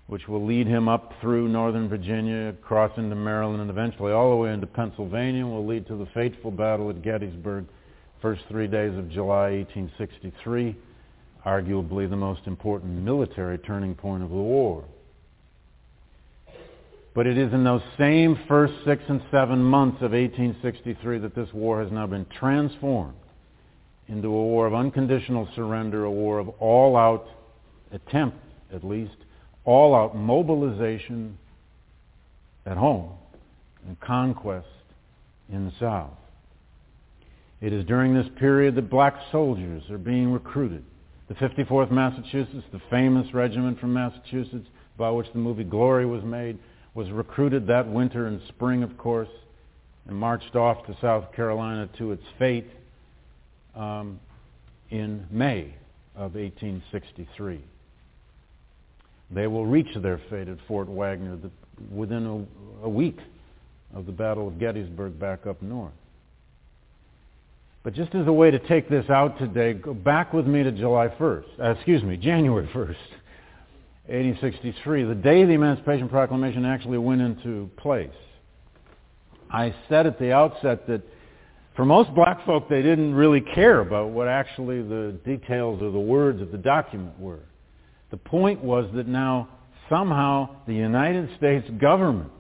which will lead him up through northern Virginia, across into Maryland, and eventually all the way into Pennsylvania, will lead to the fateful battle at Gettysburg, first three days of July 1863 arguably the most important military turning point of the war. But it is in those same first six and seven months of 1863 that this war has now been transformed into a war of unconditional surrender, a war of all-out attempt, at least, all-out mobilization at home and conquest in the South. It is during this period that black soldiers are being recruited the 54th Massachusetts, the famous regiment from Massachusetts by which the movie Glory was made, was recruited that winter and spring, of course, and marched off to South Carolina to its fate um, in May of 1863. They will reach their fate at Fort Wagner within a, a week of the Battle of Gettysburg back up north. But just as a way to take this out today, go back with me to July 1st, uh, excuse me, January 1st, 1863, the day the Emancipation Proclamation actually went into place. I said at the outset that for most black folk, they didn't really care about what actually the details or the words of the document were. The point was that now somehow the United States government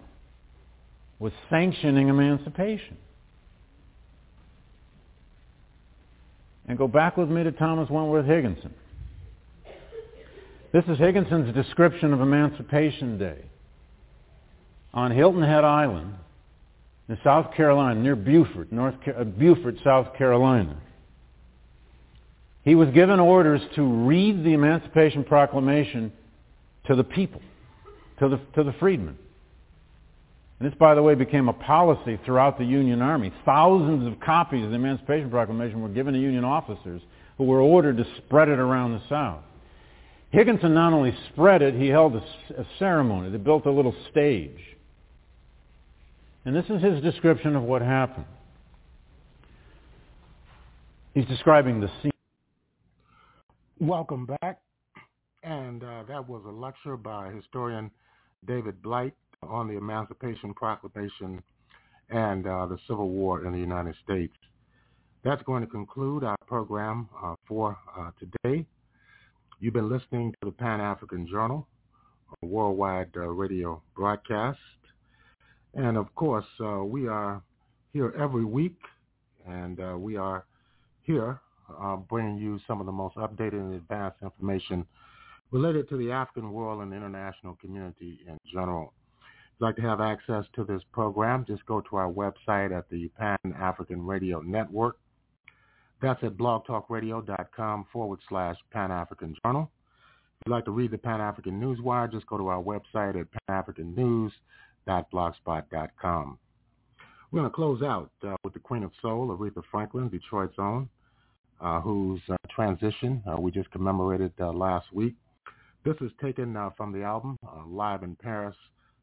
was sanctioning emancipation. And go back with me to Thomas Wentworth Higginson. This is Higginson's description of Emancipation Day. On Hilton Head Island in South Carolina, near Beaufort, North, uh, Beaufort, South Carolina, he was given orders to read the Emancipation Proclamation to the people, to the, to the freedmen. And this, by the way, became a policy throughout the Union Army. Thousands of copies of the Emancipation Proclamation were given to Union officers who were ordered to spread it around the South. Higginson not only spread it, he held a, a ceremony. They built a little stage. And this is his description of what happened. He's describing the scene. Welcome back. And uh, that was a lecture by historian David Blight on the Emancipation Proclamation and uh, the Civil War in the United States. That's going to conclude our program uh, for uh, today. You've been listening to the Pan-African Journal, a worldwide uh, radio broadcast. And of course, uh, we are here every week, and uh, we are here bringing you some of the most updated and advanced information related to the African world and the international community in general If you'd like to have access to this program, just go to our website at the Pan-African Radio Network. That's at blogtalkradio.com forward slash Pan-African Journal. If you'd like to read the Pan-African Newswire, just go to our website at panafricannews.blogspot.com. We're going to close out uh, with the Queen of Soul, Aretha Franklin, Detroit's own, uh, whose uh, transition uh, we just commemorated uh, last week. This is taken uh, from the album Live in Paris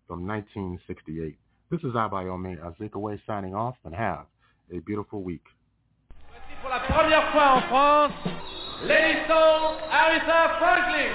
from 1968. This is Abayomi Azikiwe signing off and have a beautiful week. Première fois en France, Soul Aretha Franklin.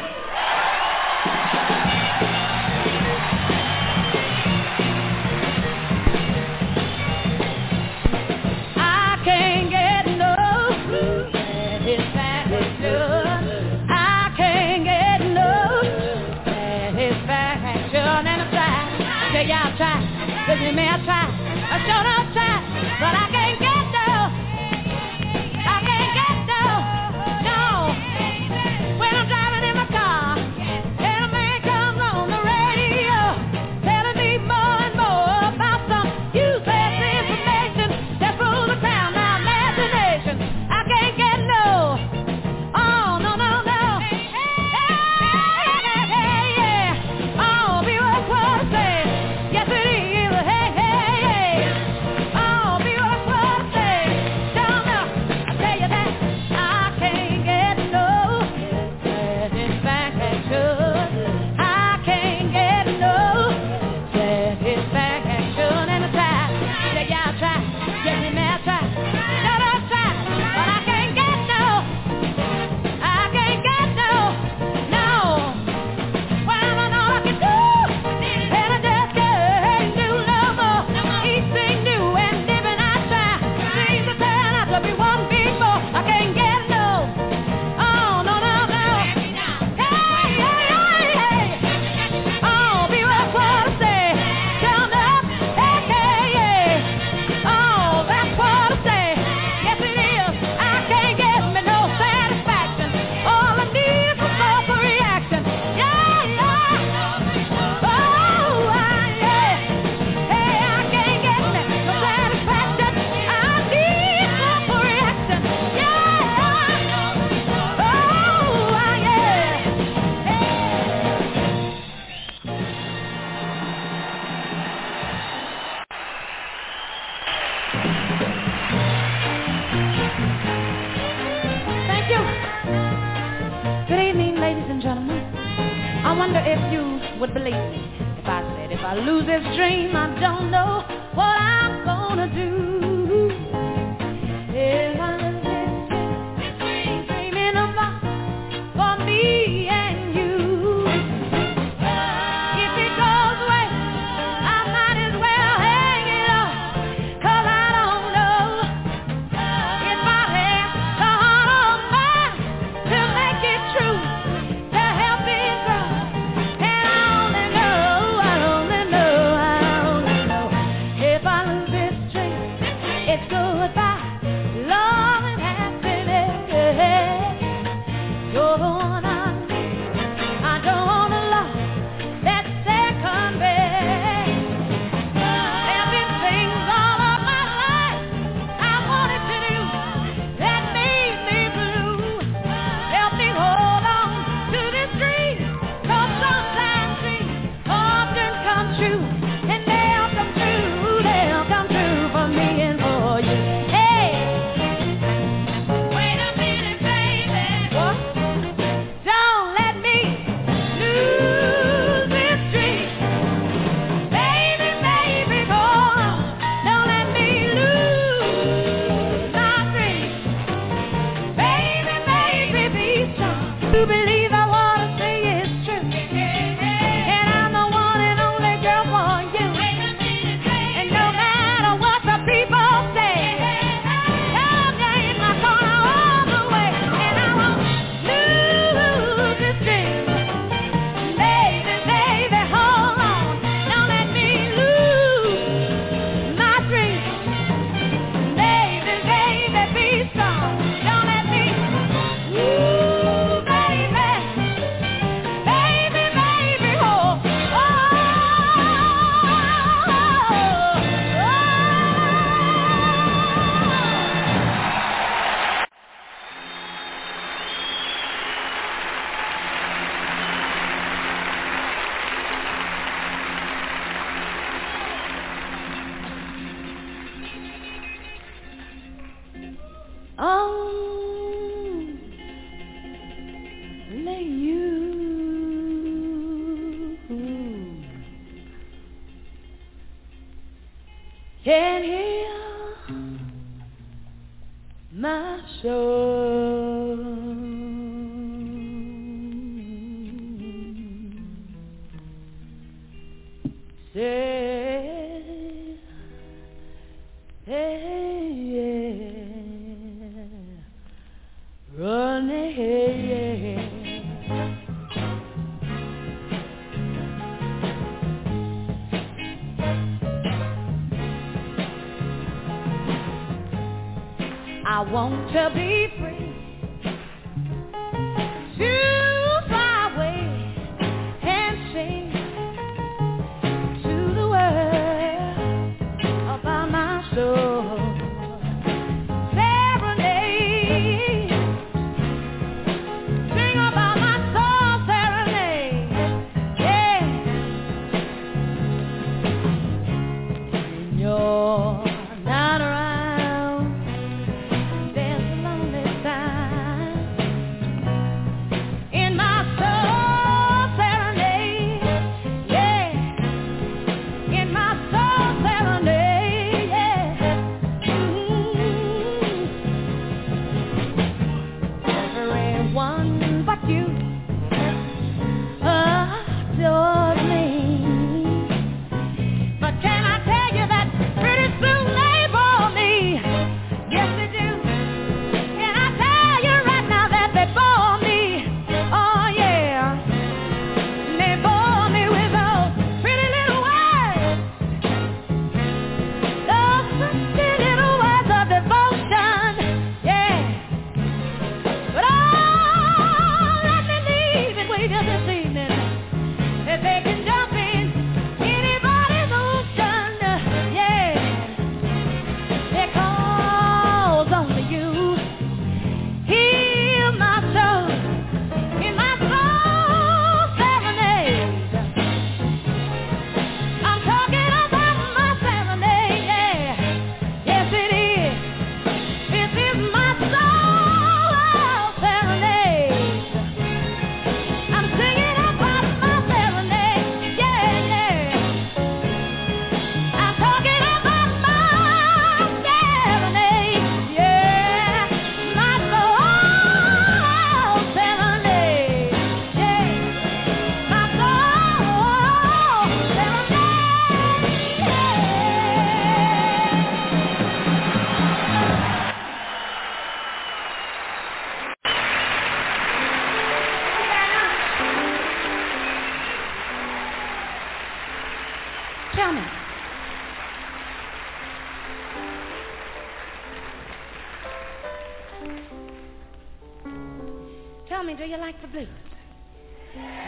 me, do you like the blues?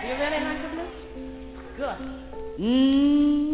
Do you really like the blues? Good. Mmm.